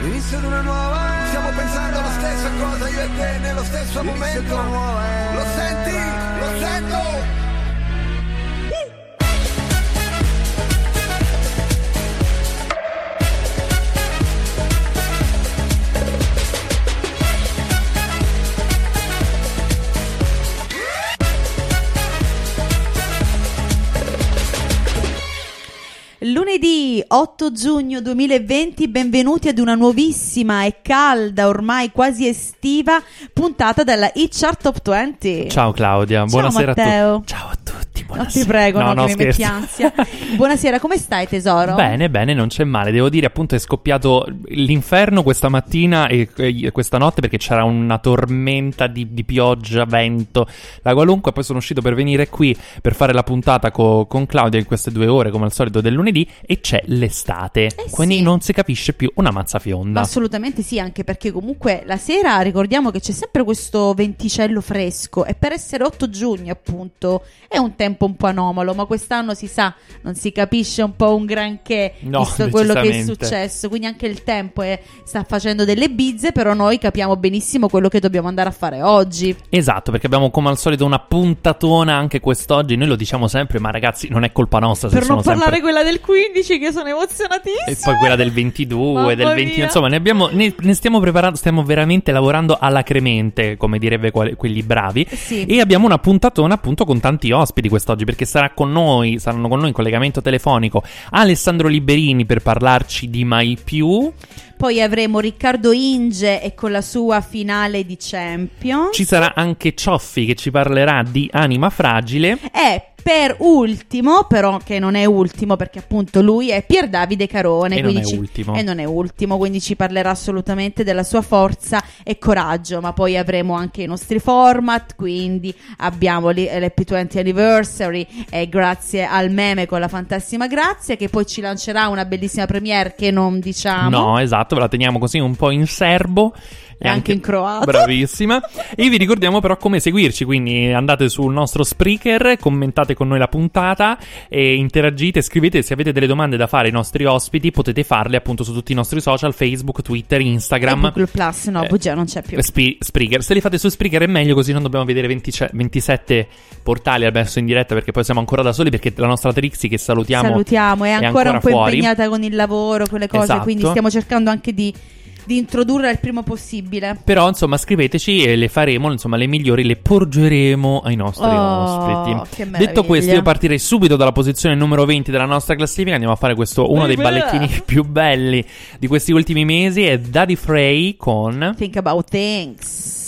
L'inizio di una nuova era. Stiamo pensando alla stessa cosa io e te nello stesso L'inizio momento. Lo senti? Lo sento? Lunedì 8 giugno 2020, benvenuti ad una nuovissima e calda, ormai quasi estiva, puntata della Hit Chart Top 20. Ciao Claudia, buonasera Matteo. a tutti. Ciao a tutti. Non Buonasera. ti prego, no, no, che mi metti ansia. Buonasera, come stai tesoro? Bene, bene, non c'è male. Devo dire, appunto, è scoppiato l'inferno questa mattina e, e questa notte perché c'era una tormenta di, di pioggia, vento, la qualunque. Poi sono uscito per venire qui per fare la puntata co- con Claudia in queste due ore, come al solito, del lunedì. E c'è l'estate. Quindi Eh sì. non si capisce più una mazza fionda. Assolutamente sì, anche perché comunque la sera ricordiamo che c'è sempre questo venticello fresco e per essere 8 giugno appunto è un tempo un po' anomalo, ma quest'anno si sa, non si capisce un po' un granché No, visto quello che è successo, quindi anche il tempo è- sta facendo delle bizze, però noi capiamo benissimo quello che dobbiamo andare a fare oggi. Esatto, perché abbiamo come al solito una puntatona anche quest'oggi. Noi lo diciamo sempre, ma ragazzi, non è colpa nostra. se Per non parlare sempre... quella del 15 che sono emozionatissima. E poi quella del 22, Mamma del 20, mia. insomma, ne, abbiamo, ne, ne stiamo preparando, stiamo veramente lavorando alla cremente, come direbbe quali- quelli bravi. Sì. E abbiamo una puntatona appunto con tanti ospiti quest'oggi, perché sarà con noi, saranno con noi in collegamento telefonico Alessandro Liberini per parlarci di Mai Più. Poi avremo Riccardo Inge e con la sua finale di Champions. Ci sarà anche Cioffi che ci parlerà di Anima Fragile. E per ultimo, però che non è ultimo perché appunto lui è Pier Davide Carone. E non è ci- ultimo. E non è ultimo, quindi ci parlerà assolutamente della sua forza e coraggio. Ma poi avremo anche i nostri format, quindi abbiamo lì- l'Happy 20 Anniversary e grazie al meme con la fantasima Grazia che poi ci lancerà una bellissima premiere che non diciamo. No, esatto, ve la teniamo così un po' in serbo. E anche in croato. Bravissima. e vi ricordiamo però come seguirci, quindi andate sul nostro Spreaker, commentate con noi la puntata e interagite, scrivete se avete delle domande da fare ai nostri ospiti, potete farle appunto su tutti i nostri social, Facebook, Twitter, E Instagram. Google Plus, no, Eh, bugia, non c'è più. Spi- Spreaker. Se li fate su Spreaker è meglio così non dobbiamo vedere 20 27 portali adesso in diretta perché poi siamo ancora da soli perché la nostra Trixie che salutiamo Salutiamo, è ancora, un po' fuori. impegnata con il lavoro, con le cose, Esatto. quindi stiamo cercando anche di, di introdurre il primo possibile. Però, insomma, scriveteci e le faremo, insomma, le migliori le porgeremo ai nostri Oh, ospiti. Detto questo, io partirei subito dalla posizione numero 20 della nostra classifica. Andiamo a fare questo, uno dei ballettini più belli di questi ultimi mesi. È Daddy Frey con. Think about things.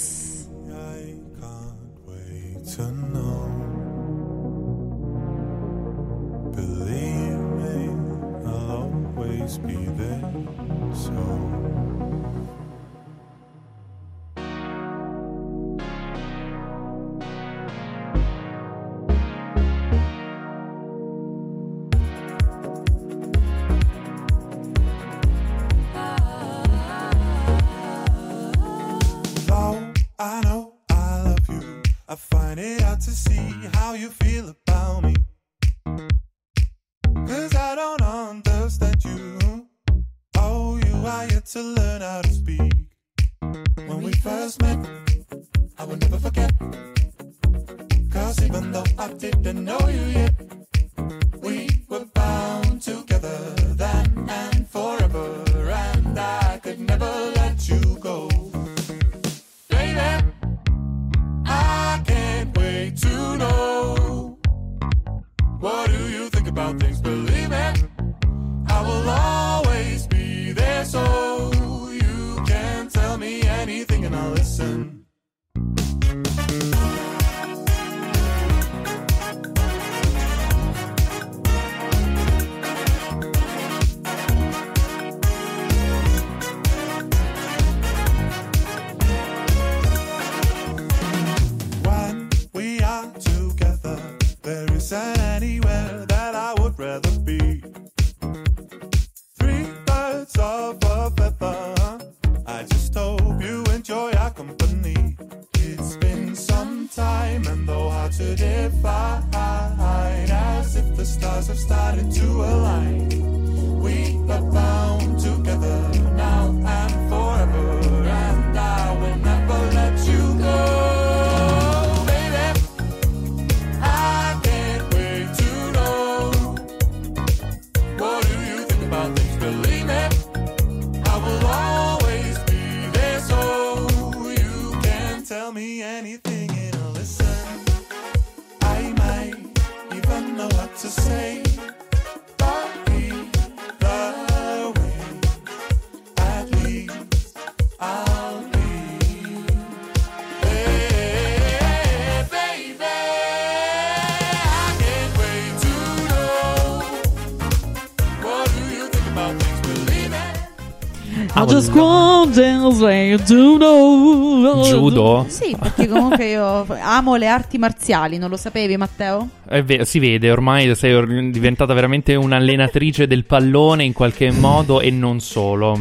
Know. Judo? Sì, perché comunque io amo le arti marziali, non lo sapevi Matteo? Vero, si vede, ormai sei or- diventata veramente un'allenatrice del pallone in qualche modo e non solo.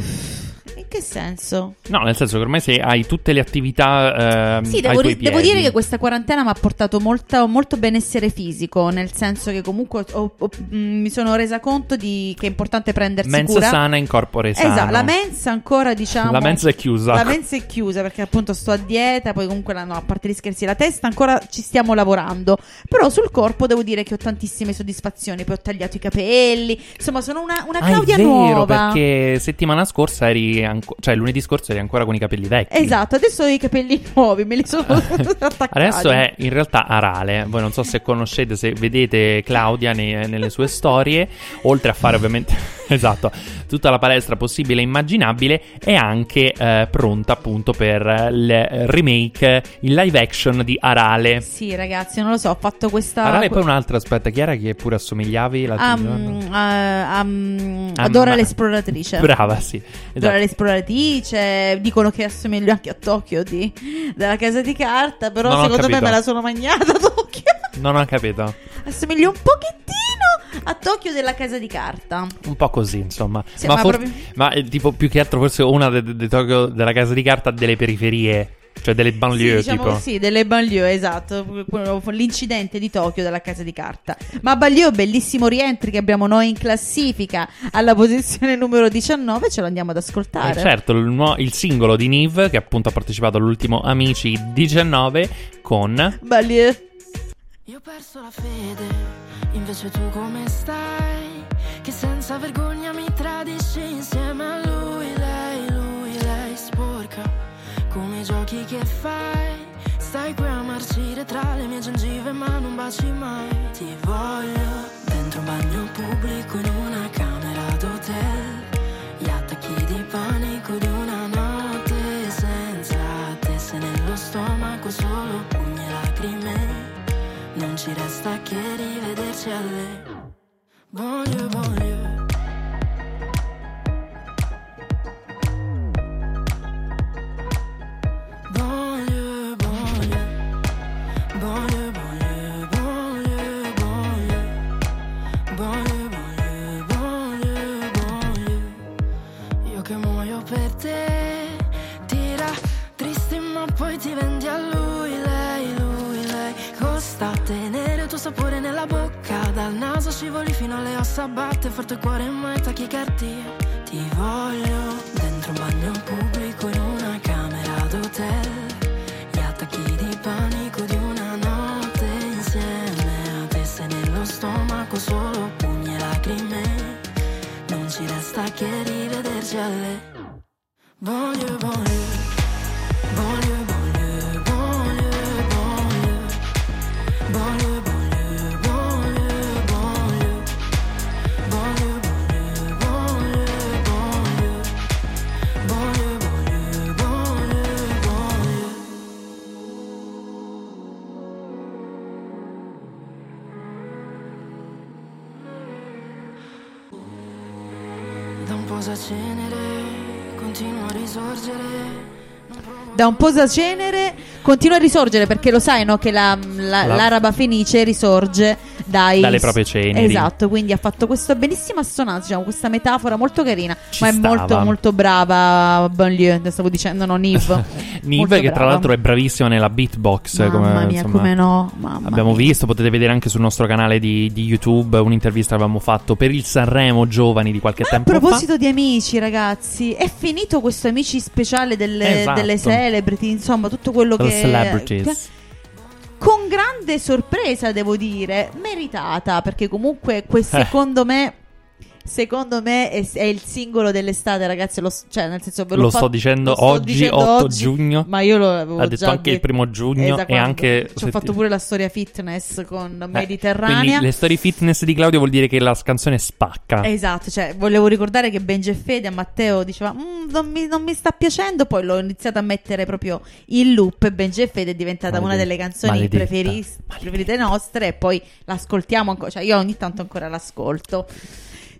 Che senso? No, nel senso che ormai sei, hai tutte le attività ehm, Sì, devo, ri- devo dire che questa quarantena mi ha portato molta- molto benessere fisico, nel senso che comunque ho- ho- mh, mi sono resa conto di che è importante prendersi Mensa cura. sana in corpore sano. Esatto, la mensa ancora diciamo La mensa è chiusa. La mensa è chiusa perché appunto sto a dieta, poi comunque la- no, a parte gli scherzi la testa ancora ci stiamo lavorando. Però sul corpo devo dire che ho tantissime soddisfazioni, poi ho tagliato i capelli, insomma sono una, una Ah, è Claudia vero, nuova. perché settimana scorsa eri anco- cioè lunedì scorso eri ancora con i capelli vecchi. Esatto, adesso ho i capelli nuovi, me li sono attaccati. Adesso è in realtà Arale. Voi non so se conoscete, se vedete Claudia nei- nelle sue storie. Oltre a fare ovviamente esatto tutta la palestra possibile e immaginabile, è anche eh, pronta appunto per il remake, il live action di Arale. Sì, ragazzi, non lo so, ho fatto questa Arale e poi un'altra, aspetta, chi era che pure assomigliavi? La Um, uh, um, Adora ma- l'esploratrice. Brava, sì. Adora Esatto. l'esploratrice. Dicono che assomiglio anche a Tokyo di, della casa di carta. Però Non secondo me me la sono mangiata Tokyo. Non ho capito. Assomiglio un pochettino a Tokyo della casa di carta. Un po' così, insomma. Sì, ma, ma for- proprio- ma, eh, tipo più che altro forse una de- de- de Tokyo- della casa di carta delle periferie, cioè delle banlieue sì, diciamo tipo. sì, delle banlieue, esatto. L'incidente di Tokyo della casa di carta. Ma banlieue, bellissimo rientri che abbiamo noi in classifica alla posizione numero 19. Ce lo andiamo ad Eh, ascoltare. certo, il, il singolo di Niv che appunto ha partecipato all'ultimo Amici 19 con Banlieue. Io ho perso la fede, invece tu come stai? Che senza vergogna mi tradisci insieme a lui, lei, lui, lei sporca. Come i giochi che fai? Stai qui a marcire tra le mie gengive ma non baci mai. Ti voglio dentro un bagno pubblico in una camera d'hotel. Gli attacchi di panico di una notte senza te se nello stomaco solo pugni e lacrime. Non ci resta che rivederci alle Voglio, voglio Voglio, sapore nella bocca Dal naso scivoli fino alle ossa Batte forte il cuore ma è tachicardia Ti voglio dentro un bagno pubblico In una camera d'hotel. Gli attacchi di panico di una notte Insieme a teste nello stomaco Solo pugni e lacrime. Non ci resta che rivederci a alle Voglio, voglio Da un posacenere continua a risorgere perché lo sai no, che la- la- La- l'araba fenice risorge dai Dalle proprie ceneri. Esatto, quindi ha fatto questa bellissima assonanza, diciamo, questa metafora molto carina, Ci ma è stava. molto molto brava Banlieue, te stavo dicendo, no Niv. Nive Molto che tra brava. l'altro è bravissima nella beatbox. Mamma come, mia, insomma, come no, mamma Abbiamo mia. visto, potete vedere anche sul nostro canale di, di YouTube un'intervista che avevamo fatto per il Sanremo Giovani di qualche A tempo proposito di amici, ragazzi, è finito questo amici speciale delle, Esatto. delle celebrity, insomma, tutto quello fa. che The Celebrities. che- con grande sorpresa, devo dire, meritata, perché comunque Eh. secondo me Secondo me è, è il singolo dell'estate, ragazzi. Lo, cioè, nel senso, ve l'ho Lo fatto- sto dicendo lo sto oggi, dicendo 8 oggi, giugno. Ma io lo avevo Ha detto già anche il primo giugno Esatto, e quando anche Ci ho fatto pure la storia fitness con Eh, Mediterranea. Quindi le storie fitness di Claudio vuol dire che la canzone spacca. Esatto, cioè volevo ricordare che Benji e Fede a Matteo diceva "Mm, non, mi, non mi sta piacendo, poi l'ho iniziato a mettere proprio in loop e Benji e Fede è diventata una Maledetta, delle canzoni preferis- preferite nostre e poi l'ascoltiamo ancora, cioè io ogni tanto ancora l'ascolto.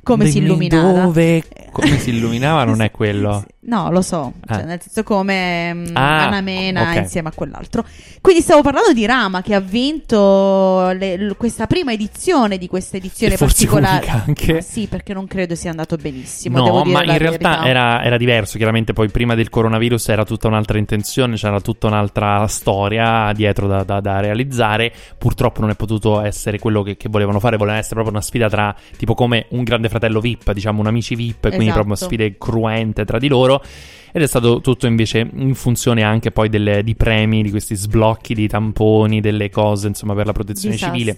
Come si Dimmi illuminava. Dove, come si illuminava non è quello. No, lo so, cioè, Eh. nel senso come mm, Ah, Anamena ok. insieme a quell'altro. Quindi stavo parlando di Rama che ha vinto le- l- questa prima edizione di questa edizione E particolare. anche. Ma sì, perché non credo sia andato benissimo. No, ma in realtà era, era diverso. Chiaramente, poi prima del coronavirus era tutta un'altra intenzione, c'era tutta un'altra storia dietro da, da- da realizzare. Purtroppo non è potuto essere quello che, che volevano fare. Volevano essere proprio una sfida tra tipo come un grande fratello VIP, diciamo un amici VIP, quindi Esatto. proprio sfide cruente tra di loro. Ed è stato tutto invece in funzione anche poi delle- di premi, di questi sblocchi, di tamponi, delle cose, insomma, per la protezione civile.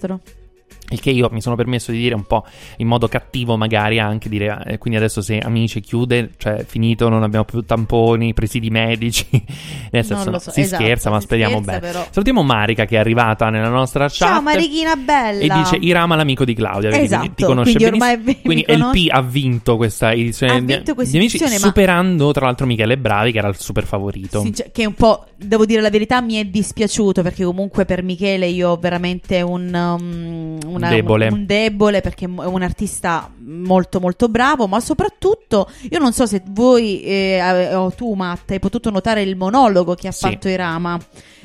Il che io mi sono permesso di dire un po' in modo cattivo, magari anche dire. eh, quindi adesso se Amici chiude, cioè finito, non abbiamo più tamponi, presidi medici. Nel senso, Non lo no, so, si esatto, scherza, ma si speriamo scherza, bene. però. Salutiamo Marica che è arrivata nella nostra chat. Ciao Marichina bella. E dice Irama l'amico di Claudia, vedi, Esatto, ti conosce quindi benissimo. Quindi. LP ha vinto questa edizione Ha vinto questa di Amici, edizione, ma- superando tra l'altro Michele Bravi che era il super favorito. Sincer- che un po', devo dire la verità, mi è dispiaciuto perché comunque per Michele io ho veramente un, um, una- Debole. un debole perché è un artista molto molto bravo, ma soprattutto io non so se voi eh, o tu Matt hai potuto notare il monologo che ha Sì. fatto Irama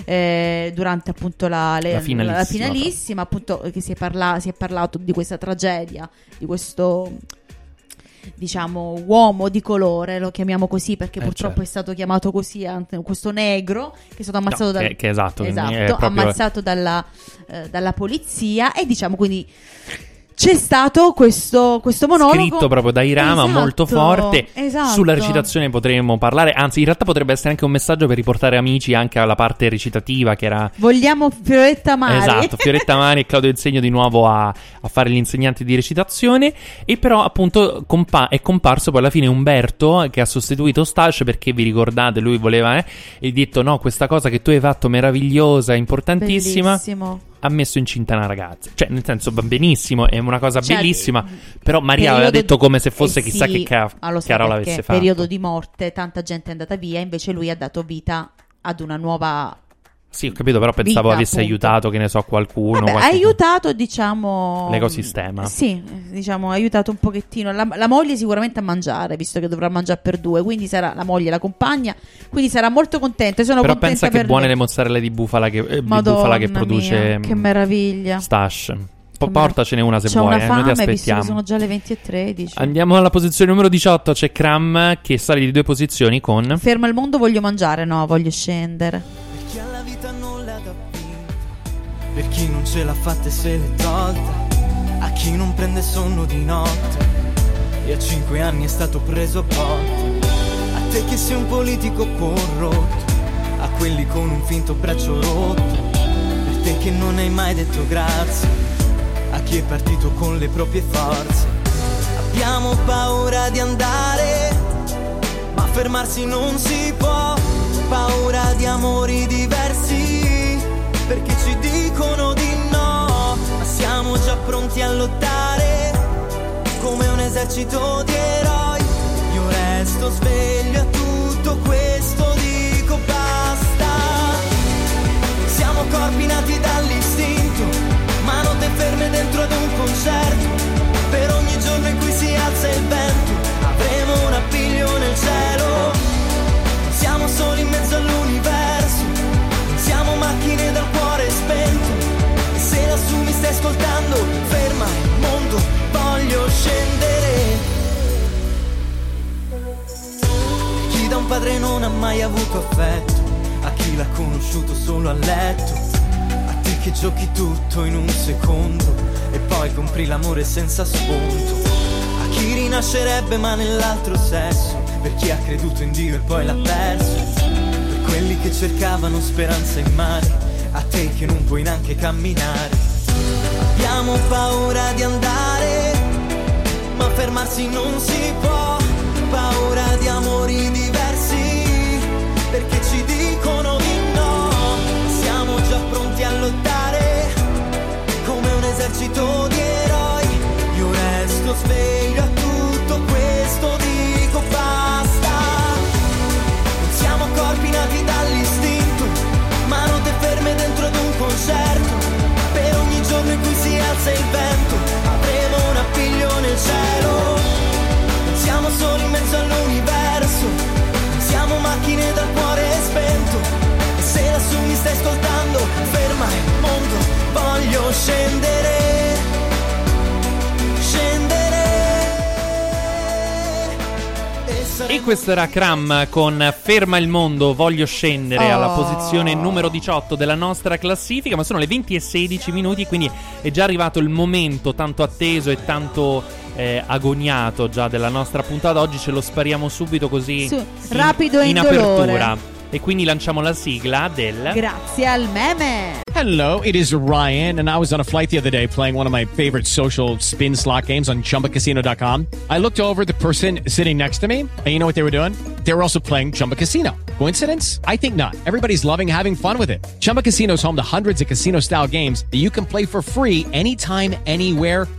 eh, durante appunto la, le- La finalissima, finalissima, appunto che si è, parla- si è parlato di questa tragedia, di questo diciamo uomo di colore, lo chiamiamo così perché Eh, purtroppo certo. è stato chiamato così, questo negro che è stato ammazzato No, dal- che- che esatto, esatto, è proprio- ammazzato dalla, eh, dalla polizia e diciamo quindi c'è stato questo, questo monologo Scritto proprio da Irama, Esatto, molto forte. esatto. Sulla recitazione potremmo parlare. Anzi, in realtà potrebbe essere anche un messaggio per riportare amici anche alla parte recitativa che era. Vogliamo Fioretta Mari. Esatto, Fioretta Mari e Claudio Insegno di nuovo a, a fare gli insegnanti di recitazione. E però, appunto, compa- è comparso poi alla fine Umberto che ha sostituito Stash perché vi ricordate, lui voleva, eh, e ha detto: No, questa cosa che tu hai fatto meravigliosa, importantissima. Bellissimo. Ha messo incinta una ragazza, cioè, nel senso, va benissimo, è una cosa Cioè, bellissima. Però Maria aveva detto come se fosse eh chissà sì, che ca- perché, l'avesse fatto. periodo di morte, tanta gente è andata via, invece lui ha dato vita ad una nuova Sì, ho capito, però pensavo Vita, avesse appunto. aiutato, che ne so, qualcuno. Vabbè, ha aiutato, diciamo. L'ecosistema. Sì, diciamo, ha aiutato un pochettino. La, la moglie sicuramente a mangiare, visto che dovrà mangiare per due. Quindi sarà la moglie, la compagna. Quindi sarà molto contenta. e Sono Però contenta pensa che per buone lei. le mozzarelle di bufala che, eh, di Madonna bufala che mia, produce che mm, meraviglia. Stash. Po- portacene una se C'ho vuoi, una eh, noi ti fame, aspettiamo. sono già le 20 e 13. Andiamo alla posizione numero 18, c'è Cram che sale di due posizioni con... Ferma il mondo, voglio mangiare. No, voglio scendere. Per chi non ce l'ha fatta e se l'è tolta, a chi non prende sonno di notte. E a cinque anni è stato preso a botte, a te che sei un politico corrotto, a quelli con un finto braccio rotto, per te che non hai mai detto grazie, a chi è partito con le proprie forze. Abbiamo paura di andare. Fermarsi non si può, paura di amori diversi, perché ci dicono pronti a lottare, come un esercito di eroi, io resto sveglio a tutto questo, dico basta. Siamo corpi Padre non ha mai avuto affetto, a chi l'ha conosciuto solo a letto, a te che giochi tutto in un secondo. E poi compri l'amore senza sconto, a chi rinascerebbe ma nell'altro sesso, per chi ha creduto in Dio e poi l'ha perso, per quelli che cercavano speranza in mare, a te che non puoi neanche camminare. Abbiamo paura di andare ma fermarsi non si può, paura di amori diversi, perché ci dicono di no, siamo già pronti a lottare, come un esercito di eroi, io resto sveglio a tutto questo, dico basta, non siamo corpi nati dall'istinto, ma note ferme dentro ad un concerto, per ogni giorno in cui si alza il vento, avremo un appiglio nel cielo. Non siamo soli in mezzo all'universo, non macchine dal cuore spento. E se lassù mi stai ascoltando, ferma il mondo, voglio scendere. E questo era Cram con Ferma il mondo, voglio scendere Oh. alla posizione numero 18 della nostra classifica, ma sono le 20 e 16 minuti, quindi è già arrivato il momento tanto atteso e tanto eh, agognato già della nostra puntata. Oggi ce lo spariamo subito così Su, in- rapido e in indolore. apertura. E quindi lanciamo la sigla del... Grazie al meme. Hello, it is Ryan, and I was on a flight the other day playing one of my favorite social spin slot games on chumbacasino.com. I looked over the person sitting next to me, and you know what they were doing? They were also playing Chumba Casino. Coincidence? I think not. Everybody's loving having fun with it. Chumba Casino is home to hundreds of casino style games that you can play for free anytime, anywhere,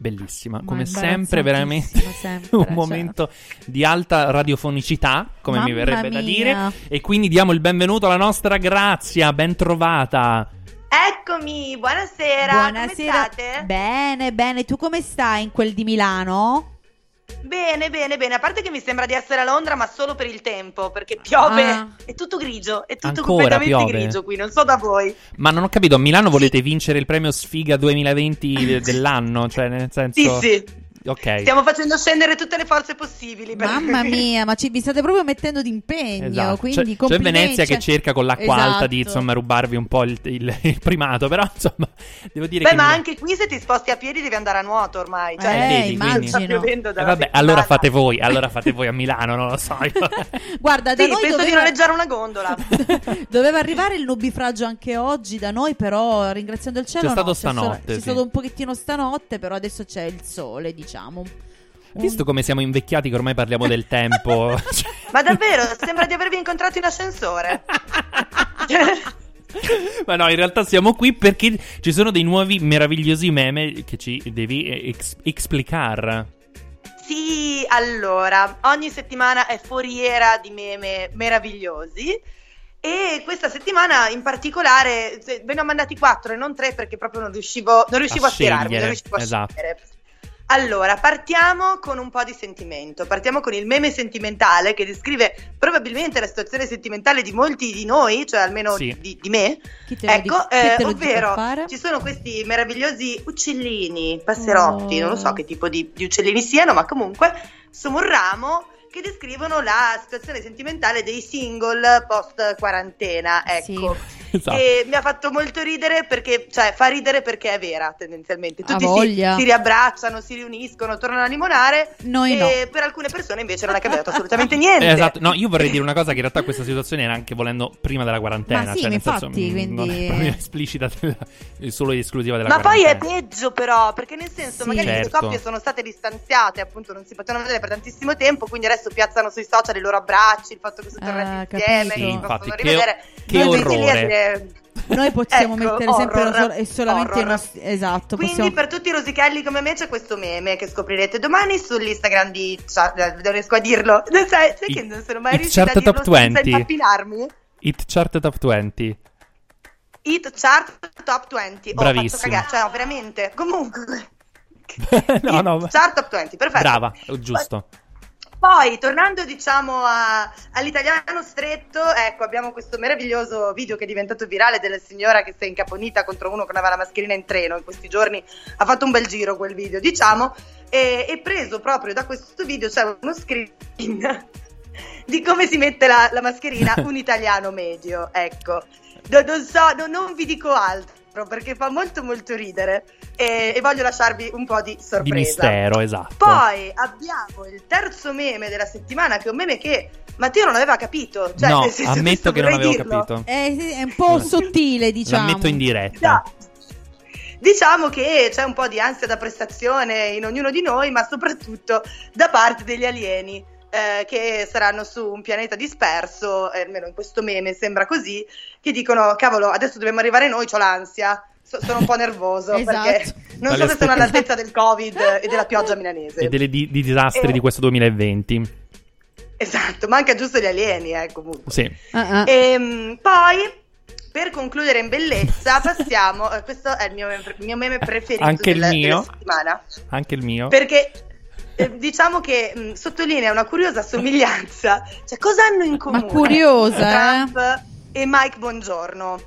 Bellissima, come sempre, veramente sempre, un cioè. momento di alta radiofonicità, come mi Mamma verrebbe da mia. dire. E quindi diamo il benvenuto alla nostra Grazia, ben trovata. Eccomi, buonasera. Buonasera. Come state? Bene, bene. Tu come stai in quel di Milano? Bene, bene, bene. A parte che mi sembra di essere a Londra, ma solo per il tempo, perché piove. Ah. È tutto grigio, è tutto Ancora completamente piove? grigio qui, non so da voi. Ma non ho capito, a Milano volete vincere il premio Sfiga 2020 de- dell'anno? Cioè, nel senso... Sì, sì. Ok. Stiamo facendo scendere tutte le forze possibili. per- Mamma mia, ma ci, vi state proprio mettendo d'impegno. Esatto. Quindi C'è- c'è. Venezia che cerca con l'acqua Esatto. alta di insomma rubarvi un po' il, il- il primato, però insomma devo dire Beh, che ma mi- anche qui se ti sposti a piedi devi andare a nuoto ormai. Eh, Cioè, vedi, quindi- sta immagino. Eh, vabbè, settimana. allora fate voi, allora fate voi a Milano, non lo so. io. Guarda, da Sì, penso di doveva... noleggiare una gondola. doveva arrivare il nubifragio anche oggi da noi, però ringraziando il cielo C'è stato no, stanotte, C'è sì. stato un pochettino stanotte, però adesso c'è il sole, diciamo. Un- Visto come siamo invecchiati che ormai parliamo del tempo. ma davvero, sembra di avervi incontrato in ascensore. Ma no, in realtà siamo qui perché ci sono dei nuovi meravigliosi meme che ci devi eh, ex- esplicare. Sì, allora, ogni settimana è foriera di meme meravigliosi e questa settimana in particolare ve ne ho mandati quattro e non tre perché proprio non riuscivo, non riuscivo a, A scegliere, non riuscivo a esatto. scegliere. Allora, partiamo con un po' di sentimento, partiamo con il meme sentimentale che descrive probabilmente la situazione sentimentale di molti di noi, cioè almeno Sì. di, di me, Chi te lo ecco, eh, ovvero ci sono questi meravigliosi uccellini, passerotti, Oh. non lo so che tipo di, di uccellini siano, ma comunque su un ramo che descrivono la situazione sentimentale dei single post quarantena. Ecco. Esatto. E mi ha fatto molto ridere perché, cioè, fa ridere perché è vera tendenzialmente. Tutti si, si riabbracciano, si riuniscono, tornano a limonare. Noi e no. per alcune persone invece non è cambiato assolutamente niente. Eh, esatto, no, io vorrei dire una cosa che in realtà questa situazione era anche volendo prima della quarantena, Ma sì, cioè nel senso infatti, mh, quindi- non è proprio esplicita solo ed esclusiva della Ma poi quarantena. è peggio però, perché nel senso Sì. magari le Certo. coppie sono state distanziate, appunto non si potevano vedere per tantissimo tempo, quindi adesso piazzano sui social i loro abbracci, il fatto che sono tornati Ah, insieme, Sì, si infatti, possono che- rivedere. che orrore. Dire- Noi possiamo Ecco, mettere sempre horror, solo- e solamente nostri. Esatto. Quindi possiamo- per tutti i rosichelli come me c'è questo meme che scoprirete domani sull'Instagram di... Cioè, non riesco a dirlo. Sai, sai che It- non sono mai It riuscita a Chart dirlo Top senza 20. impappinarmi? Hit Chart Top 20. Hit Chart Top 20. Oh, Bravissimo. cagare, cioè no, veramente. Comunque... no, no, Chart Top 20, perfetto. brava, giusto. Poi, tornando diciamo a- all'italiano stretto, ecco, abbiamo questo meraviglioso video che è diventato virale della signora che si è incaponita contro uno che aveva la mascherina in treno in questi giorni. Ha fatto un bel giro quel video, diciamo, e, e preso proprio da questo video c'è uno screen di come si mette la, la mascherina un italiano medio, ecco. No- non so, no- non vi dico altro perché fa molto molto ridere e, e voglio lasciarvi un po' di sorpresa. Di mistero, esatto. Poi abbiamo il terzo meme della settimana, che è un meme che Matteo non aveva capito. Cioè, no, senso, ammetto che non avevo dirlo. capito. Eh, sì, è un po' sottile, diciamo. L'ammetto in diretta. No. Diciamo che c'è un po' di ansia da prestazione in ognuno di noi, ma soprattutto da parte degli alieni. Eh, che saranno su un pianeta disperso, eh, almeno in questo meme sembra così, che dicono: Cavolo, adesso dobbiamo arrivare noi, ho l'ansia. So- sono un po' nervoso Esatto. perché non so Dalle se sono all'altezza del Covid e della pioggia milanese. E delle di, di disastri Eh. di questo 2020. Esatto, manca giusto gli alieni, eh, comunque. Sì. Ah, ah. Ehm, poi, per concludere in bellezza, passiamo. eh, questo è il mio, meme- il mio meme preferito Anche il della, mio. della settimana. Anche il mio. Perché eh, diciamo che mh, sottolinea una curiosa somiglianza. Cioè, cosa hanno in comune curiosa, eh? Trump e Mike Bongiorno?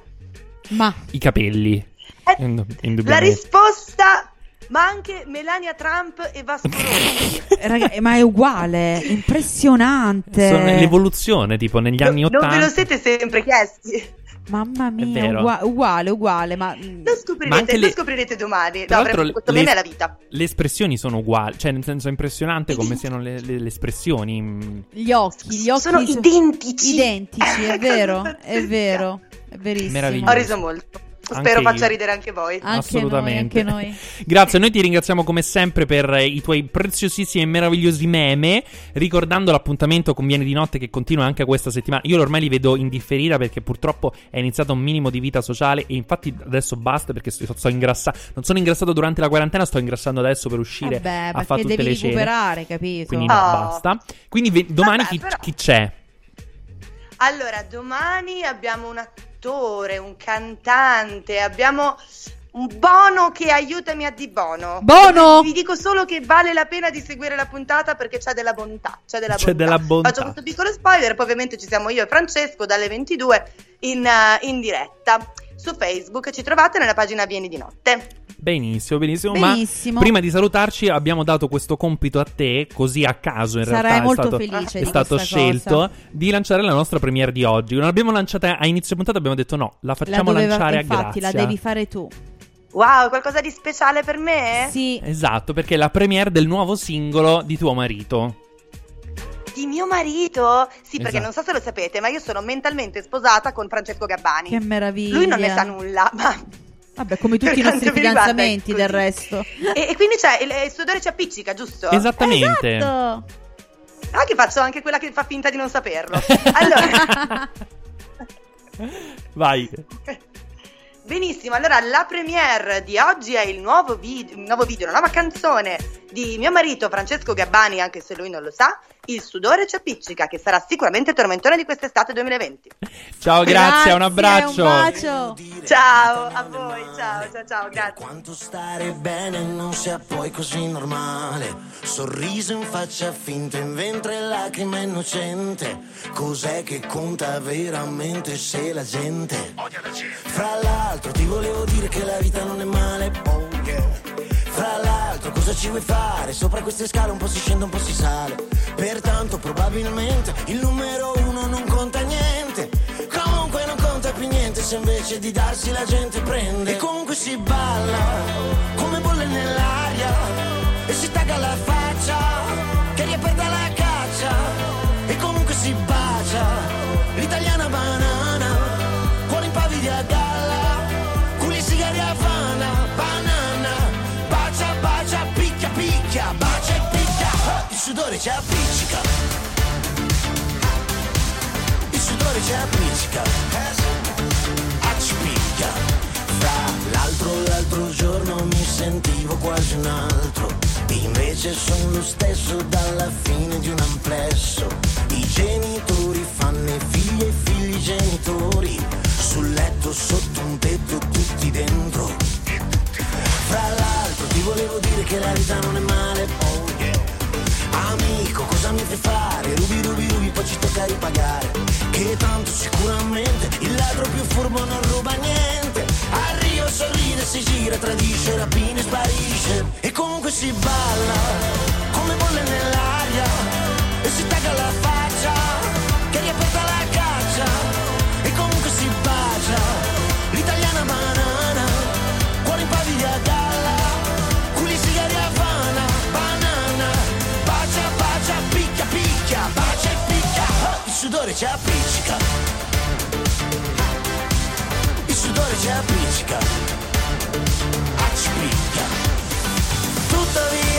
Ma I capelli. Eh, Ind- La indubbiamente. risposta. Ma anche Melania Trump e Vasco Rossi. Eh, raga, ma è uguale, impressionante. Sono l'evoluzione, tipo negli anni Non ve 80. lo siete sempre chiesti? Mamma mia, ugua- uguale, uguale, ma mm, Lo Ma scoprirete, anche lo le- scoprirete domani. Tra No, le- meme è la vita. Le espressioni sono uguali, cioè nel senso è impressionante come siano le, le- le espressioni. mm. gli occhi, gli occhi Sono so- identici. identici, è vero, è vero, è verissimo. Meraviglioso. Ho riso molto. Anche Spero faccia io. ridere anche voi. Anche Assolutamente. noi, anche noi. Grazie, noi ti ringraziamo come sempre per eh, i tuoi preziosissimi e meravigliosi meme. Ricordando l'appuntamento con Vieni di Notte che continua anche questa settimana. Io ormai li vedo in differita perché purtroppo è iniziato un minimo di vita sociale. E infatti adesso basta perché sto, sto ingrassando. Non sono ingrassato durante la quarantena, sto ingrassando adesso per uscire Vabbè, a fare tutte devi le cene. recuperare, capito? Quindi no, Oh. basta. Quindi ve- domani Vabbè, chi, però- chi c'è? Allora, domani abbiamo un attore, un cantante, abbiamo un Bono che aiutami a Di Bono. Bono! Vi dico solo che vale la pena di seguire la puntata perché c'è della bontà. C'è della, C'è bontà. della bontà. Faccio questo piccolo spoiler, poi ovviamente ci siamo io e Francesco dalle 22 in, eh, in diretta. Su Facebook ci trovate nella pagina Vieni di Notte. Benissimo, benissimo. Benissimo. Ma prima di salutarci abbiamo dato questo compito a te, così a caso in Sarai realtà molto è stato, felice è di stato scelto cosa. di lanciare la nostra premiere di oggi. Non l'abbiamo lanciata a inizio puntata, abbiamo detto no, la La facciamo doveva- lanciare a infatti, Grazia. la devi fare tu. Wow, qualcosa di speciale per me? Sì. Esatto, perché è la premiere del nuovo singolo di tuo marito. Di mio marito? Sì, perché Esatto. non so se lo sapete, ma io sono mentalmente sposata con Francesco Gabbani. Che meraviglia. Lui non ne sa nulla, ma... Vabbè, come tutti i nostri fidanzamenti del resto. E, e quindi c'è il, il sudore ci appiccica, giusto? Esattamente. Esatto. Ah, che faccio anche quella che fa finta di non saperlo. Allora, Vai. benissimo. Allora, la premiere di oggi è il nuovo, vid- il nuovo video, una nuova canzone di mio marito Francesco Gabbani, anche se lui non lo sa. Il sudore ci appiccica, che sarà sicuramente il tormentone di quest'estate 2020. Ciao, grazie, un abbraccio. Un bacio. Ciao a voi, ciao, ciao, ciao, grazie. Quanto stare bene non sia poi così normale. Sorriso in faccia finta, in ventre lacrima innocente. Cos'è che conta veramente se la gente? Fra l'altro ti volevo dire che la vita non è male. Oh yeah. Fra l'altro cosa ci vuoi fare? Sopra queste scale un po' si scende, un po' si sale. Pertanto probabilmente il numero uno non conta niente. Comunque non conta più niente se invece di darsi la gente prende. E comunque si balla come bolle nell'aria e si tagga la faccia sudore ci appiccica, il sudore ci appiccica, accipicchia, fra l'altro l'altro giorno mi sentivo quasi un altro, invece sono lo stesso dalla fine di un amplesso, i genitori fanno i figli e i figli genitori, sul letto sotto un tetto tutti dentro. Fra l'altro ti volevo dire che la vita non è male, oh. Amico, cosa mi fai fare? Rubi, rubi, rubi, poi ci tocca ripagare. Che tanto sicuramente il ladro più furbo non ruba niente. Arriva, sorride, si gira, tradisce, rapina e sparisce. E comunque si balla, come bolle nell'aria. E si tagga la faccia, che riaperta la il sudore ci appiccica, il sudore ci appiccica, accipicchia, tuttavia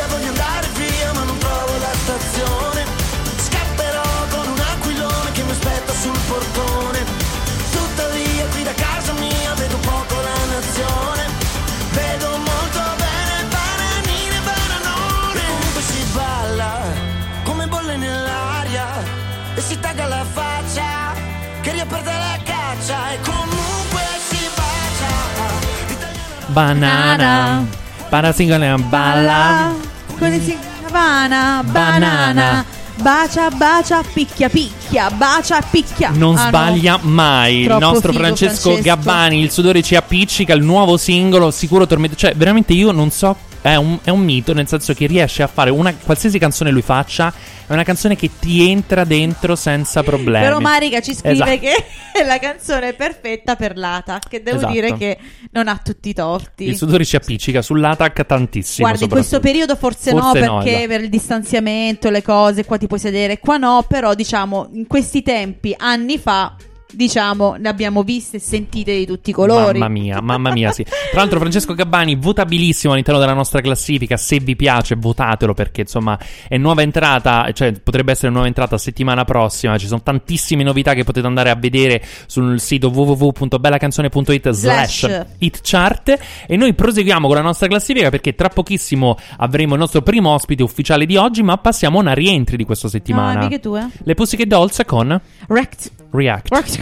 e comunque si bacia. Banana. Parasingola balla. Così si Havana, Banana. banana. Bacia, bacia, picchia, picchia, bacia, picchia. Non Ah, no. sbaglia mai. Il Troppo nostro figo, Francesco, Francesco. Gabbani, il sudore ci appiccica, il nuovo singolo, sicuro tormento. Cioè, veramente io non so. È un, è un mito, nel senso che riesce a fare una qualsiasi canzone lui faccia. È una canzone che ti entra dentro senza problemi. Però Marica ci scrive Esatto. che è la canzone perfetta per l'ata, che devo Esatto. dire che non ha tutti i torti. Il sudore ci appiccica sull'atac tantissimo. Guardi, in questo periodo forse, Forse no, no, perché esatto. per il distanziamento, le cose, qua ti puoi sedere, qua no, però diciamo, in questi tempi, anni fa, diciamo, ne abbiamo viste e sentite di tutti i colori. Mamma mia, mamma mia, sì. Tra l'altro, Francesco Gabbani, votabilissimo all'interno della nostra classifica. Se vi piace, votatelo perché insomma è nuova entrata, cioè potrebbe essere nuova entrata settimana prossima. Ci sono tantissime novità che potete andare a vedere sul sito www.bellacanzone.it slash Slash. hit chart. E noi proseguiamo con la nostra classifica perché tra pochissimo avremo il nostro primo ospite ufficiale di oggi. Ma passiamo a una rientri di questa No, settimana. mica tu, eh. Le Pussycat Dolls con Wrecked. React. Wrecked.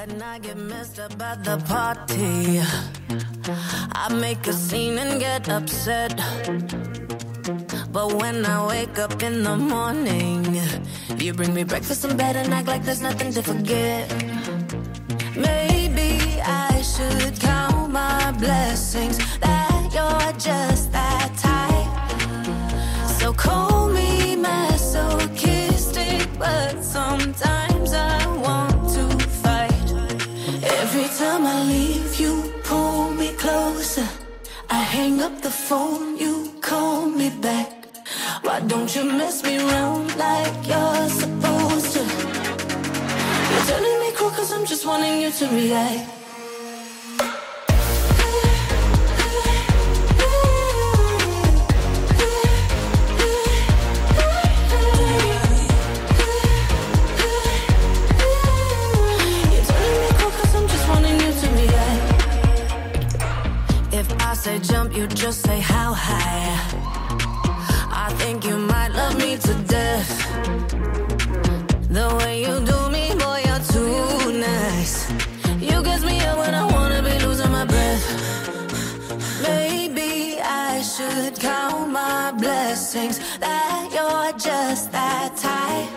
When I get messed up at the party, I make a scene and get upset. But when I wake up in the morning, you bring me breakfast in bed and act like there's nothing to forget. Maybe I should count my blessings that you're just that type. I hang up the phone, you call me back. Why don't you mess me around like you're supposed to? You're turning me cool cause I'm just wanting you to react. You just say how high. I think you might love me to death. The way you do me, boy, you're too nice. You gets me up when I wanna be losing my breath. Maybe I should count my blessings that you're just that type.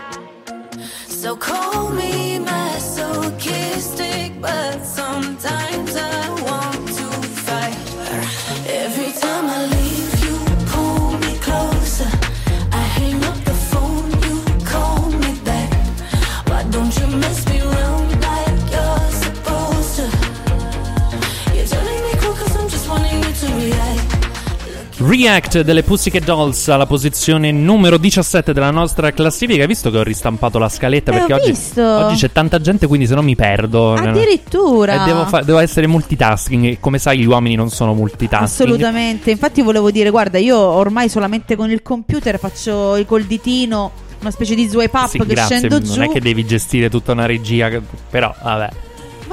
So call me masochistic, but sometimes React delle Pussycat Dolls alla posizione numero 17 della nostra classifica. Hai visto che ho ristampato la scaletta? Eh, perché oggi, oggi c'è tanta gente, quindi se no mi perdo. Addirittura. E devo, fa- devo essere multitasking. E come sai, gli uomini non sono multitasking. Assolutamente. Infatti volevo dire, guarda, io ormai solamente con il computer faccio il col ditino, una specie di swipe up Sì, che grazie. scendo Non giù. è che devi gestire tutta una regia. Però, vabbè.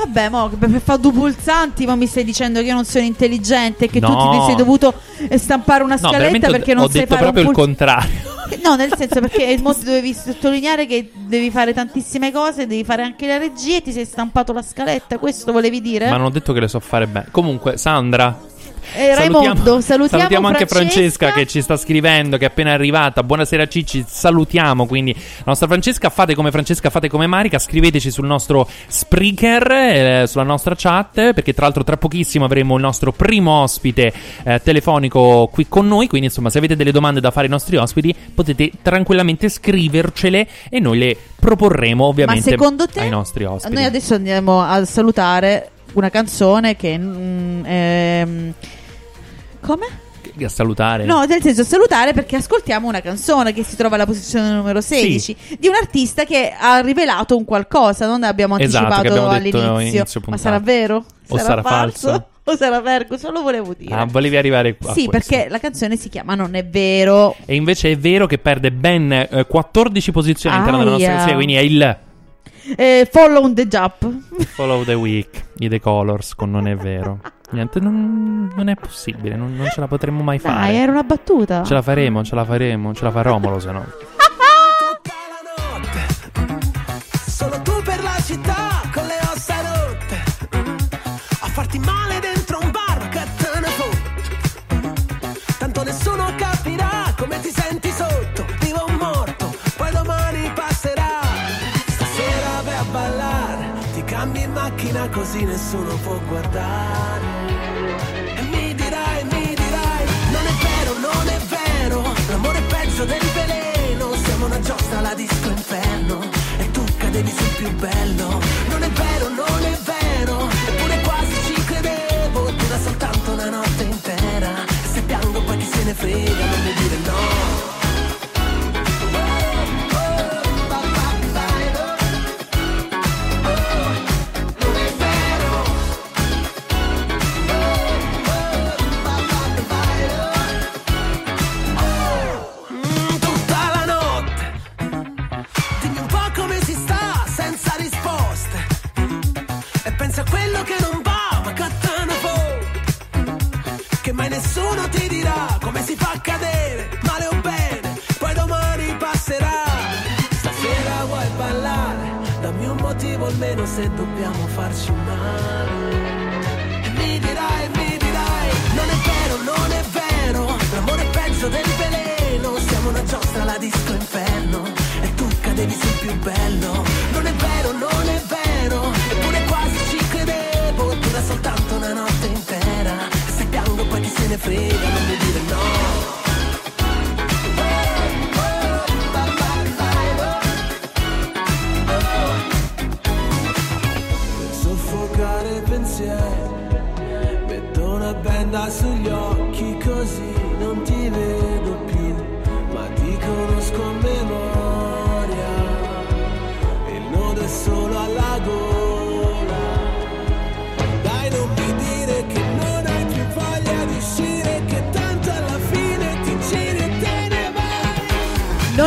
Vabbè, mo per fare due pulsanti, ma mi stai dicendo che io non sono intelligente e che tu No. ti sei dovuto eh, stampare una No, scaletta ho- perché non ho detto fare un proprio il pul- contrario. No, nel senso perché mo dovevi sottolineare che devi fare tantissime cose, devi fare anche la regia e ti sei stampato la scaletta, questo volevi dire? Ma non ho detto che le so fare bene. Comunque, Sandra. Eh, Raimondo, salutiamo, anche Francesca che ci sta scrivendo, che è appena arrivata. Buonasera Cicci, salutiamo quindi la nostra Francesca. Fate come Francesca, fate come Marica. Scriveteci sul nostro Spreaker, eh, sulla nostra chat, perché tra l'altro tra pochissimo avremo il nostro primo ospite eh, telefonico qui con noi. Quindi insomma, se avete delle domande da fare ai nostri ospiti, potete tranquillamente scrivercele e noi le proporremo ovviamente te ai nostri ospiti. Noi adesso andiamo a salutare una canzone che mm, ehm, come? a salutare. No, nel senso salutare perché ascoltiamo una canzone che si trova alla posizione numero 16 di un artista che ha rivelato un qualcosa, non abbiamo Esatto, anticipato abbiamo all'inizio. inizio Ma sarà vero? O sarà falso? O sarà vergo? Solo volevo dire. Ah, volevi arrivare qua. sì, questo. perché la canzone si chiama Non è vero. E invece è vero che perde ben eh, 14 posizioni all'interno della nostra classifica, quindi è il Eh, follow the Jump. Follow the Week, i The Colors con Non è vero. Niente, non, non è possibile, non, non ce la potremmo mai Dai, fare. era una battuta. Ce la faremo, ce la faremo, ce la fa Romolo se no. Cambi in macchina così nessuno può guardare. E mi dirai, mi dirai Non è vero, non è vero. L'amore è peggio del veleno. Siamo una giostra alla disco inferno. E tu cadevi sul più bello. Non è vero, non è vero. Eppure quasi ci credevo. Dura soltanto una notte intera. Se piango poi chi se ne frega Non mi dire no Che mai nessuno ti dirà come si fa a cadere, male o bene, poi domani passerà. Stasera vuoi ballare, dammi un motivo almeno se dobbiamo farci male. E mi dirai, mi dirai, non è vero, non è vero, l'amore è peggio del veleno, siamo una giostra alla disco inferno, e tu cadevi sul più bello, non è vero, non è vero, ne frega, non mi dire no. Per soffocare i pensieri Metto una benda sugli occhi così non ti vedo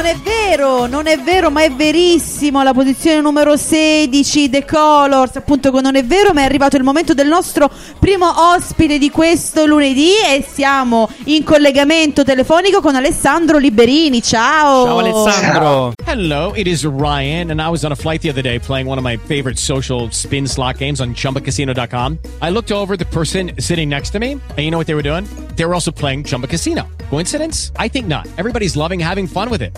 Non è vero, non è vero, ma è verissimo. La posizione numero 16, The Colors, appunto, che non è vero, ma è arrivato il momento del nostro primo ospite di questo lunedì e siamo in collegamento telefonico con Alessandro Liberini. Ciao. Ciao Alessandro. Hello, it is Ryan, and I was on a flight the other day playing one of my favorite social spin slot games on chumbacasino.com. I looked over at the person sitting next to me, and you know what they were doing? They were also playing Chumba Casino. Coincidence? I think not. Everybody's loving having fun with it.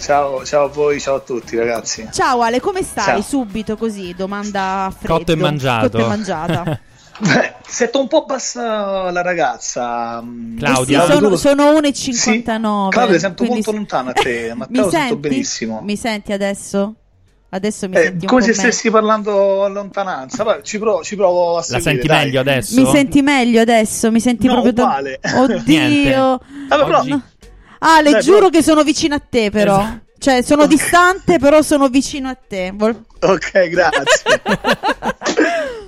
Ciao, ciao a voi, ciao a tutti ragazzi. Ciao Ale, come stai? Ciao. Subito così, domanda a freddo. Cotto e mangiato. Cotto e mangiata. Beh, sento un po' bassa la ragazza. mm, Claudia. Eh sì, sono, sono 1,59. Claudia, sento quindi- molto lontana a te. Matteo, Mi sento benissimo. Mi senti adesso? Adesso mi Eh, senti un come po' se stessi parlando a lontananza. Vabbè, ci, provo, ci provo a La seguire. senti dai. meglio adesso? Mi senti meglio adesso? Mi senti No, proprio uguale. Oddio. Vabbè, però- Oggi- Ale, Dai, giuro però- che sono vicino a te però. Esatto. Cioè, sono distante però sono vicino a te. Vol- Ok, grazie.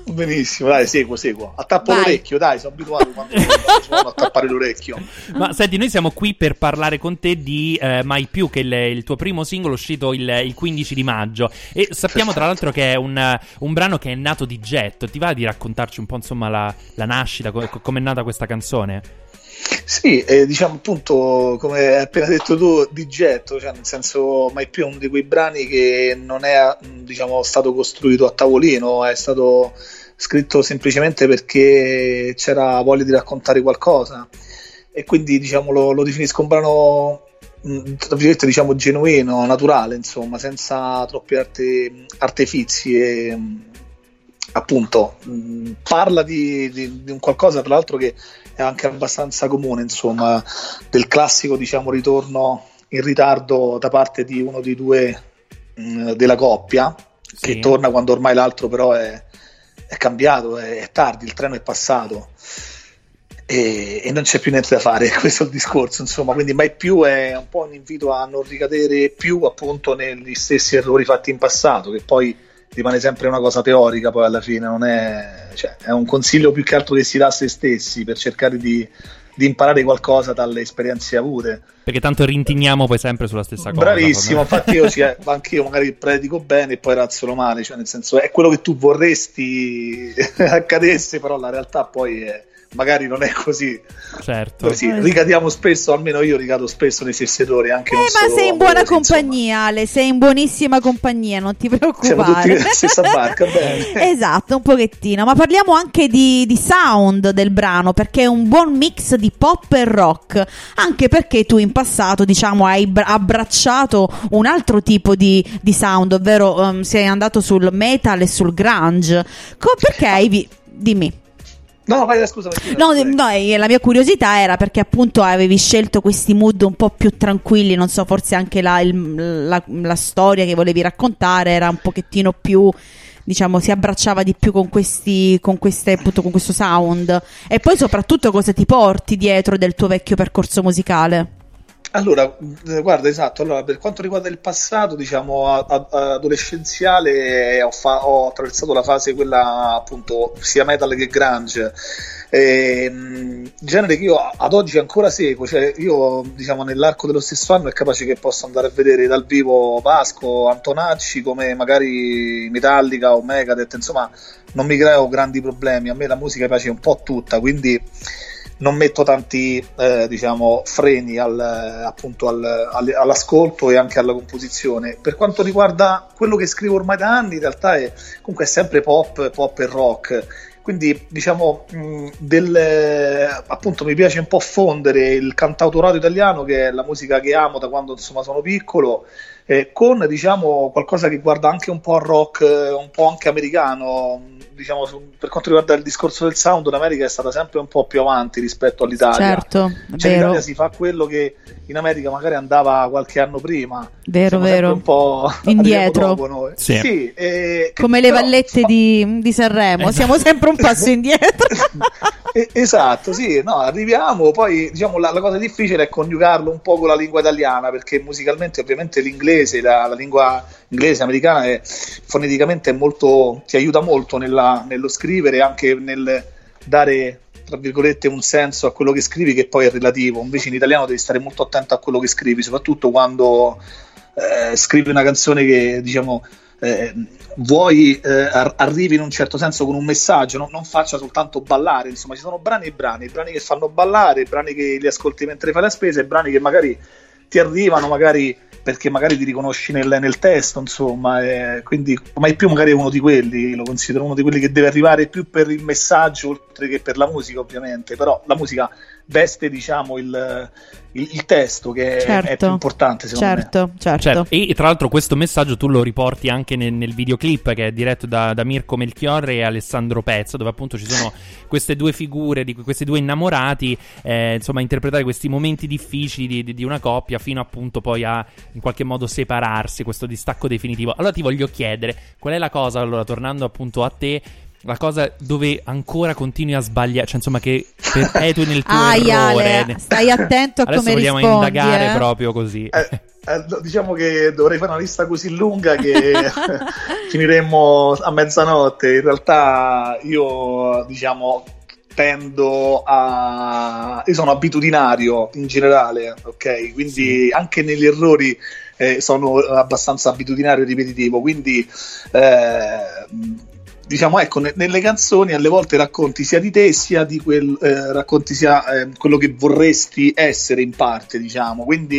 Benissimo, dai, seguo, seguo. Attappo Vai. l'orecchio, dai, sono abituato quando mi suono a tappare l'orecchio. Ma senti, noi siamo qui per parlare con te di eh, Mai più, che è il, il tuo primo singolo uscito il, il 15 di maggio. E sappiamo tra l'altro che è un, un brano che è nato di getto. Ti va di raccontarci un po' insomma la, la nascita, come è nata questa canzone? Sì, e diciamo appunto, come hai appena detto tu, di getto, cioè nel senso, mai più uno di quei brani che non è diciamo, stato costruito a tavolino, è stato scritto semplicemente perché c'era voglia di raccontare qualcosa. E quindi diciamo lo, lo definisco un brano mh, tra virgolette diciamo genuino, naturale, insomma, senza troppi arte- artifizi e appunto mh, parla di, di- di un qualcosa tra l'altro che è anche abbastanza comune, insomma, del classico diciamo ritorno in ritardo da parte di uno dei due mh, della coppia che Sì. torna quando ormai l'altro però è, è cambiato, è, è tardi, il treno è passato e, e non c'è più niente da fare, questo è il discorso, insomma, quindi mai più è un po' un invito a non ricadere più appunto negli stessi errori fatti in passato, che poi rimane sempre una cosa teorica poi alla fine, non è, cioè, è un consiglio più che altro che si dà a se stessi per cercare di, di imparare qualcosa dalle esperienze avute. Perché tanto rintiniamo poi sempre sulla stessa cosa. Bravissimo, infatti io ci- anch'io magari predico bene e poi razzolo male, cioè nel senso è quello che tu vorresti accadesse, però la realtà poi è- magari non è così. Certo. Così, ricadiamo spesso, almeno io ricado spesso nei stessi errori, anche Eh, non ma solo sei in buona insomma. compagnia, Ale, sei in buonissima compagnia, non ti Siamo tutti preoccupare. nella stessa barca, bene. Esatto, un pochettino, ma parliamo anche di, di sound del brano perché è un buon mix di pop e rock, anche perché tu in passato diciamo hai bra- abbracciato un altro tipo di, di sound, ovvero um, sei andato sul metal e sul grunge. Co- perché hai... vi- Dimmi. No, vai, scusa. No, no, la mia curiosità era perché appunto avevi scelto questi mood un po' più tranquilli, non so, forse anche la, il- la- la storia che volevi raccontare era un pochettino più, diciamo, si abbracciava di più con questi, con queste, appunto, con questo sound. E poi soprattutto cosa ti porti dietro del tuo vecchio percorso musicale? Allora, eh, guarda, esatto, allora, per quanto riguarda il passato, diciamo, a- a- adolescenziale, ho, fa- ho attraversato la fase quella appunto sia metal che grunge, Ehm, genere che io ad oggi ancora seguo, cioè io diciamo nell'arco dello stesso anno è capace che posso andare a vedere dal vivo Vasco, Antonacci come magari Metallica o Megadeth, insomma non mi creo grandi problemi, a me la musica piace un po' tutta, quindi non metto tanti eh, diciamo, freni al, appunto al- al- all'ascolto e anche alla composizione. Per quanto riguarda quello che scrivo ormai da anni, in realtà è comunque è sempre pop, pop e rock. Quindi diciamo mh, del, appunto mi piace un po' fondere il cantautorato italiano che è la musica che amo da quando insomma sono piccolo eh, con diciamo qualcosa che guarda anche un po' al rock, eh, un po' anche americano. Diciamo, su- per quanto riguarda il discorso del sound, l'America è stata sempre un po' più avanti rispetto all'Italia. Certo, Cioè, in vero. Italia si fa quello che in America magari andava qualche anno prima. Vero, vero. Un po' Indietro. noi. Sì. eh, Come le però- vallette di, di Sanremo, Esatto. siamo sempre un passo indietro. Eh, Esatto, sì, no, arriviamo, poi diciamo la, la cosa difficile è coniugarlo un po' con la lingua italiana, perché musicalmente ovviamente l'inglese, la, la lingua inglese, americana, è, foneticamente molto, ti aiuta molto nella- nello scrivere, anche nel dare, tra virgolette, un senso a quello che scrivi che poi è relativo, invece in italiano devi stare molto attento a quello che scrivi, soprattutto quando eh, scrivi una canzone che, diciamo, eh, vuoi eh, ar- arrivi in un certo senso con un messaggio, no? non faccia soltanto ballare, insomma ci sono brani e brani, brani che fanno ballare, brani che li ascolti mentre fai la spesa e brani che magari ti arrivano magari perché magari ti riconosci nel, nel testo, insomma, eh, quindi mai più magari è uno di quelli, lo considero uno di quelli che deve arrivare più per il messaggio oltre che per la musica ovviamente, però la musica veste diciamo il, il, il testo che è- è, Certo. più importante secondo me. Certo, certo. Certo, E tra l'altro questo messaggio tu lo riporti anche nel, nel videoclip che è diretto da, da Mirko Melchiorre e Alessandro Pezzo, dove appunto ci sono queste due figure, di questi due innamorati, eh, insomma, a interpretare questi momenti difficili di, di- di una coppia fino appunto poi a in qualche modo separarsi, questo distacco definitivo. Allora ti voglio chiedere, qual è la cosa, allora tornando appunto a te, la cosa dove ancora continui a sbagliare, cioè insomma che perpetui nel tuo Ai, errore. Ale, stai attento a Adesso come vogliamo rispondi, indagare eh. proprio così. Eh, no, diciamo che dovrei fare una lista così lunga che finiremmo a mezzanotte. In realtà io, diciamo, tendo a... Io sono abitudinario in generale, ok? Quindi anche negli errori eh, sono abbastanza abitudinario e ripetitivo, quindi... eh, Diciamo, ecco, ne- nelle canzoni alle volte racconti sia di te sia di quel, eh, racconti sia eh, quello che vorresti essere in parte, diciamo. Quindi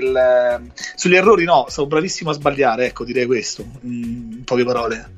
il, eh, sugli errori no, sono bravissimo a sbagliare, ecco, direi questo, mm, in poche parole.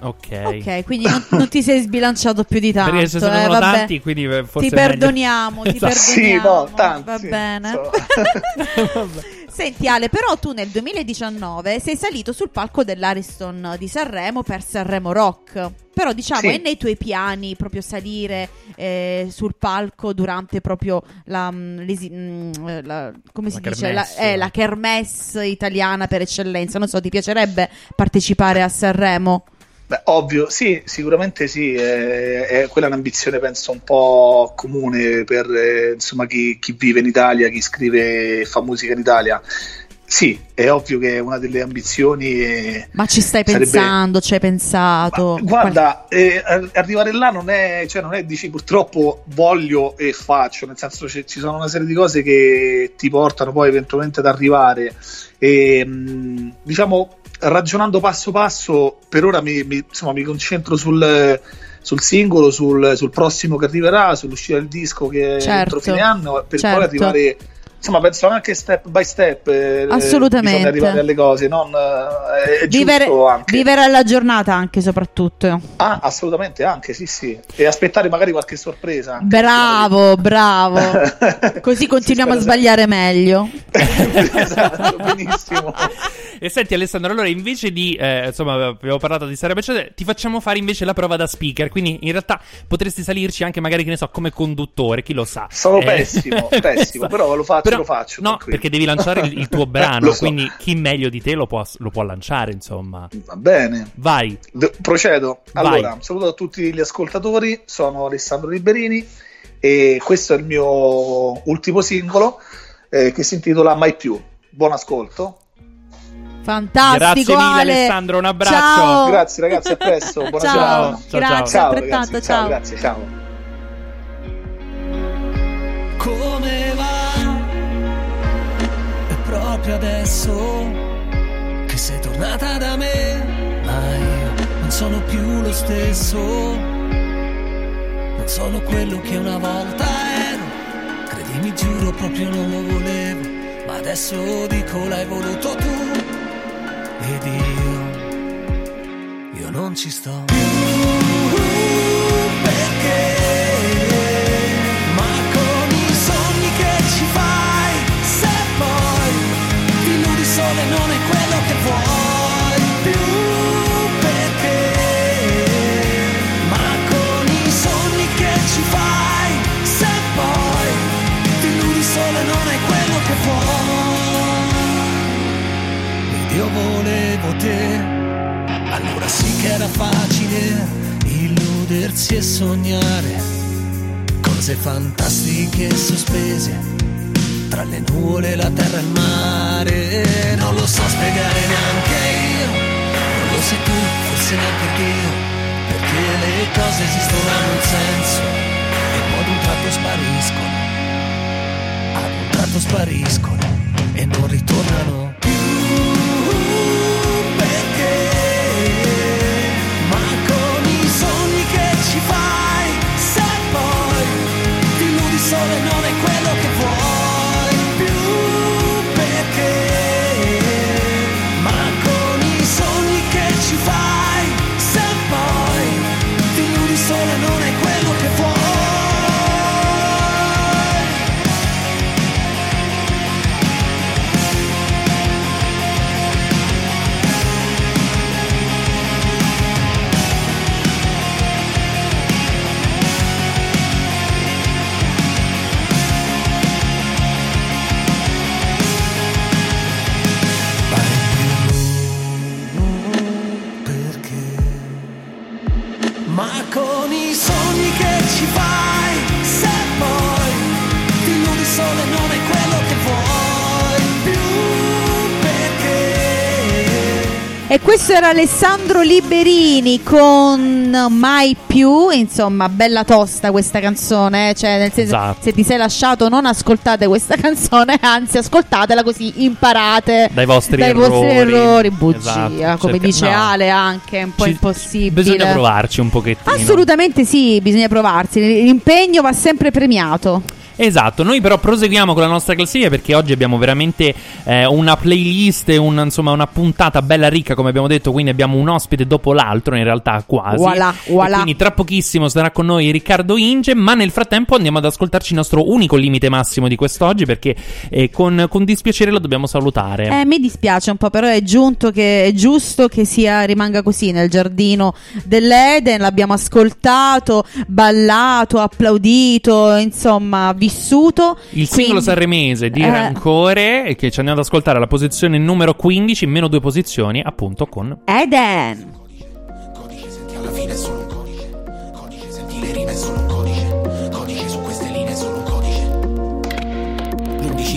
Ok. Ok, quindi non, non ti sei sbilanciato più di tanto. Perché ce ne eh, sono vabbè. tanti, quindi eh, forse Ti è meglio- perdoniamo, ti Esatto. perdoniamo. Sì, no, tanti, Va bene. insomma. Senti Ale, però tu nel 2019 sei salito sul palco dell'Ariston di Sanremo per Sanremo Rock. Però diciamo Sì. è nei tuoi piani proprio salire eh, sul palco durante proprio la, mm, l'esi- mm, la- come si La dice la, kermesse. eh, la kermesse italiana per eccellenza. Non so, ti piacerebbe partecipare a Sanremo? Beh, ovvio, sì, sicuramente sì, è, è- quella è un'ambizione penso un po' comune per eh, insomma, chi, chi vive in Italia, chi scrive e fa musica in Italia. Sì, è ovvio che è una delle ambizioni. Ma ci stai Sarebbe- pensando? Ci hai pensato? Guarda, eh, ar- arrivare là non è, cioè non è dici purtroppo voglio e faccio, nel senso ci ci sono una serie di cose che ti portano poi eventualmente ad arrivare e mh, diciamo ragionando passo passo per ora mi, mi- insomma, mi concentro sul, sul singolo, sul, sul prossimo che arriverà, sull'uscita del disco che è Certo, entro fine anno per certo. poi arrivare insomma penso anche step by step eh, Assolutamente. bisogna arrivare alle cose non, eh, è Vivere, giusto anche vivere alla giornata anche soprattutto. Ah, assolutamente anche, sì, sì. E aspettare magari qualche sorpresa. anche. Bravo, bravo. Così continuiamo a sbagliare meglio. esatto, benissimo. E senti Alessandro, allora invece di, eh, insomma, abbiamo parlato di Sarebbe Eccetera, ti facciamo fare invece la prova da speaker, quindi in realtà potresti salirci anche magari, che ne so, come conduttore, chi lo sa. Sono Eh, pessimo, pessimo, però lo faccio, però- lo faccio. No, perché devi lanciare il, il tuo brano, so. quindi chi meglio di te lo può, lo può lanciare, insomma. Va bene. Vai. D- procedo. Vai. Allora, saluto a tutti gli ascoltatori, sono Alessandro Liberini e questo è il mio ultimo singolo eh, che si intitola Mai più. Buon ascolto. Fantastico, Grazie mille, Ale. Alessandro, un abbraccio. Ciao. Grazie ragazzi, a presto. Buona Ciao. serata. Grazie, ciao, ragazzi, ciao. grazie, ciao. come proprio adesso che sei tornata da me, ma io non sono più lo stesso. Non sono quello che una volta ero. Credimi, giuro, proprio non lo volevo. Ma adesso dico l'hai voluto tu. Ed io, io non ci sto più. Perché? Volevo te, allora sì che era facile illudersi e sognare. Cose fantastiche sospese tra le nuvole, la terra e il mare. Non lo so spiegare neanche io, non lo sai tu, forse neanche Dio, perché le cose esistono, hanno un senso. E poi ad un tratto spariscono, ad un tratto spariscono e non ritornano più. E questo era Alessandro Liberini con Mai più, insomma, bella tosta questa canzone, eh, cioè nel senso Esatto. se ti sei lasciato non ascoltate questa canzone, anzi ascoltatela così imparate Dai vostri dai vostri errori. errori, bugia, Esatto, come cerca- dice no. Ale anche, è un po' Ci- impossibile. Bisogna provarci un pochettino. Assolutamente sì, bisogna provarsi, l'impegno va sempre premiato. Esatto, noi però proseguiamo con la nostra classifica perché oggi abbiamo veramente eh, una playlist, un- insomma una puntata bella ricca come abbiamo detto, quindi abbiamo un ospite dopo l'altro, in realtà quasi. Voilà, voilà. Quindi tra pochissimo sarà con noi Riccardo Inge, ma nel frattempo andiamo ad ascoltarci il nostro unico limite massimo di quest'oggi perché eh, con, con dispiacere lo dobbiamo salutare. Eh, mi dispiace un po', però è, giunto che, è giusto che sia, rimanga così nel giardino dell'Eden. L'abbiamo ascoltato, ballato, applaudito, insomma, vissuto. Il singolo sanremese di Eh. Rancore, eh, che ci andiamo ad ascoltare alla posizione numero 15, in meno due posizioni, appunto con Eden. alla fine è solo un codice. Codice, senti le rime è solo un codice.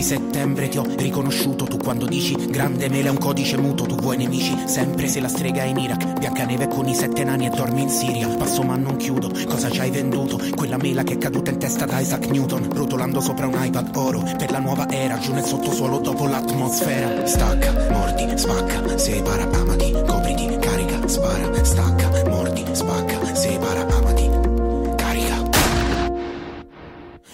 Settembre ti ho riconosciuto. Tu quando dici grande mele è un codice muto tu vuoi nemici. Sempre se la strega è in Iraq Biancaneve con i sette nani e dormi in Siria. Passo ma non chiudo cosa ci hai venduto? Quella mela che è caduta in testa da Isaac Newton rotolando sopra un iPad oro. Per la nuova era giù nel sottosuolo dopo l'atmosfera. Stacca mordi spacca separa amati copriti carica spara. Stacca mordi spacca separa amati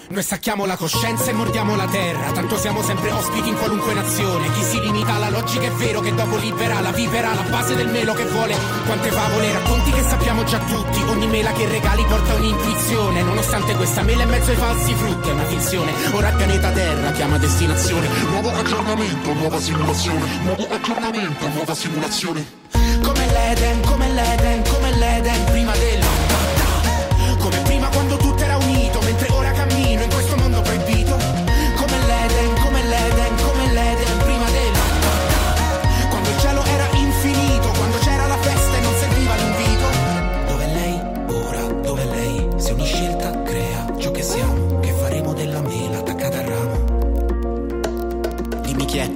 noi stacchiamo la coscienza e mordiamo la terra, tanto siamo sempre ospiti in qualunque nazione. Chi si limita alla logica è vero che dopo libera la vipera, la base del melo che vuole. Quante favole, racconti che sappiamo già tutti. Ogni mela che regali porta un'intuizione. Nonostante questa mela in mezzo ai falsi frutti è una finzione. Ora il pianeta Terra chiama destinazione. Nuovo aggiornamento, nuova simulazione. Nuovo aggiornamento, nuova simulazione. Come l'Eden, come l'Eden, come l'Eden prima del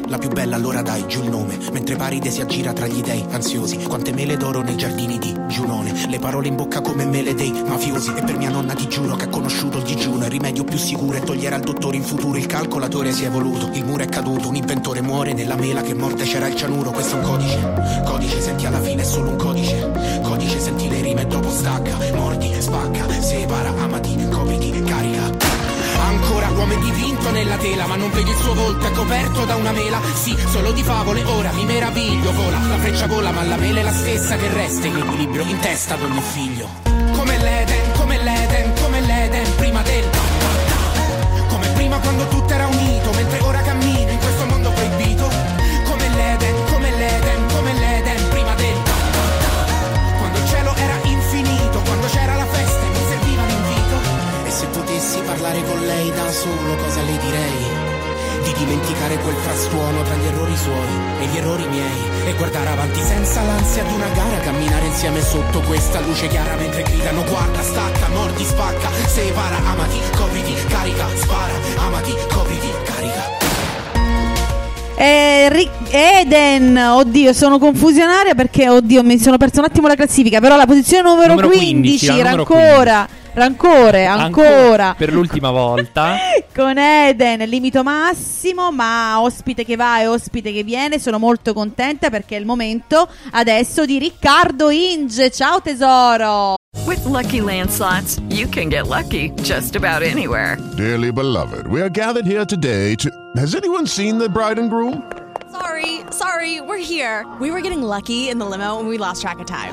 la più bella, allora dai giù il nome. Mentre Paride si aggira tra gli dei ansiosi. Quante mele d'oro nei giardini di Giunone. Le parole in bocca come mele dei mafiosi. E per mia nonna ti giuro che ha conosciuto il digiuno. Il rimedio più sicuro è togliere al dottore in futuro. Il calcolatore si è evoluto. Il muro è caduto. Un inventore muore nella mela che morde c'era il cianuro. Questo è un codice. Codice, senti alla fine è solo un codice. Codice, senti le rime e dopo stacca. Mordi, spacca, separa, amati, copriti, carica. Uomo è dipinto nella tela, ma non vedi il suo volto, è coperto da una mela. Sì, solo di favole, ora mi meraviglio. Vola, la freccia vola, ma la mela è la stessa che resta in equilibrio in testa ad ogni figlio. Parlare con lei da solo, cosa le direi? Di dimenticare quel frastuono tra gli errori suoi e gli errori miei. E guardare avanti senza l'ansia di una gara, camminare insieme sotto questa luce chiara mentre gridano guarda, stacca, mordi, spacca, separa, amati, copriti, carica, spara, amati, copriti, carica. Eh, Eden, oddio, sono confusionaria perché, oddio, mi sono perso un attimo la classifica. Però la posizione numero, Numero 15, 15, la numero ancora, rancore, ancora. Per l'ultima volta. Con Eden, limito massimo, ma ospite che va e ospite che viene. Sono molto contenta perché è il momento adesso di Riccardo Inge. Ciao tesoro. With Lucky Land slots, you can get lucky just about anywhere. Dearly beloved, we are gathered here today to. Has anyone seen the bride and groom? Sorry, sorry, we're here. We were getting lucky in the limo and we lost track of time.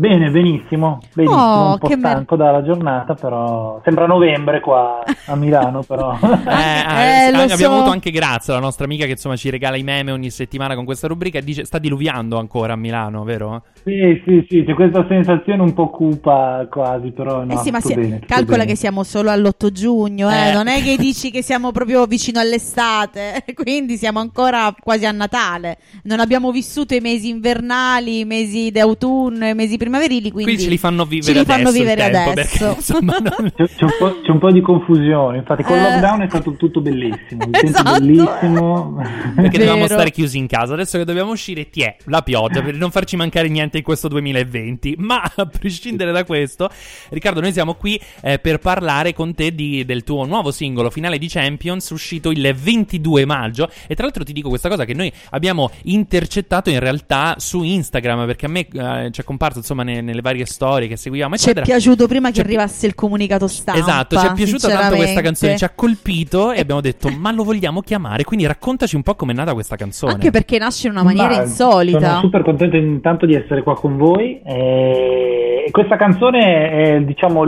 Bene, benissimo, benissimo, Oh, un po' che mer- stanco dalla giornata, però sembra novembre qua a Milano, però. Eh, Eh, lo abbiamo so. avuto anche Grazia, la nostra amica che insomma ci regala i meme ogni settimana con questa rubrica e dice sta diluviando ancora a Milano, vero? Sì, sì, sì, c'è questa sensazione un po' cupa quasi, però no, eh sì, ma si- bene, calcola bene. che siamo solo all'8 giugno, eh, Eh. non è che dici che siamo proprio vicino all'estate, quindi siamo ancora quasi a Natale. Non abbiamo vissuto i mesi invernali, i mesi d'autunno, i mesi primaverili, quindi Qui ce li fanno vivere ce li fanno adesso vivere tempo, adesso. perché, insomma, non- C'è, c'è un po', c'è un po' di confusione, infatti col Eh. lockdown è stato tutto bellissimo, il Esatto. bellissimo. Perché dovevamo stare chiusi in casa. Adesso che dobbiamo uscire, ti è la pioggia per non farci mancare niente in questo 2020. Ma a prescindere da questo, Riccardo, noi siamo qui eh, per parlare con te di- del tuo nuovo singolo finale di Champions, uscito il 22 maggio. E tra l'altro ti dico questa cosa che noi abbiamo intercettato in realtà su Instagram. Perché a me eh, ci è comparso insomma ne- nelle varie storie che seguiamo, Ci è eccetera. piaciuto prima che Ci è pi- arrivasse il comunicato stampa. Esatto, ci è piaciuta tanto questa canzone, ci ha colpito e abbiamo detto ma lo vogliamo chiamare, quindi raccontaci un po' com'è nata questa canzone. Anche perché nasce in una maniera Ma insolita. Sono super contento intanto di essere qua con voi. E e questa canzone è, diciamo,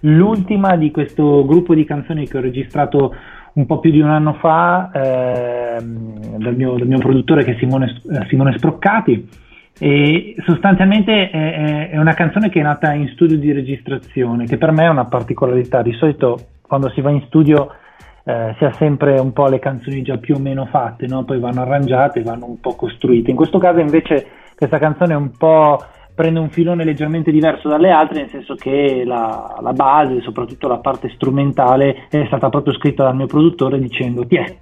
l'ultima di questo gruppo di canzoni che ho registrato un po' più di un anno fa ehm, dal, mio, dal mio produttore che è Simone, eh, Simone Sproccati. E sostanzialmente è, è- una canzone che è nata in studio di registrazione, che per me è una particolarità. Di solito quando si va in studio eh, si ha sempre un po' le canzoni già più o meno fatte, no? poi vanno arrangiate, vanno un po' costruite. In questo caso invece questa canzone è un po' prende un filone leggermente diverso dalle altre, nel senso che la, la base, soprattutto la parte strumentale, è stata proprio scritta dal mio produttore dicendo ti è,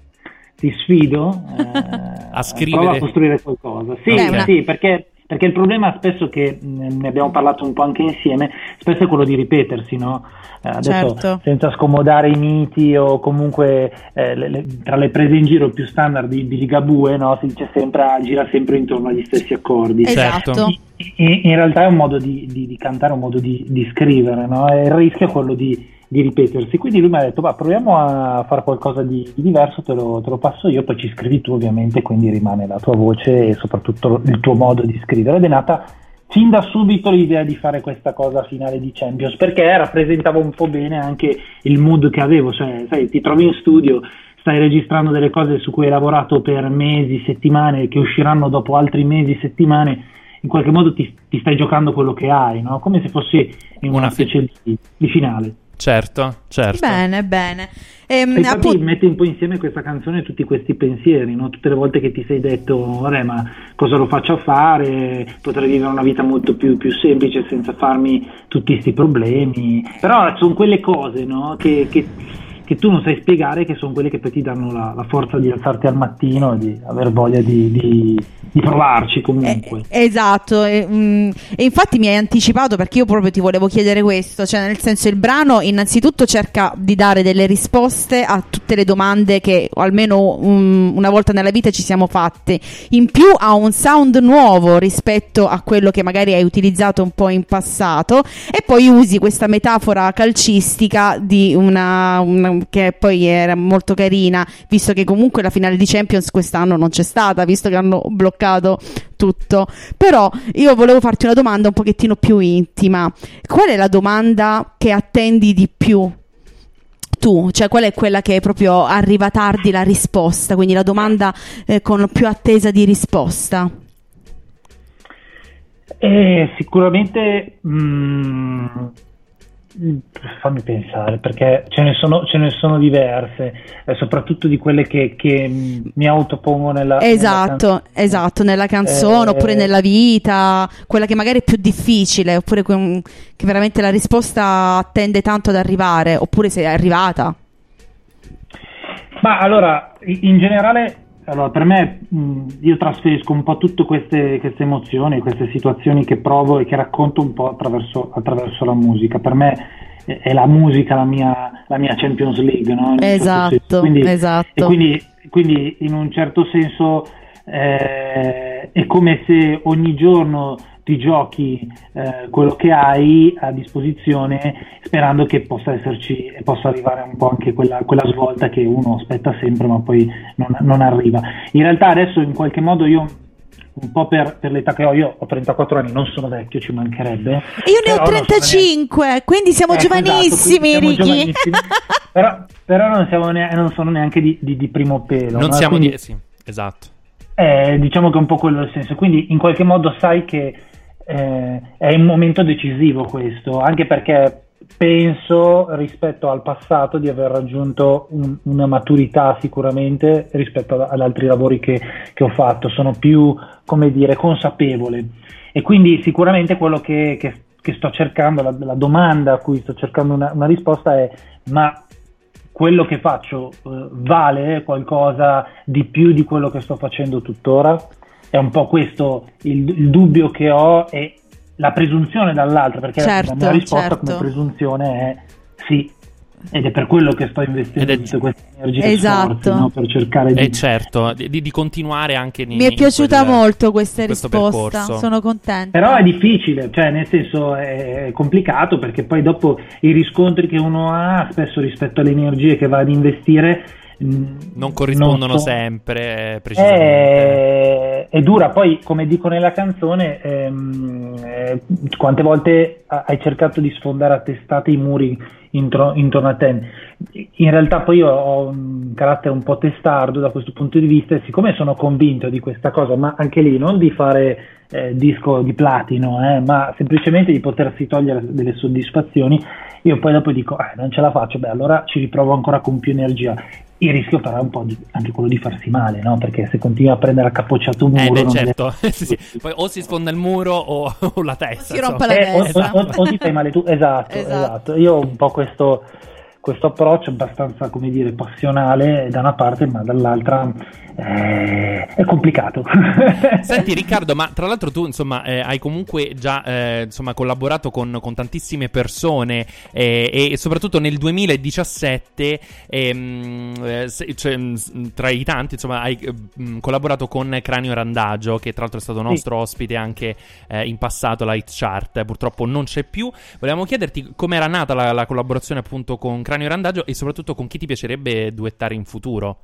ti sfido eh, A scrivere. prova a costruire qualcosa. Sì, una- sì, perché, perché il problema spesso che ne abbiamo parlato un po' anche insieme, spesso è quello di ripetersi, no? Eh, adesso Certo. senza scomodare i miti o comunque eh, le- le- tra le prese in giro più standard di, di Ligabue, no? Si dice sempre gira sempre intorno agli stessi accordi. Esatto. Certo. In, in realtà è un modo di, di- di cantare, un modo di, di scrivere, no? E il rischio è quello di, di ripetersi. Quindi lui mi ha detto: Va, proviamo a fare qualcosa di, di diverso, te lo, te lo passo io, poi ci scrivi tu, ovviamente, quindi rimane la tua voce e soprattutto il tuo modo di scrivere. Ed è nata fin da subito l'idea di fare questa cosa finale di Champions perché rappresentava un po' bene anche il mood che avevo, cioè, sai, ti trovi in studio. Stai registrando delle cose su cui hai lavorato per mesi, settimane, che usciranno dopo altri mesi, settimane, in qualche modo ti, ti stai giocando quello che hai, no? come se fossi in una, Una fi- specie di, di finale. Certo, certo. Bene, bene. Ehm, E infatti appunto- mette un po' insieme questa canzone tutti questi pensieri, no? tutte le volte che ti sei detto, vabbè, ma cosa lo faccio a fare? Potrei vivere una vita molto più, più semplice senza farmi tutti questi problemi. Però sono quelle cose no? che, che- che tu non sai spiegare, che sono quelle che poi ti danno la, la forza di alzarti al mattino e di aver voglia di, di- di provarci comunque. Esatto, e, mm, e infatti mi hai anticipato perché io proprio ti volevo chiedere questo, cioè nel senso il brano innanzitutto cerca di dare delle risposte a tutte le domande che almeno mm, una volta nella vita ci siamo fatte, in più ha un sound nuovo rispetto a quello che magari hai utilizzato un po' in passato e poi usi questa metafora calcistica di una, una- che poi era molto carina, visto che comunque la finale di Champions quest'anno non c'è stata, visto che hanno bloccato tutto. Però io volevo farti una domanda un pochettino più intima. Qual è la domanda che attendi di più? Tu, cioè qual è quella che proprio arriva tardi la risposta, quindi la domanda eh, con più attesa di risposta? Eh, sicuramente mm, fammi pensare perché ce ne sono, ce ne sono diverse, eh, soprattutto di quelle che, che, mm, mi autopongo nella nella Esatto, esatto, nella canzone Eh, oppure nella vita, quella che magari è più difficile, oppure que- che veramente la risposta tende tanto ad arrivare, oppure se è arrivata. Ma allora, in generale, allora, per me mh, io trasferisco un po' tutte queste, queste emozioni, queste situazioni che provo e che racconto un po' attraverso, attraverso la musica. Per me è, è la musica la mia, la mia Champions League, no? Certo Esatto. Quindi- esatto. E quindi, quindi in un certo senso eh, è come se ogni giorno ti giochi eh, quello che hai a disposizione sperando che possa esserci e possa arrivare un po' anche quella, quella svolta che uno aspetta sempre ma poi non, non arriva. In realtà adesso in qualche modo io un po' per, per l'età che ho, io ho 34 anni, non sono vecchio, ci mancherebbe. Io ne ho Però non sono 35, quindi siamo esatto, giovanissimi, quindi siamo Ricky. giovanissimi. però, però non, siamo ne- non sono neanche di, di- di primo pelo. Non no? siamo Quindi, di... Sì, esatto. eh, diciamo che è un po' quello il senso. Quindi in qualche modo sai che eh, è un momento decisivo questo, anche perché penso rispetto al passato di aver raggiunto un- una maturità sicuramente rispetto ad, altri lavori che, che ho fatto. Sono più, come dire, consapevole. E quindi sicuramente quello che, che- che sto cercando, la, la domanda a cui sto cercando una, una risposta è ma quello che faccio eh, vale qualcosa di più di quello che sto facendo tuttora? È un po' questo il, il dubbio che ho e la presunzione dall'altra, perché Certo, la mia risposta certo. come presunzione è sì. Ed è per quello che sto investendo tutte queste energie e Esatto. sforzi, no? per cercare di Eh certo, di, di continuare anche nei- Mi è in piaciuta quel- molto questa risposta, percorso. sono contenta. Però è difficile, cioè nel senso è complicato perché poi dopo i riscontri che uno ha spesso rispetto alle energie che va ad investire Non corrispondono non so- sempre eh, precisamente. è, è dura, poi come dico nella canzone, ehm, eh, quante volte ha- hai cercato di sfondare a testate i muri intro- intorno a te. In realtà poi io ho un carattere un po' testardo da questo punto di vista e siccome sono convinto di questa cosa, ma anche lì non di fare eh, disco di platino, eh, ma semplicemente di potersi togliere delle soddisfazioni, io poi dopo dico, eh, non ce la faccio, beh allora ci riprovo ancora con più energia. Il rischio però è un po' di- anche quello di farsi male, no? Perché se continui a prendere a capocciato un muro... Eh beh certo, Sì, sì. poi o si sfonda il muro o, o la testa. Si rompe insomma. la Eh, o, testa. o- o- o ti fai male tu, esatto, Esatto. esatto. Io ho un po' questo, questo approccio abbastanza, come dire, passionale da una parte, ma dall'altra eh, è complicato. Senti Riccardo, ma tra l'altro tu insomma eh, hai comunque già eh, insomma, collaborato con, con tantissime persone eh, e soprattutto nel 2017 ehm, eh, se- cioè, mh, s- tra i tanti insomma hai eh, mh, collaborato con Cranio Randagio che tra l'altro è stato Sì. nostro ospite anche in passato alla Hit Chart, purtroppo non c'è più. Volevamo chiederti com'era nata la, la collaborazione appunto con Cranio Randagio e soprattutto con chi ti piacerebbe duettare in futuro.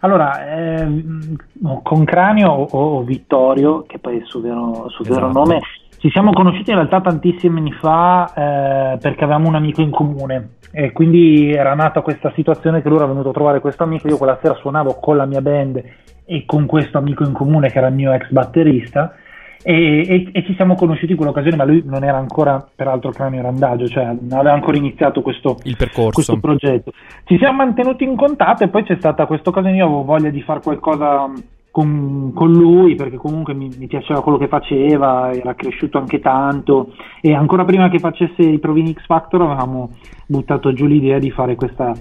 Allora, ehm, con Cranio o, o Vittorio, che poi è il suo vero, suo vero Esatto. nome, ci siamo conosciuti in realtà tantissimi anni fa eh, perché avevamo un amico in comune e quindi era nata questa situazione che lui era venuto a trovare questo amico, io quella sera suonavo con la mia band e con questo amico in comune che era il mio ex batterista e, e- e ci siamo conosciuti in quell'occasione, ma lui non era ancora peraltro Cranio Randagio, cioè non aveva ancora iniziato questo, Il percorso. questo progetto. Ci siamo mantenuti in contatto e poi c'è stata questa occasione, io avevo voglia di fare qualcosa con, con lui perché comunque mi, mi piaceva quello che faceva, era cresciuto anche tanto e ancora prima che facesse i provini X Factor avevamo buttato giù l'idea di fare questa,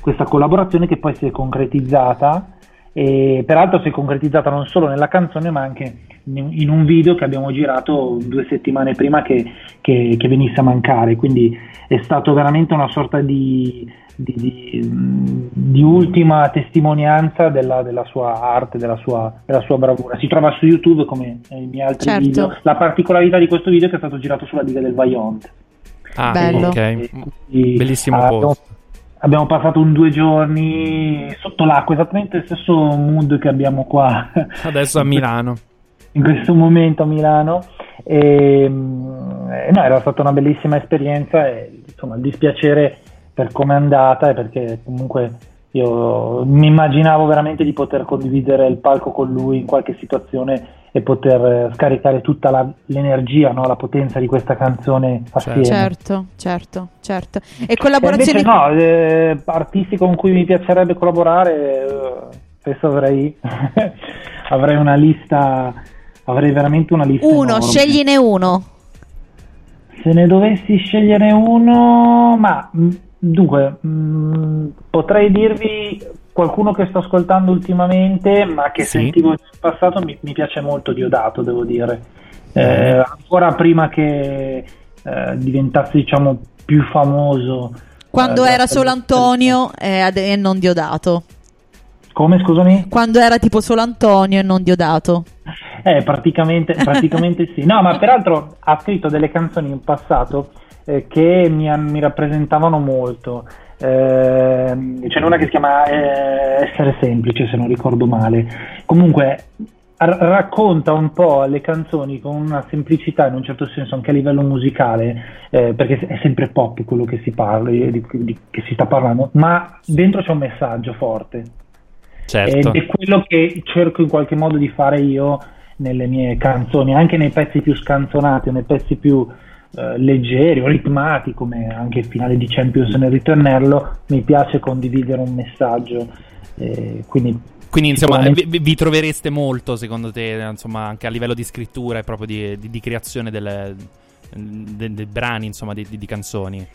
questa collaborazione che poi si è concretizzata e peraltro si è concretizzata non solo nella canzone ma anche in un video che abbiamo girato due settimane prima che, che- che venisse a mancare, quindi è stato veramente una sorta di, di- di- di ultima testimonianza della, della sua arte, della sua, della sua bravura. Si trova su YouTube come i miei altri Certo. video. La particolarità di questo video è che è stato girato sulla diga del Vaillant. Ah, Bello. ok. Quindi, Bellissimo ah, posto. Abbiamo passato un due giorni sotto l'acqua, esattamente il stesso mood che abbiamo qua Adesso a Milano. in questo momento a Milano. E, mm, eh, no, era stata una bellissima esperienza e insomma il dispiacere per come è andata e perché comunque io mi immaginavo veramente di poter condividere il palco con lui in qualche situazione e poter eh, scaricare tutta la- l'energia, no, la potenza di questa canzone assieme. Certo, certo, certo. E E collaborazioni invece no, eh, artisti con cui mi piacerebbe collaborare, eh, spesso avrei, avrei una lista, avrei veramente una lista. uno, enorme. scegliene uno. Se ne dovessi scegliere uno, ma mh, dunque, mh, potrei dirvi qualcuno che sto ascoltando ultimamente, ma che Sì. sentivo in passato, mi, mi piace molto Diodato, devo dire. Eh, ancora prima che eh, diventasse, diciamo, più famoso. Quando eh, era solo Antonio e e non Diodato. Come, scusami? Quando era tipo solo Antonio e non Diodato. Eh, praticamente, praticamente sì. No, ma peraltro ha scritto delle canzoni in passato eh, che mi, mi rappresentavano molto. Eh, c'è una che si chiama eh, Essere semplice, se non ricordo male. Comunque r- racconta un po' le canzoni con una semplicità, in un certo senso, anche a livello musicale, eh, perché è sempre pop quello che si parla, di, di- che si sta parlando, ma dentro c'è un messaggio forte. Certo. Ed è quello che cerco in qualche modo di fare io nelle mie canzoni, anche nei pezzi più scanzonati, nei pezzi più eh, leggeri o ritmati, come anche il finale di Champions nel ritornello, mi piace condividere un messaggio. eh, quindi Quindi insomma vi, vi trovereste molto secondo te, insomma, anche a livello di scrittura e proprio di, di- di creazione delle- de- dei brani, insomma, di- di canzoni.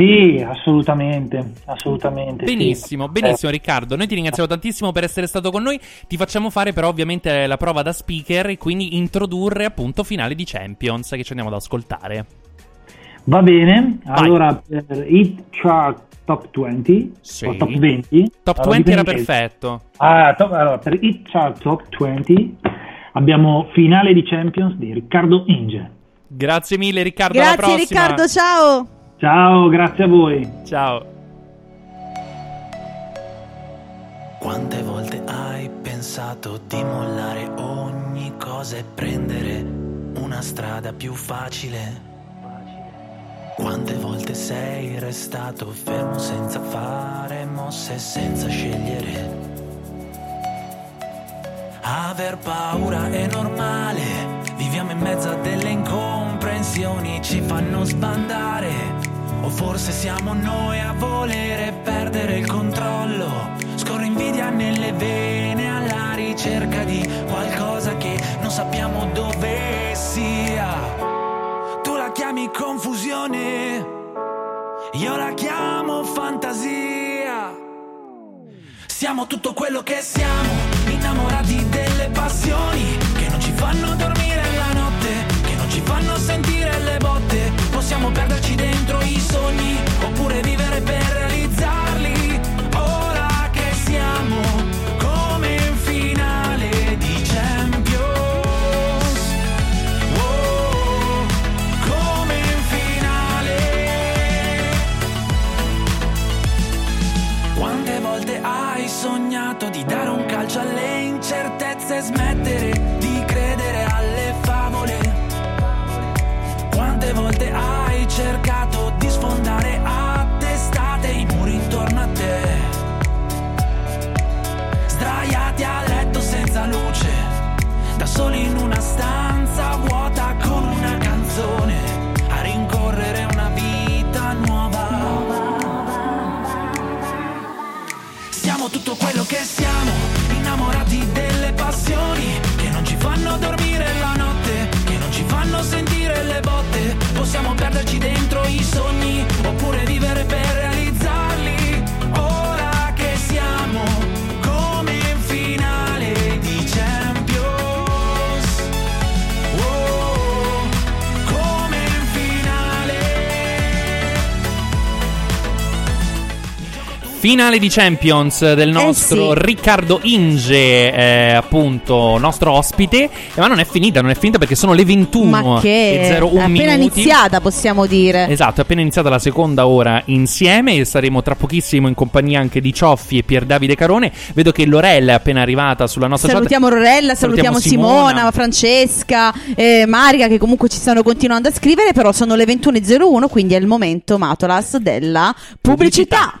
Sì, assolutamente, assolutamente. sì. Benissimo, benissimo Riccardo, noi ti ringraziamo tantissimo per essere stato con noi, ti facciamo fare però ovviamente la prova da speaker e quindi introdurre appunto finale di Champions che ci andiamo ad ascoltare. Va bene, allora per Hit Chart Top 20 o Top 20 Top allora, 20 era perfetto. Ah, top- allora, per Hit Chart Top 20 abbiamo finale di Champions di Riccardo Inge. Grazie mille Riccardo, alla Grazie prossima. Riccardo, ciao. Ciao, grazie a voi. Ciao. Quante volte hai pensato di mollare ogni cosa e prendere una strada più facile? Quante volte sei restato fermo senza fare mosse, senza scegliere? Aver paura è normale, viviamo in mezzo a delle incomprensioni, ci fanno sbandare. O forse siamo noi a volere perdere il controllo. Scorre invidia nelle vene alla ricerca di qualcosa che non sappiamo dove sia. Tu la chiami confusione, io la chiamo fantasia. Siamo tutto quello che siamo, innamorati delle passioni che non ci fanno dormire la notte, che non ci fanno sentire le botte. Possiamo perderci dentro i sogni oppure vivere per da soli in una stanza vuota con una canzone, a rincorrere una vita nuova. Siamo tutto quello che siamo, innamorati delle passioni che non ci fanno dormire la notte, che non ci fanno sentire le botte. Possiamo perderci dentro i sogni oppure vivere per Finale di Champions del nostro Eh sì. Riccardo Inge, eh, appunto, nostro ospite. Eh, ma non è finita, non è finita perché sono le 21 Ma che e è 01 appena minuti. iniziata, possiamo dire. Esatto, è appena iniziata la seconda ora insieme e saremo tra pochissimo in compagnia anche di Cioffi e Pier Davide Carone. Vedo che Lorella è appena arrivata sulla nostra Salutiamo chat. Rorella, salutiamo, Simona, Francesca, eh, Marica che comunque ci stanno continuando a scrivere, però sono le 21.01, quindi è il momento, Matolas, della pubblicità.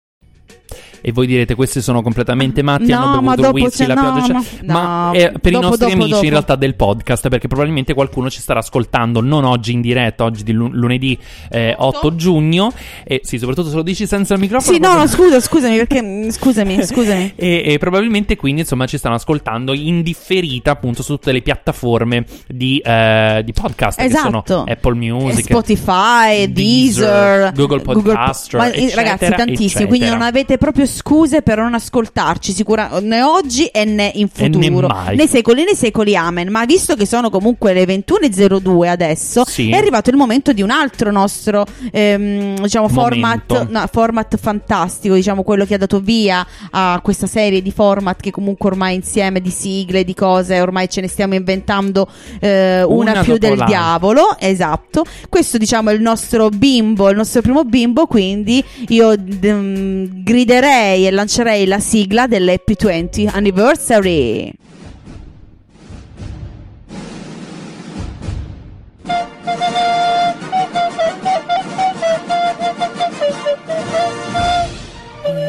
E voi direte, questi sono completamente matti, No, hanno ma bevuto dopo whisky, la no, pioggia. ma- c'è- ma no, eh, per i dopo, nostri dopo, amici dopo. in realtà del podcast, perché probabilmente qualcuno ci starà ascoltando non oggi in diretta, oggi di lu- lunedì eh, 8 giugno. E sì, soprattutto se lo dici senza il microfono. Sì, no, no, scusa, scusami, perché mm, scusami, scusami. e, e probabilmente quindi insomma ci stanno ascoltando in differita appunto su tutte le piattaforme di, eh, di podcast che Esatto. sono Apple Music, Spotify, Deezer, Deezer, Google Podcaster, Ma, eh, ragazzi, tantissimi. eccetera. Quindi non avete proprio scuse per non ascoltarci, sicura, né oggi e né in né futuro, mai. né secoli né secoli. Amen. Ma visto che sono comunque le 21.02 adesso, Sì. è arrivato il momento di un altro nostro ehm, diciamo, format, no, format fantastico, diciamo quello che ha dato via a questa serie di format che comunque ormai insieme di sigle, di cose, ormai ce ne stiamo inventando eh, una, Una più del l'altra. diavolo, esatto. Questo diciamo è il nostro bimbo, il nostro primo bimbo, quindi io mm, griderei e lancerei la sigla dell'Happy 20 Anniversary.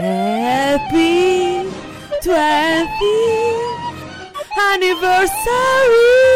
Happy 20 Anniversary.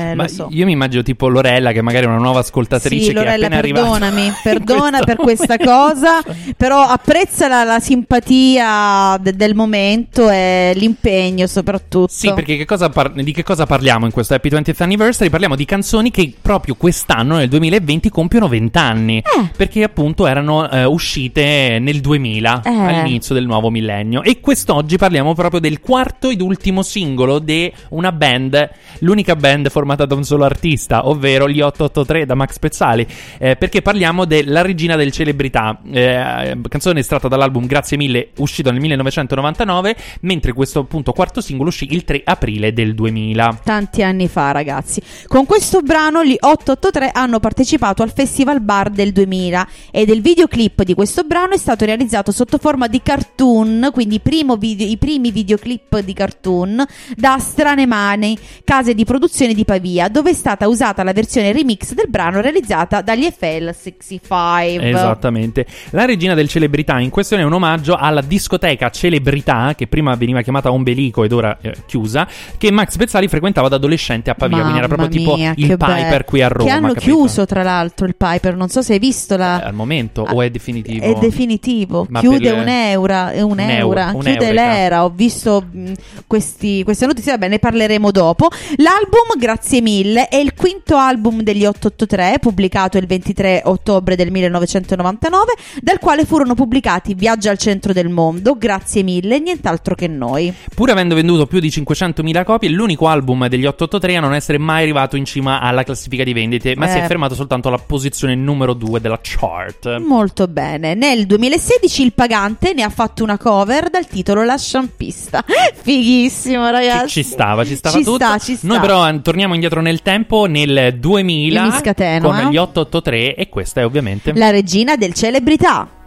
Eh, Ma so. io mi immagino tipo Lorella che magari è una nuova ascoltatrice Sì, che è Lorella, appena arrivata. perdonami, perdona in per questo questa cosa, però apprezza la, la simpatia de- del momento e l'impegno soprattutto. Sì, perché che cosa par- di che cosa parliamo in questo Happy 20th Anniversary? Parliamo di canzoni che proprio quest'anno, nel 2020, compiono 20 anni. Perché appunto erano eh, uscite nel 2000, Eh. all'inizio del nuovo millennio. E quest'oggi parliamo proprio del quarto ed ultimo singolo di una band, l'unica band formata da un solo artista, ovvero gli 883 da Max Pezzali. eh, perché parliamo della Regina del Celebrità, eh, canzone estratta dall'album Grazie mille, uscito nel 1999, mentre questo appunto quarto singolo uscì il 3 aprile del 2000. Tanti anni fa, ragazzi. Con questo brano gli 883 hanno partecipato al Festival Bar del 2000 ed il videoclip di questo brano è stato realizzato sotto forma di cartoon, quindi video- i primi videoclip di cartoon da Strane Mani, case di produzione di Pavia, dove è stata usata la versione remix del brano realizzata dagli FL65. Esattamente. La regina del celebrità in questione è un omaggio alla discoteca Celebrità, che prima veniva chiamata Ombelico ed ora eh, chiusa, che Max Pezzali frequentava da adolescente a Pavia, quindi era proprio Mamma tipo mia, il Piper bello. qui a Roma. Che hanno capito? chiuso tra l'altro il Piper, non so se hai visto la... Al momento, o è definitivo? È definitivo, Ma chiude per un'eura, un'eura, un chiude l'era. Ho visto mh, questi- queste notizie, vabbè, ne parleremo dopo. L'album, grazie mille, è il quinto album degli 883, pubblicato il 23 ottobre del 1999, dal quale furono pubblicati Viaggio al centro del mondo, grazie mille, e nient'altro che noi. Pur avendo venduto più di 500.000 copie, è l'unico album degli 883 a non essere mai arrivato in cima alla classifica di vendite, ma si è Eh. fermato soltanto alla posizione numero 2 della chart. Molto bene. Nel 2016 il pagante ne ha fatto una cover dal titolo La sciampista. Fighissimo, Ci, ragazzi. ci stava, ci stava Ci tutto. sta, ci sta. Noi però eh, torniamo indietro nel tempo nel 2000 Io mi scateno, con eh. gli 883 e questa è ovviamente La regina del celebrità.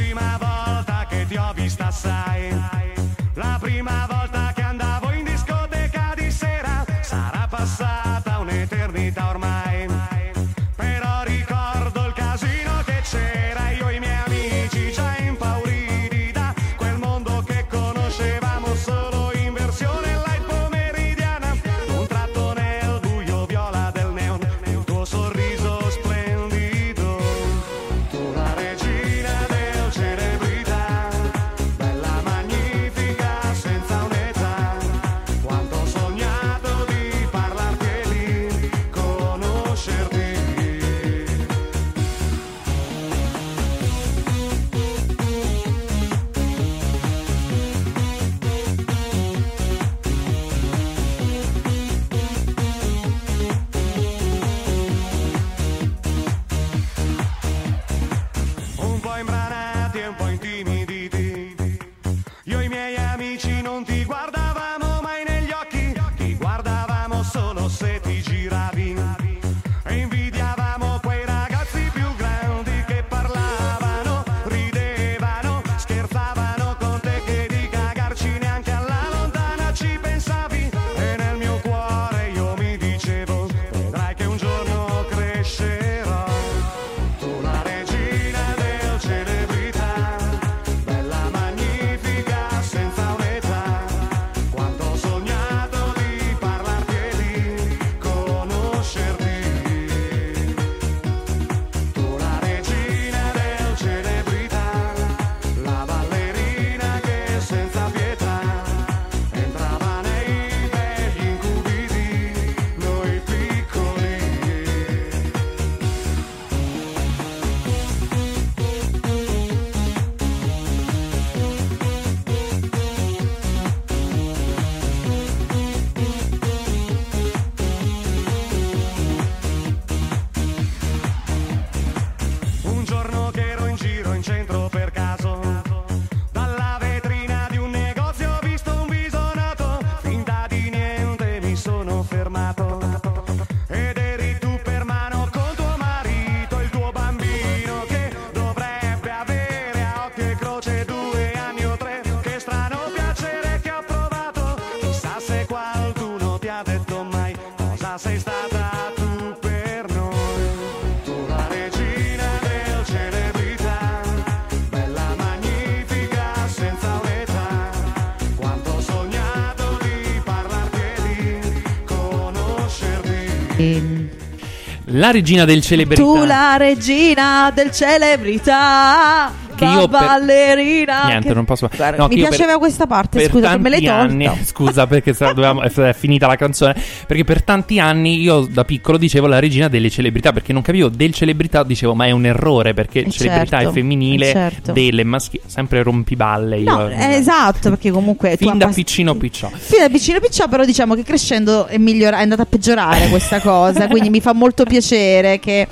Prima volta che ti ho vista sai. La prima volta che andavo in discoteca di sera Sarà passata un'eternità ormai Regina del celebrità. Tu la regina del celebrità. Che io per- ballerina. Niente, Che- non posso. Guarda, No, mi io per- piaceva questa parte, scusa, che me l'hai tanti tolta. anni, scusa perché dovevamo- è finita la canzone. Perché per tanti anni io da piccolo dicevo la regina delle celebrità. Perché non capivo del celebrità, dicevo ma è un errore. Perché Eh, celebrità certo, è femminile, eh, certo. delle maschile. Sempre rompiballe. Io, No, eh, esatto, perché comunque Fin da abbast- piccino picciò. Fino da piccino piccino, però diciamo che crescendo è, migliora- è andata a peggiorare questa cosa, quindi mi fa molto piacere che,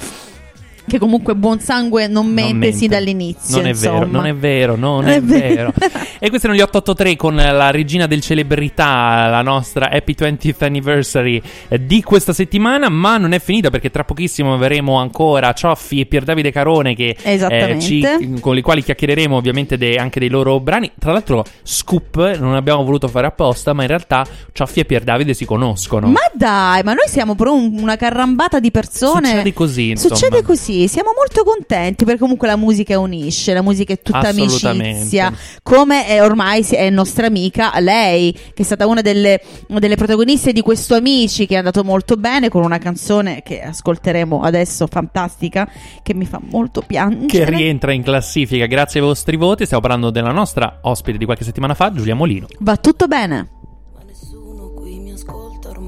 che comunque buon sangue non mente, mente. sin dall'inizio. Non è vero, insomma. non è vero, non Non è è vero. e questi erano gli 883 con la regina del celebrità, la nostra Happy 20th Anniversary eh, di questa settimana, ma non è finita perché tra pochissimo avremo ancora Cioffi e Pier Davide Carone che, eh, ci- con i quali chiacchiereremo ovviamente de- anche dei loro brani. Tra l'altro, scoop, non abbiamo voluto fare apposta, ma in realtà Cioffi e Pier Davide si conoscono. Ma dai, ma noi siamo però un- una carrambata di persone. Succede così, insomma. Succede così, siamo molto contenti perché comunque la musica unisce, la musica è tutta amicizia. Come è ormai è nostra amica lei, che è stata una delle, una delle protagoniste di questo Amici, che è andato molto bene con una canzone che ascolteremo adesso, fantastica, che mi fa molto che piangere. rientra in classifica grazie ai vostri voti. Stiamo parlando della nostra ospite di qualche settimana fa, Giulia Molino. Va tutto bene.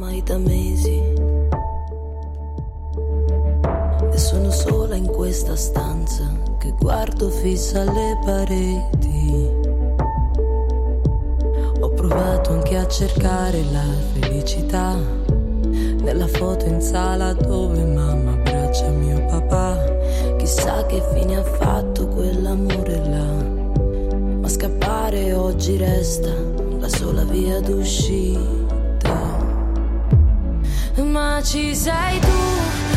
ormai da mesi. Sono sola in questa stanza che guardo fissa le pareti. Ho provato anche a cercare la felicità nella foto in sala dove mamma abbraccia mio papà. Chissà che fine ha fatto quell'amore là. Ma scappare oggi resta la sola via d'uscita. Ma ci sei tu,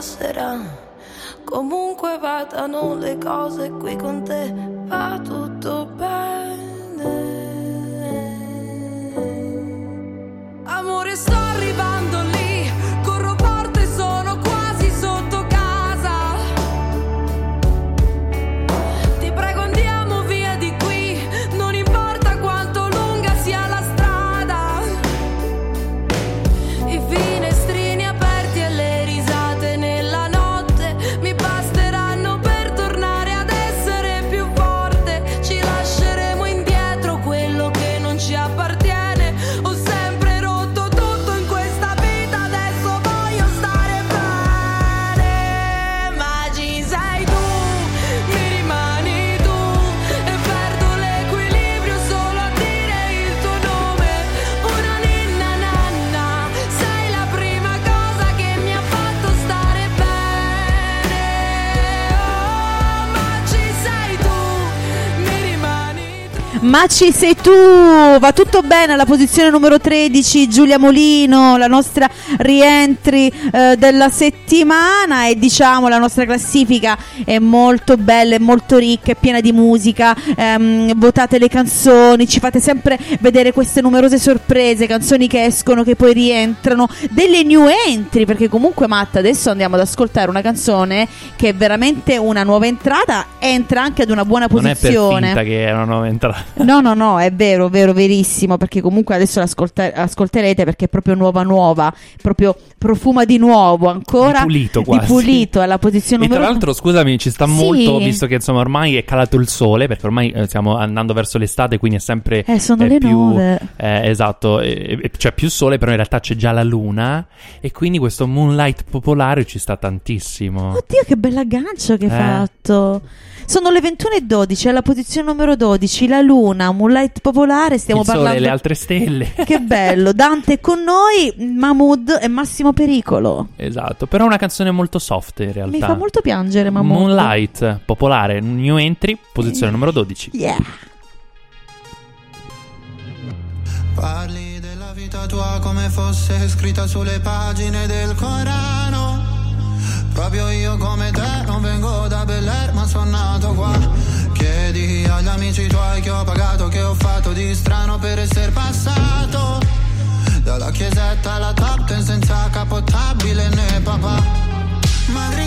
passerà. Comunque vadano le cose qui con te, va tutto bene. Amore, sto arrivando Ma ci sei tu, va tutto bene alla posizione numero 13 Giulia Molino, la nostra rientry eh, della settimana e diciamo la nostra classifica è molto bella, è molto ricca, è piena di musica, ehm, votate le canzoni, ci fate sempre vedere queste numerose sorprese, canzoni che escono, che poi rientrano, delle new entry perché comunque Matta adesso andiamo ad ascoltare una canzone che è veramente una nuova entrata, entra anche ad una buona Non è per posizione. finta che era una nuova entrata. No, no, no, è vero, vero, verissimo, perché comunque adesso l'ascolta- ascolterete perché è proprio nuova nuova, proprio profuma di nuovo, ancora Di pulito quasi. di pulito, alla posizione E tra numero l'altro, scusami, ci sta Sì. molto, visto che insomma ormai è calato il sole, perché ormai eh, stiamo andando verso l'estate, quindi è sempre Eh, sono eh, le più nove. eh, esatto, eh, eh, c'è più sole, però in realtà c'è già la luna e quindi questo moonlight popolare ci sta tantissimo. Oddio, che bell'aggancio che hai Eh. fatto. Sono le 21.12, alla posizione numero 12, la luna, Moonlight Popolare, stiamo il sole parlando... le altre stelle. Che bello, Dante è con noi, Mahmood e Massimo Pericolo. esatto, però è una canzone molto soft in realtà. Mi fa molto piangere Mahmood. Moonlight, popolare, new entry, posizione numero 12. Yeah. Parli della vita tua come fosse scritta sulle pagine del Corano. Proprio io come te non vengo da Bel Air ma sono nato qua. Chiedi agli amici tuoi che ho pagato, che ho fatto di strano per essere passato. Dalla chiesetta alla top ten senza capotabile né papà. Madri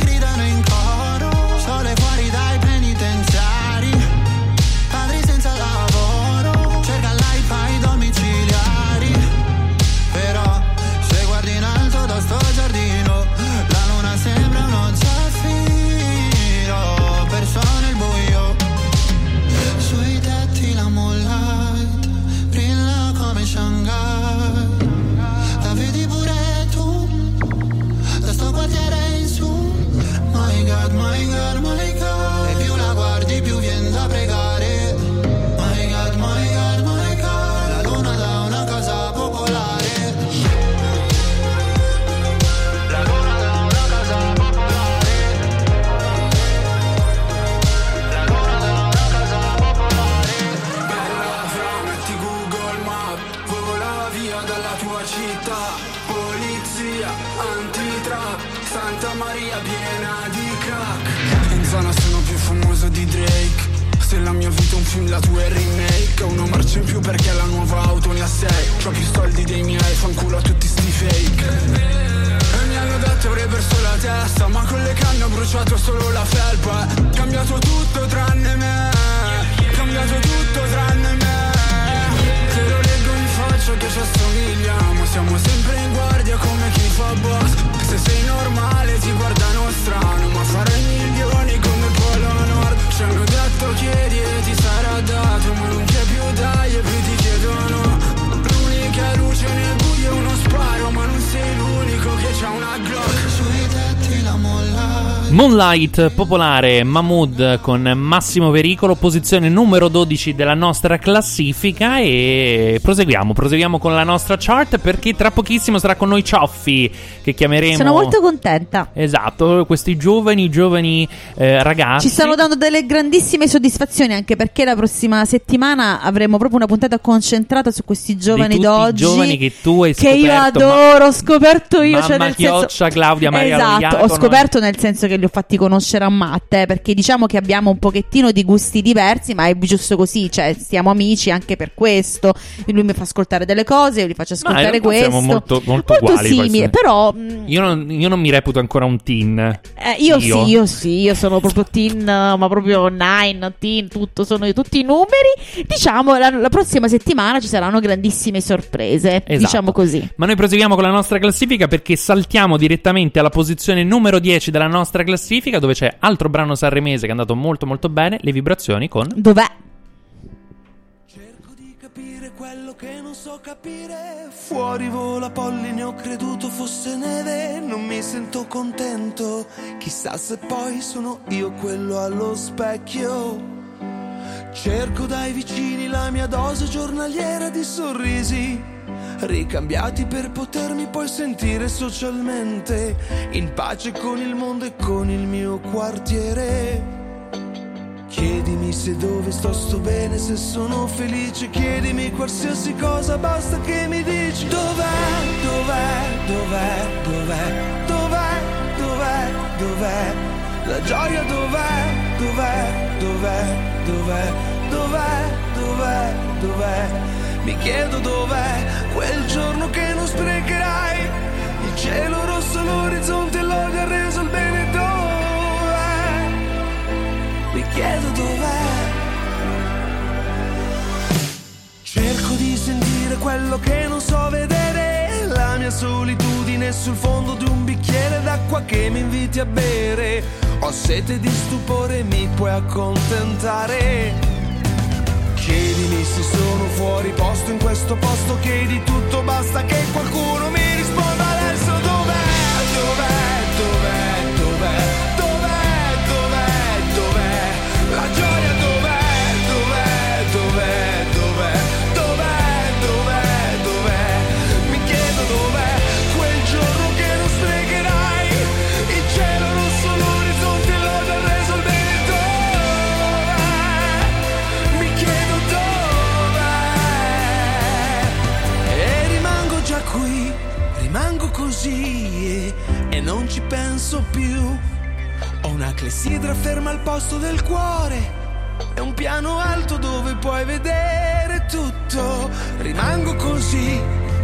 Moonlight popolare Mahmood con Massimo Pericolo, posizione numero 12 della nostra classifica e proseguiamo, proseguiamo con la nostra chart perché tra pochissimo sarà con noi Cioffi che chiameremo Sono molto contenta. Esatto, questi giovani giovani eh, ragazzi Ci stanno dando delle grandissime soddisfazioni anche perché la prossima settimana avremo proprio una puntata concentrata su questi giovani d'oggi. giovani che tu hai che io scoperto, adoro, ho scoperto io. Mamma cioè nel Chioccia, senso... Claudia Maria Esatto, Loiacono. ho scoperto nel senso che li ho fatti conoscere a Matte perché diciamo che abbiamo un pochettino di gusti diversi, ma è giusto così, cioè stiamo amici anche per questo. Lui mi fa ascoltare delle cose, io gli faccio ascoltare realtà questo. siamo molto, molto, uguali simili, però mh, io non, io non mi reputo ancora un teen eh, io, sì, io sì, io sono proprio teen, uh, ma proprio nine, teen, tutto, sono tutti i numeri. Diciamo, la, la prossima settimana ci saranno grandissime sorprese, Esatto. diciamo così. Ma noi proseguiamo con la nostra classifica perché saltiamo direttamente alla posizione numero 10 della nostra classifica dove c'è altro brano sanremese che è andato molto molto bene, Le vibrazioni con Dov'è? quello che non so capire. Fuori vola polline, ho creduto fosse neve. Non mi sento contento. Chissà se poi sono io quello allo specchio. Cerco dai vicini la mia dose giornaliera di sorrisi Ricambiati per potermi poi sentire socialmente In pace con il mondo e con il mio quartiere Chiedimi se dove sto sto bene, se sono felice, chiedimi qualsiasi cosa, basta che mi dici dov'è, dov'è, dov'è, dov'è, dov'è, dov'è, dov'è, la gioia dov'è, dov'è, dov'è, dov'è, dov'è, dov'è, dov'è, mi chiedo dov'è quel giorno che non sprecherai, il cielo rosso, l'orizzonte, l'odio ha reso il bene dov'è? Mi chiedo dov'è quello che non so vedere, la mia solitudine sul fondo di un bicchiere d'acqua che mi inviti a bere. Ho sete di stupore, mi puoi accontentare. Chiedimi se sono fuori posto in questo posto, chiedi tutto, basta che qualcuno mi risponda adesso non ci penso più. Ho una clessidra ferma al posto del cuore. È un piano alto dove puoi vedere tutto. Rimango così,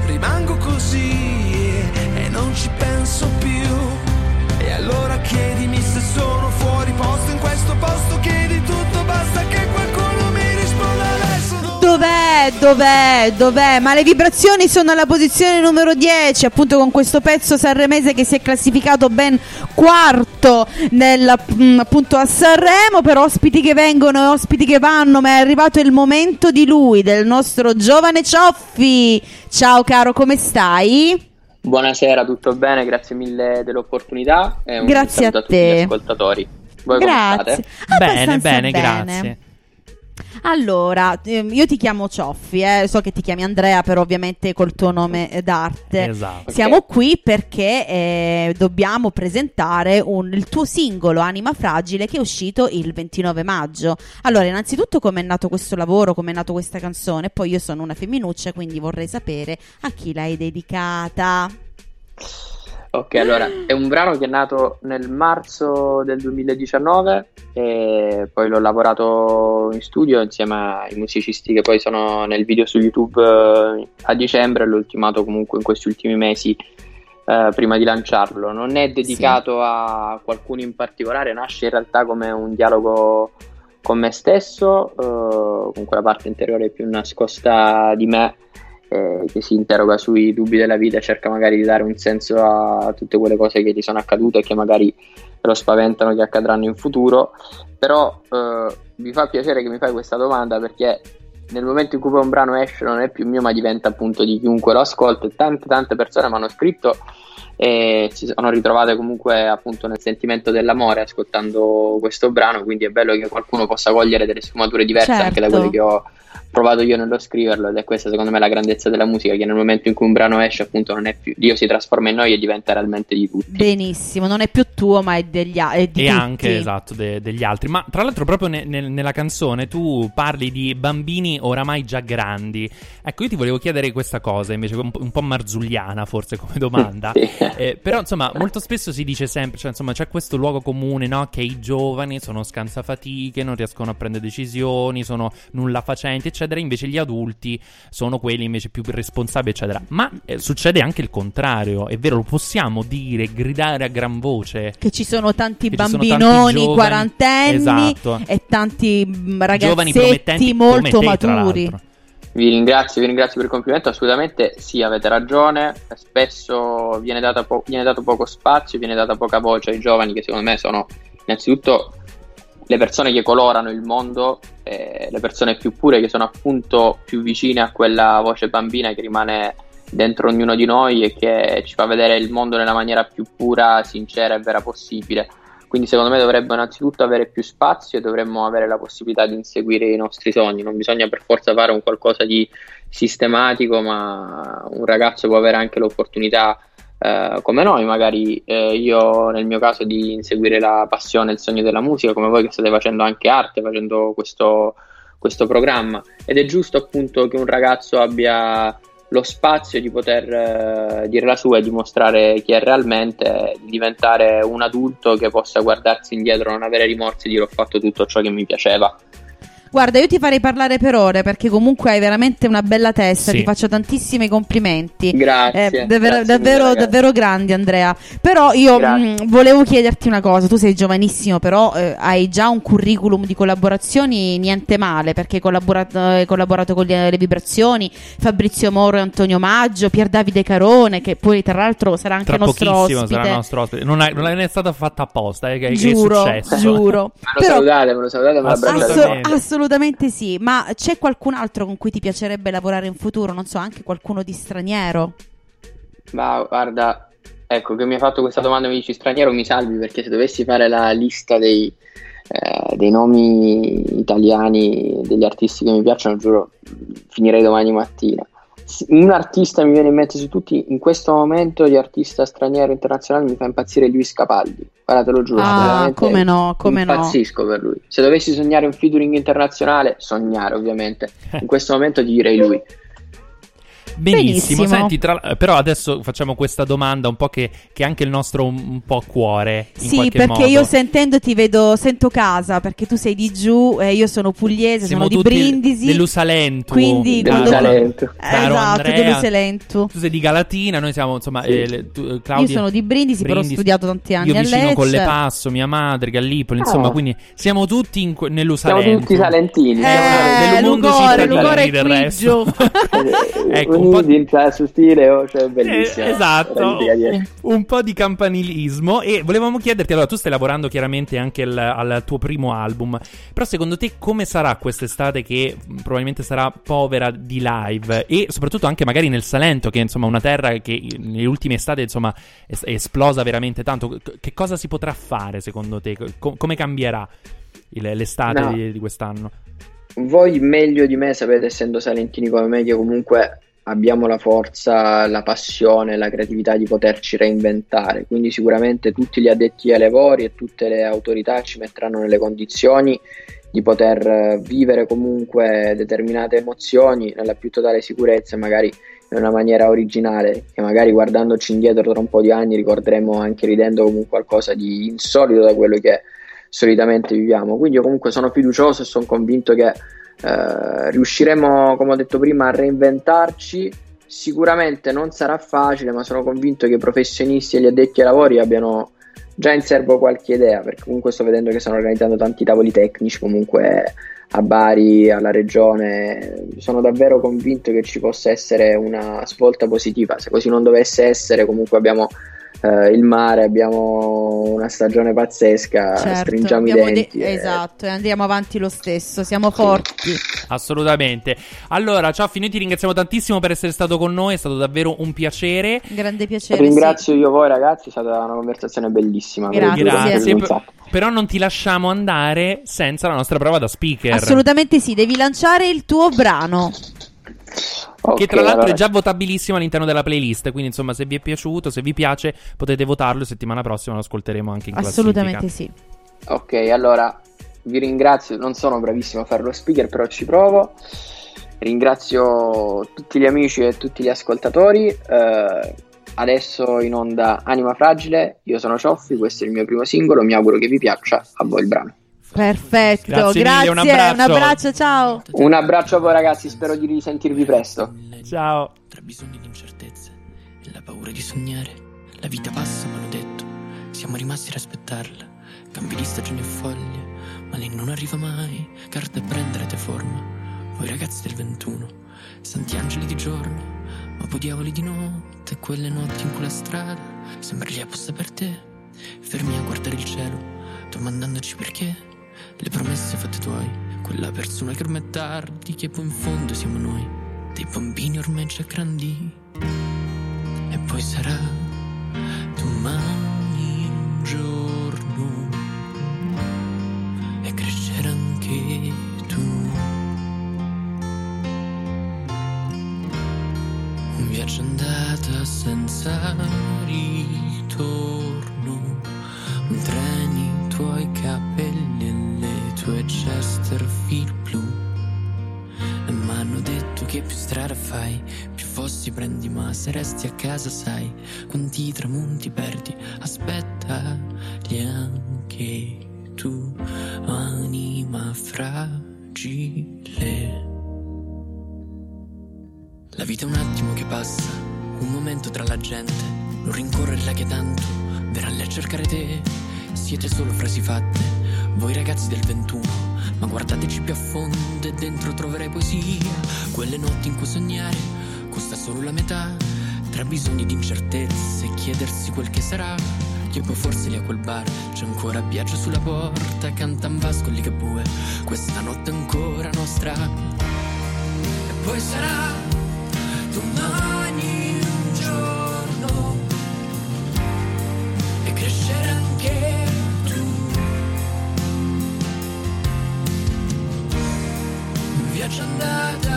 rimango così e, non ci penso più. E allora chiedimi se sono fuori posto in questo posto. Chiedi tutto, basta che qualcuno. Dov'è? Dov'è? Dov'è? Ma le vibrazioni sono alla posizione numero 10, appunto con questo pezzo sanremese che si è classificato ben quarto nel, mm, appunto a Sanremo, per ospiti che vengono e ospiti che vanno, ma è arrivato il momento di lui, del nostro giovane Cioffi. Ciao caro, come stai? Buonasera, tutto bene? Grazie mille dell'opportunità e un Grazie a tutti te. gli ascoltatori. Voi Grazie. come state? Bene, Abbastanza bene, grazie. Allora, ehm, io ti chiamo Cioffi, eh, so che ti chiami Andrea, però ovviamente col tuo nome eh, d'arte. Esatto. Siamo Ok. qui perché eh, dobbiamo presentare un- il tuo singolo Anima Fragile che è uscito il 29 maggio. Allora, innanzitutto come è nato questo lavoro, come è nato questa canzone, poi io sono una femminuccia, quindi vorrei sapere a chi l'hai dedicata. Ok, allora è un brano che è nato nel marzo del 2019 e poi l'ho lavorato in studio insieme ai musicisti che poi sono nel video su YouTube eh, a dicembre e l'ho ultimato comunque in questi ultimi mesi eh, prima di lanciarlo. Non è dedicato a qualcuno in particolare, nasce in realtà come un dialogo con me stesso, eh, con quella parte interiore più nascosta di me eh, che si interroga sui dubbi della vita e cerca magari di dare un senso a tutte quelle cose che ti sono accadute e che magari lo spaventano che accadranno in futuro. Però eh, mi fa piacere che mi fai questa domanda perché nel momento in cui poi un brano esce non è più mio ma diventa appunto di chiunque lo ascolta e tante tante persone mi hanno scritto e si sono ritrovate comunque appunto nel sentimento dell'amore ascoltando questo brano quindi è bello che qualcuno possa cogliere delle sfumature diverse anche da Certo. quelle che ho provato io nello scriverlo ed è questa secondo me la grandezza della musica che nel momento in cui un brano esce appunto non è più Dio si trasforma in noi e diventa realmente di tutti Benissimo, non è più tuo, ma è, degli a- è di e tutti. anche esatto de- degli altri. Ma tra l'altro, proprio ne- nel- nella canzone tu parli di bambini oramai già grandi. Ecco, io ti volevo chiedere questa cosa invece, un, po'- un po' marzulliana forse come domanda. Sì. Eh, però insomma, molto spesso si dice sempre, cioè insomma, c'è questo luogo comune, no? Che i giovani sono scansafatiche, non riescono a prendere decisioni, sono nulla facenti, eccetera. Invece gli adulti sono quelli invece più responsabili, eccetera. Ma eh, succede anche il contrario, è vero, lo possiamo dire, gridare a gran voce. Che ci sono tanti ci sono bambinoni, tanti giovani, quarantenni esatto. e tanti mm, Giovani ragazzetti promettenti molto come te, maturi. Vi ringrazio, vi ringrazio per il complimento. Assolutamente sì, avete ragione. Spesso viene, data po- viene dato poco spazio, viene data poca voce ai giovani, che secondo me sono innanzitutto le persone che colorano il mondo, eh, le persone più pure, che sono appunto più vicine a quella voce bambina che rimane dentro ognuno di noi e che ci fa vedere il mondo nella maniera più pura, sincera e vera possibile. Quindi secondo me dovrebbe innanzitutto avere più spazio e dovremmo avere la possibilità di inseguire i nostri sogni. Non bisogna per forza fare un qualcosa di sistematico, ma un ragazzo può avere anche l'opportunità, eh, come noi, magari eh, io nel mio caso, di inseguire la passione il sogno della musica, come voi che state facendo anche arte, facendo questo, questo programma. Ed è giusto appunto che un ragazzo abbia lo spazio di poter eh, dire la sua e dimostrare chi è realmente, di diventare un adulto che possa guardarsi indietro, non avere rimorsi e dire ho fatto tutto ciò che mi piaceva. Guarda, io ti farei parlare per ore perché comunque hai veramente una bella testa. Sì. Ti faccio tantissimi complimenti. Grazie, Eh, davvero, grazie davvero, mille, davvero grandi, Andrea. Però io mh, volevo chiederti una cosa. Tu sei giovanissimo, però eh, hai già un curriculum di collaborazioni niente male perché hai collaborato, hai collaborato con le, le vibrazioni, Fabrizio Moro e Antonio Maggio, Pier Davide Carone, che poi tra l'altro sarà anche Tra nostro pochissimo ospite. sarà nostro ospite. Non, è- non è stata fatta apposta, eh, che, che Giuro, è successo. giuro. Me lo salutate, me lo salutate, me lo abbracciate. Assolutamente. Asso- assolutamente sì, ma c'è qualcun altro con cui ti piacerebbe lavorare in futuro? Non so, anche qualcuno di straniero? Ma guarda, ecco che mi hai fatto questa domanda, mi dici straniero, mi salvi perché se dovessi fare la lista dei, eh, dei nomi italiani degli artisti che mi piacciono, giuro, finirei domani mattina. Un artista mi viene in mente su tutti, in questo momento di artista straniero internazionale mi fa impazzire Luis Capaldi. Guarda, te lo giuro. Ah, come no, come no. impazzisco per lui. Se dovessi sognare un featuring internazionale, sognare ovviamente, in questo momento ti direi lui. Benissimo, Benissimo. senti, tra- però adesso facciamo questa domanda un po' che, che è anche il nostro un, un po' cuore. In Sì, perché modo. io sentendo ti vedo, sento casa, perché tu sei di giù e io sono pugliese, Siamo sono di Brindisi. dell'Usalentu. Quindi quando- Salento. caro esatto, Andrea. dell'Usalentu. Tu sei di Galatina, noi siamo insomma. Sì. eh, tu- eh, Claudia- Io sono di Brindisi, però ho Brindisi. studiato tanti anni Io a vicino con le Passo, mia madre, Gallipoli, insomma, Ah. quindi siamo tutti in que- Siamo tutti salentini. Eh, Lugore, Lugore è del resto. ecco, po' cioè, su stile, oh, cioè, bellissimo. Eh, esatto, un po' di campanilismo e volevamo chiederti, allora tu stai lavorando chiaramente anche al, al tuo primo album, però secondo te come sarà quest'estate che mh, probabilmente sarà povera di live e soprattutto anche magari nel Salento che è insomma una terra che nelle ultime estate insomma è, è esplosa veramente tanto, che cosa si potrà fare secondo te? Co- come cambierà il- l'estate No. di, di quest'anno? Voi meglio di me sapete, essendo salentini come me, che comunque abbiamo la forza, la passione, la creatività di poterci reinventare. Quindi sicuramente tutti gli addetti ai lavori e tutte le autorità ci metteranno nelle condizioni di poter eh, vivere comunque determinate emozioni nella più totale sicurezza magari in una maniera originale, che magari guardandoci indietro tra un po' di anni ricorderemo anche ridendo comunque qualcosa di insolito da quello che solitamente viviamo. Quindi io comunque sono fiducioso e sono convinto che eh, riusciremo, come ho detto prima, a reinventarci. Sicuramente non sarà facile, ma sono convinto che i professionisti e gli addetti ai lavori abbiano già in serbo qualche idea, perché comunque sto vedendo che stanno organizzando tanti tavoli tecnici comunque a Bari, alla regione. Sono davvero convinto che ci possa essere una svolta positiva. Se così non dovesse essere, comunque abbiamo eh, il mare, abbiamo una stagione pazzesca, Certo, stringiamo i denti. de- e- esatto, e andiamo avanti lo stesso, siamo forti. Assolutamente. Allora, ciao, noi ti ringraziamo tantissimo per essere stato con noi, è stato davvero un piacere. Grande piacere. Ringrazio io voi ragazzi, è stata una conversazione bellissima. Grazie. Grazie. sacco. Però non ti lasciamo andare senza la nostra prova da speaker. Assolutamente sì, devi lanciare il tuo brano. Che Ok, tra l'altro allora- è già votabilissimo all'interno della playlist. Quindi, insomma, se vi è piaciuto, se vi piace, potete votarlo. Settimana prossima lo ascolteremo anche in Assolutamente classifica. sì. Ok, allora vi ringrazio, non sono bravissimo a fare lo speaker, però ci provo. Ringrazio tutti gli amici e tutti gli ascoltatori. Eh, adesso in onda Anima Fragile, io sono Cioffi, questo è il mio primo singolo, mi auguro che vi piaccia, a voi il brano. Perfetto, Grazie grazie, mille, un abbraccio. un abbraccio, ciao. Un abbraccio a voi ragazzi, spero di risentirvi presto. Ciao. Tra bisogni di incertezze e la paura di sognare. La vita passa, mi hanno detto. Siamo rimasti ad aspettarla. Cambi di stagioni e foglie, ma lei non arriva mai. Carta e prenderete forma. Voi ragazzi del 21, santi angeli di giorno, ma poi diavoli di notte. Quelle notti in quella strada sembra lì apposta per te. Fermi a guardare il cielo, domandandoci perché. Le promesse fatte tuoi, quella persona che ormai è tardi, che poi in fondo siamo noi, dei bambini ormai già grandi. E poi sarà domani un giorno e crescere anche tu. Un viaggio andata senza ritorno, un treno i tuoi capelli e le tue Chesterfield blu. E m'hanno detto che più strada fai, più fossi prendi, ma se resti a casa sai quanti tramonti perdi. Aspettali anche tu, anima fragile. La vita è un attimo che passa, un momento tra la gente, non rincorrerla che tanto verrà lì a cercare te. Siete solo frasi fatte, voi ragazzi del 21, ma guardateci più a fondo e dentro troverai poesia. Quelle notti in cui sognare costa solo la metà, tra bisogni di incertezze e chiedersi quel che sarà. Che poi forse lì a quel bar c'è ancora Biagio sulla porta, canta un vasco lì che bue, questa notte è ancora nostra. E poi sarà domani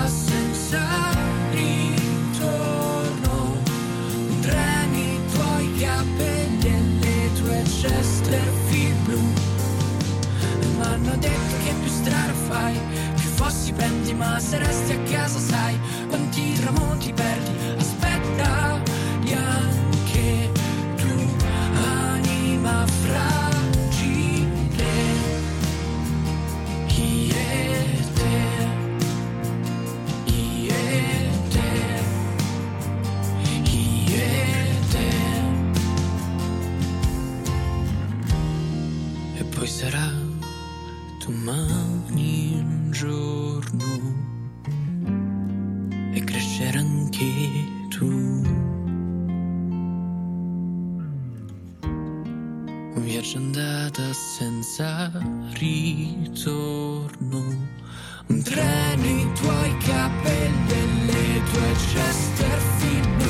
senza ritorno, un treno i tuoi capelli e le tue Chesterfield blu. E m'hanno detto che più strada fai, più fossi prendi, ma se a casa sai quanti tramonti perdi. Aspetta, anche tu, anima fragile. Sarà domani un giorno e crescere anche tu. Un viaggio andata senza ritorno. Un treno i tuoi capelli e le tue Chesterfield blu.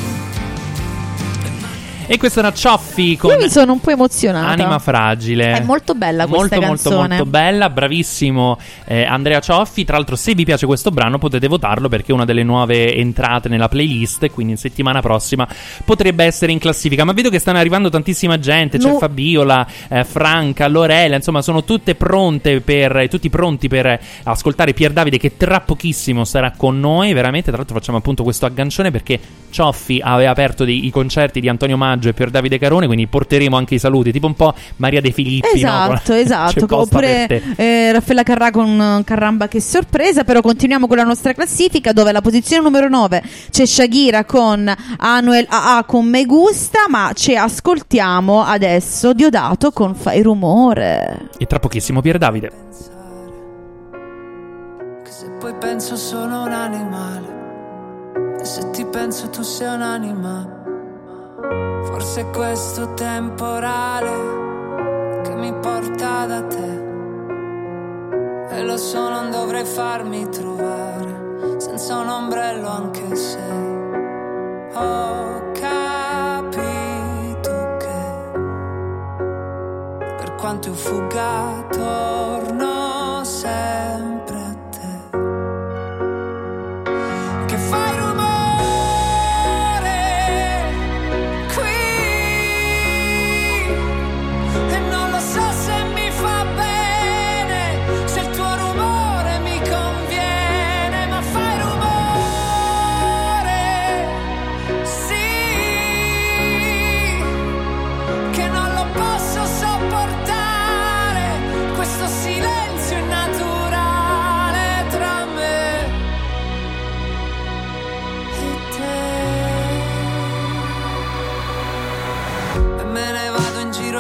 E questa è una Cioffi con Io mi sono un po' emozionata. Anima Fragile. È molto bella questa molto, molto, canzone. molto bella, bravissimo eh, Andrea Cioffi. Tra l'altro, se vi piace questo brano, potete votarlo perché è una delle nuove entrate nella playlist. Quindi, in settimana prossima potrebbe essere in classifica. Ma vedo che stanno arrivando tantissima gente. C'è No. Fabiola, eh, Franca, Lorella. Insomma, sono tutte pronte per tutti pronti per ascoltare Pier Davide, che tra pochissimo sarà con noi. Veramente, tra l'altro, facciamo appunto questo aggancione perché Cioffi aveva aperto dei- i concerti di Antonio Maggio e Pier Davide Carone. Quindi porteremo anche i saluti, tipo un po' Maria De Filippi. no? Esatto, C'è esatto. posta Oppure per eh, Raffaella Carrà con Carramba che sorpresa. Però continuiamo con la nostra classifica dove alla posizione numero 9 c'è Shakira con Anuel AA con Me Gusta. Ma ci ascoltiamo adesso Diodato con Fai Rumore. E tra pochissimo Pier Davide. Se poi penso sono un animale E se ti penso tu sei un'anima Forse questo temporale Che mi porta da te. E lo so non dovrei farmi trovare Senza un ombrello anche se Ho capito che Per quanto io fugga torno sempre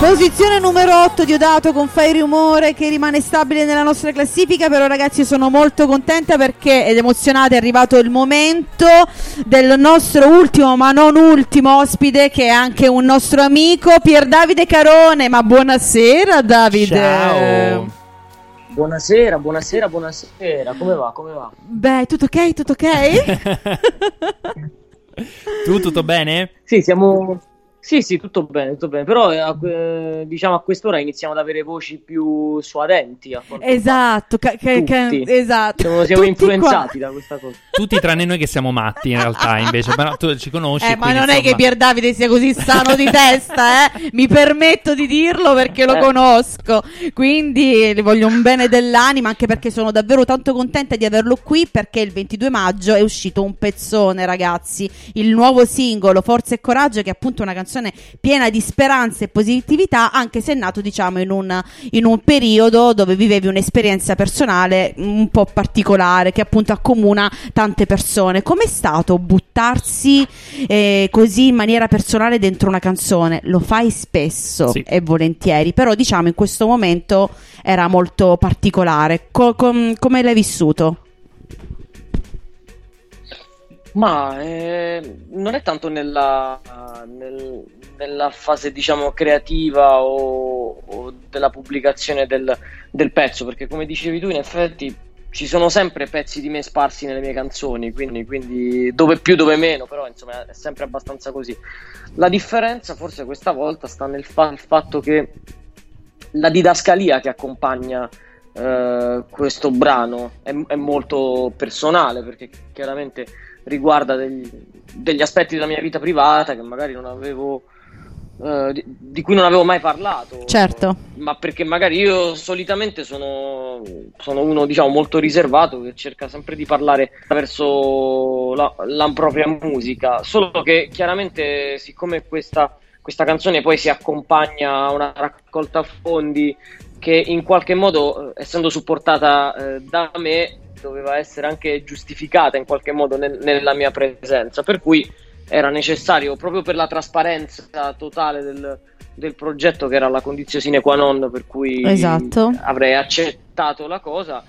Posizione numero 8 Diodato con Fai Rumore che rimane stabile nella nostra classifica, però ragazzi sono molto contenta perché ed emozionata è arrivato il momento del nostro ultimo ma non ultimo ospite che è anche un nostro amico Pier Davide Carone, ma buonasera Davide. Ciao. Buonasera, buonasera, buonasera. Come va? Come va? Beh, tutto ok? Tutto ok? tu tutto bene? Sì, siamo sì, sì, tutto bene, tutto bene. Però eh, diciamo a quest'ora iniziamo ad avere voci più suadenti. Esatto, ca- ca- ca- esatto. Siamo, siamo influenzati qua. da questa cosa. Tutti tranne noi che siamo matti in realtà, invece, però tu ci conosci. Eh, ma non è che insomma- Pier Davide sia così sano di testa, eh? Mi permetto di dirlo perché lo Eh. conosco. Quindi gli voglio un bene dell'anima, anche perché sono davvero tanto contenta di averlo qui. Perché il 22 maggio è uscito un pezzone, ragazzi. Il nuovo singolo Forza e Coraggio, che è appunto una canzone piena di speranza e positività, anche se è nato, diciamo, in un, in un periodo dove vivevi un'esperienza personale un po' particolare, che appunto accomuna tante persone. Com'è stato buttarsi eh, così in maniera personale dentro una canzone? Lo fai spesso Sì. e volentieri, però diciamo in questo momento era molto particolare. Co- com- come l'hai vissuto? Ma eh, non è tanto nella, nel- nella fase, diciamo, creativa o, o della pubblicazione del, del pezzo, perché come dicevi tu, in effetti ci sono sempre pezzi di me sparsi nelle mie canzoni, quindi, quindi dove più, dove meno, però insomma è sempre abbastanza così. La differenza forse questa volta sta nel fa- fatto che la didascalia che accompagna eh, questo brano è, è molto personale perché chiaramente riguarda degli, degli aspetti della mia vita privata che magari non avevo eh, di, di cui non avevo mai parlato Certo. ma perché magari io solitamente sono, sono uno diciamo molto riservato che cerca sempre di parlare attraverso la, la propria musica solo che chiaramente siccome questa, questa canzone poi si accompagna a una raccolta fondi che in qualche modo eh, essendo supportata eh, da me doveva essere anche giustificata in qualche modo nel- nella mia presenza per cui era necessario proprio per la trasparenza totale del, del progetto che era la condizione sine qua non per cui Esatto. avrei accettato la cosa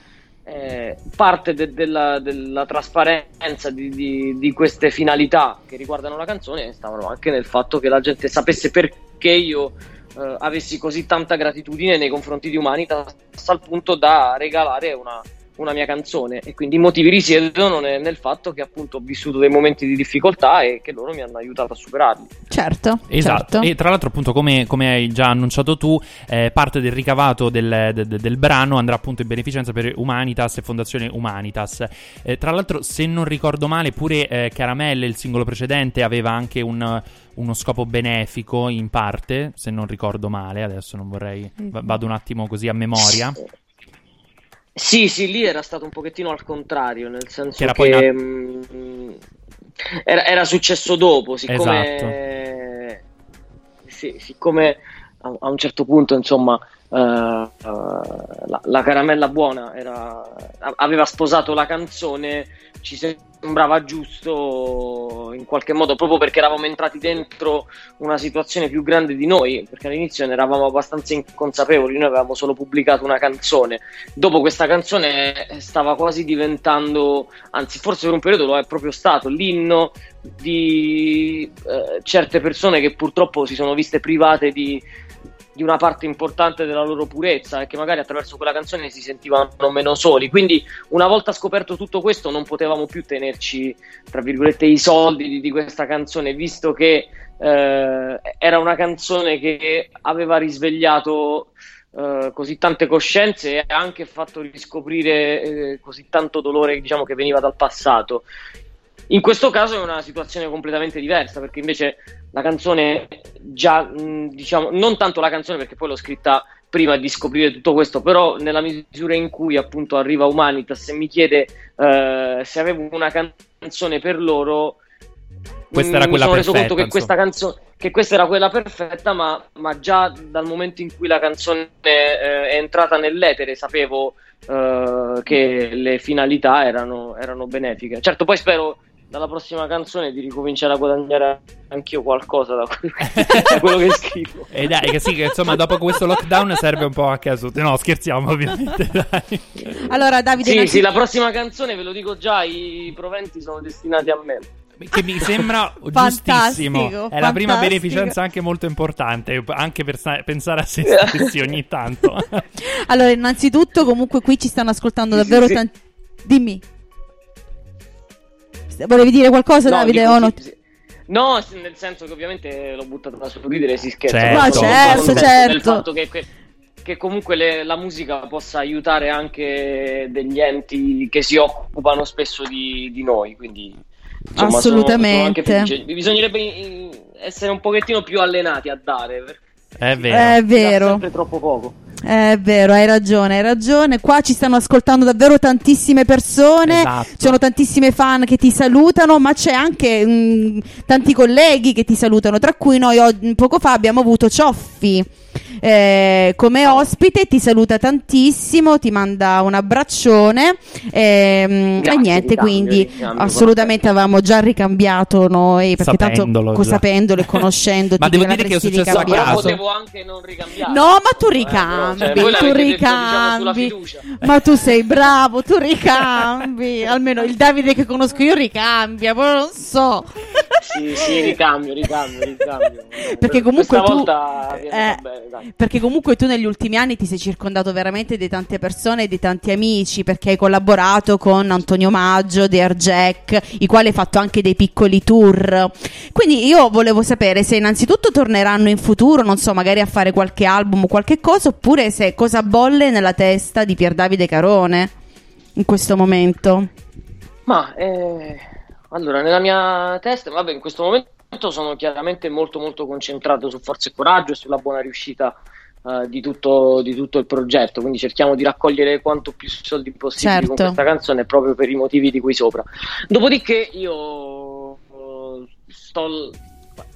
eh, parte de- della, della trasparenza di, di- di queste finalità che riguardano la canzone stavano anche nel fatto che la gente sapesse perché io eh, avessi così tanta gratitudine nei confronti di Humanitas al punto da regalare una, una mia canzone e quindi i motivi risiedono ne- nel fatto che appunto ho vissuto dei momenti di difficoltà e che loro mi hanno aiutato a superarli. Certo. Esatto, certo. e tra l'altro appunto come, come hai già annunciato tu, eh, parte del ricavato del, de- de- del brano andrà appunto in beneficenza per Humanitas e Fondazione Humanitas. Eh, tra l'altro se non ricordo male pure eh, Caramelle, il singolo precedente, aveva anche un- uno scopo benefico in parte, se non ricordo male, adesso non vorrei, va- vado un attimo così a memoria. Sì, sì, lì era stato un pochettino al contrario, nel senso Che era che, poi mh, era, era successo dopo, siccome, Esatto. sì, siccome a, a un certo punto, insomma, eh, eh, la, la caramella buona era- aveva sposato la canzone, ci sembrava giusto in qualche modo, proprio perché eravamo entrati dentro una situazione più grande di noi, perché all'inizio ne eravamo abbastanza inconsapevoli, noi avevamo solo pubblicato una canzone. Dopo questa canzone stava quasi diventando, anzi forse per un periodo lo è proprio stato, l'inno di eh, certe persone che purtroppo si sono viste private di, di una parte importante della loro purezza e che magari attraverso quella canzone si sentivano meno soli. Quindi una volta scoperto tutto questo non potevamo più tenerci, tra virgolette, i soldi di, di questa canzone, visto che eh, era una canzone che aveva risvegliato eh, così tante coscienze e ha anche fatto riscoprire eh, così tanto dolore diciamo, che veniva dal passato. In questo caso è una situazione completamente diversa perché invece la canzone già, diciamo, non tanto la canzone perché poi l'ho scritta prima di scoprire tutto questo, però nella misura in cui appunto arriva Humanitas e mi chiede eh, se avevo una canzone per loro, Questa era mi quella sono reso conto perfetta, che questa canzone che questa era quella perfetta, ma, ma già dal momento in cui la canzone eh, è entrata nell'etere sapevo eh, che le finalità erano, erano benefiche. Certo, poi spero dalla prossima canzone di ricominciare a guadagnare anch'io qualcosa da quello, da quello che scrivo. E dai, che sì, che insomma, dopo questo lockdown serve un po' a caso. No, scherziamo, ovviamente. Dai. Allora, Davide, Sì, innanzi- sì, la prossima canzone, ve lo dico già, i proventi sono destinati a me. Che mi sembra Fantastico, giustissimo. È la prima fantastico. beneficenza anche molto importante. Anche per sa- pensare a se stessi ogni tanto. allora, innanzitutto, comunque, qui ci stanno ascoltando davvero sì. tanti. Dimmi. Volevi dire qualcosa, No, Davide? dico o no? sì. No, nel senso che ovviamente l'ho buttata da sul ridere, si scherza. Certo. sono certo, certo. Del fatto che, che- che comunque le- la musica possa aiutare anche degli enti che si occupano spesso di, di noi, quindi insomma, sono- sono Assolutamente. felice. Bisognerebbe eh, essere un pochettino più allenati a dare, perché È vero. È vero. sempre troppo poco. È vero, hai ragione, hai ragione. Qua ci stanno ascoltando davvero tantissime persone. Esatto. Ci sono tantissime fan che ti salutano, ma c'è anche mm, tanti colleghi che ti salutano. Tra cui noi poco fa abbiamo avuto Cioffi eh, come ospite. Ti saluta tantissimo, ti manda un abbraccione. ehm, Grazie, e niente, ricambio, quindi ricambio, assolutamente avevamo già ricambiato noi perché Sapendolo tanto sapendolo e conoscendoti Ma devo dire che è successo a caso. Potevo anche non ricambiare. No, ma tu Eh, ricambi, però, cioè, tu detto, diciamo, ricambi. fiducia. Ma tu sei bravo, tu ricambi. Almeno il Davide che conosco io ricambia, poi non so. Sì, sì, ricambio, ricambio, ricambio. Perché comunque tu eh, bene, perché comunque tu negli ultimi anni ti sei circondato veramente di tante persone e di tanti amici perché hai collaborato con Antonio Maggio, The Jack, i quali hai fatto anche dei piccoli tour. Quindi io volevo sapere se innanzitutto torneranno in futuro, non so, magari a fare qualche album o qualche cosa, oppure se cosa bolle nella testa di Pier Davide Carone in questo momento. Ma eh, allora, nella mia testa, vabbè, in questo momento sono chiaramente molto molto concentrato su Forza e Coraggio e sulla buona riuscita eh, di, tutto, di tutto il progetto. Quindi cerchiamo di raccogliere quanto più soldi possibili con Certo. questa canzone proprio per i motivi di cui sopra. Dopodiché io eh, sto,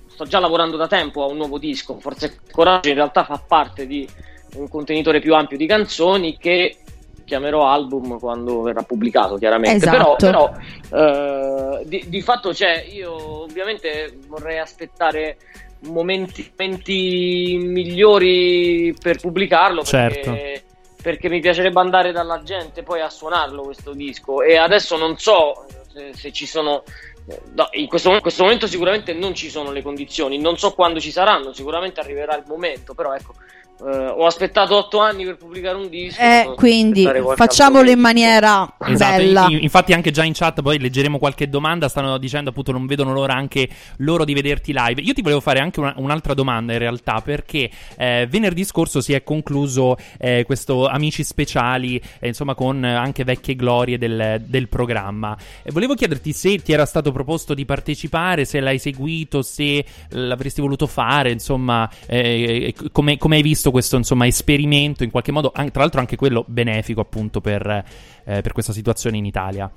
sto già lavorando da tempo a un nuovo disco. Forza e Coraggio in realtà fa parte di un contenitore più ampio di canzoni che chiamerò album quando verrà pubblicato chiaramente Esatto. però, però eh, di, di fatto c'è io ovviamente vorrei aspettare momenti, momenti migliori per pubblicarlo perché, Certo. perché mi piacerebbe andare dalla gente poi a suonarlo questo disco e adesso non so se, se ci sono no, in, questo, in questo momento sicuramente non ci sono le condizioni non so quando ci saranno sicuramente arriverà il momento però ecco eh, ho aspettato otto anni per pubblicare un disco Eh, quindi facciamolo altro in maniera Esatto, bella. in- infatti anche già in chat poi leggeremo qualche domanda, stanno dicendo appunto non vedono l'ora anche loro di vederti live. Io ti volevo fare anche una- un'altra domanda in realtà perché eh, venerdì scorso si è concluso eh, questo Amici Speciali, eh, insomma con anche vecchie glorie del, del programma. E volevo chiederti se ti era stato proposto di partecipare, se l'hai seguito, se l'avresti voluto fare, insomma, eh, come, come hai visto questo insomma, esperimento in qualche modo, an- tra l'altro anche quello benefico appunto per, eh, per questa situazione in Italia.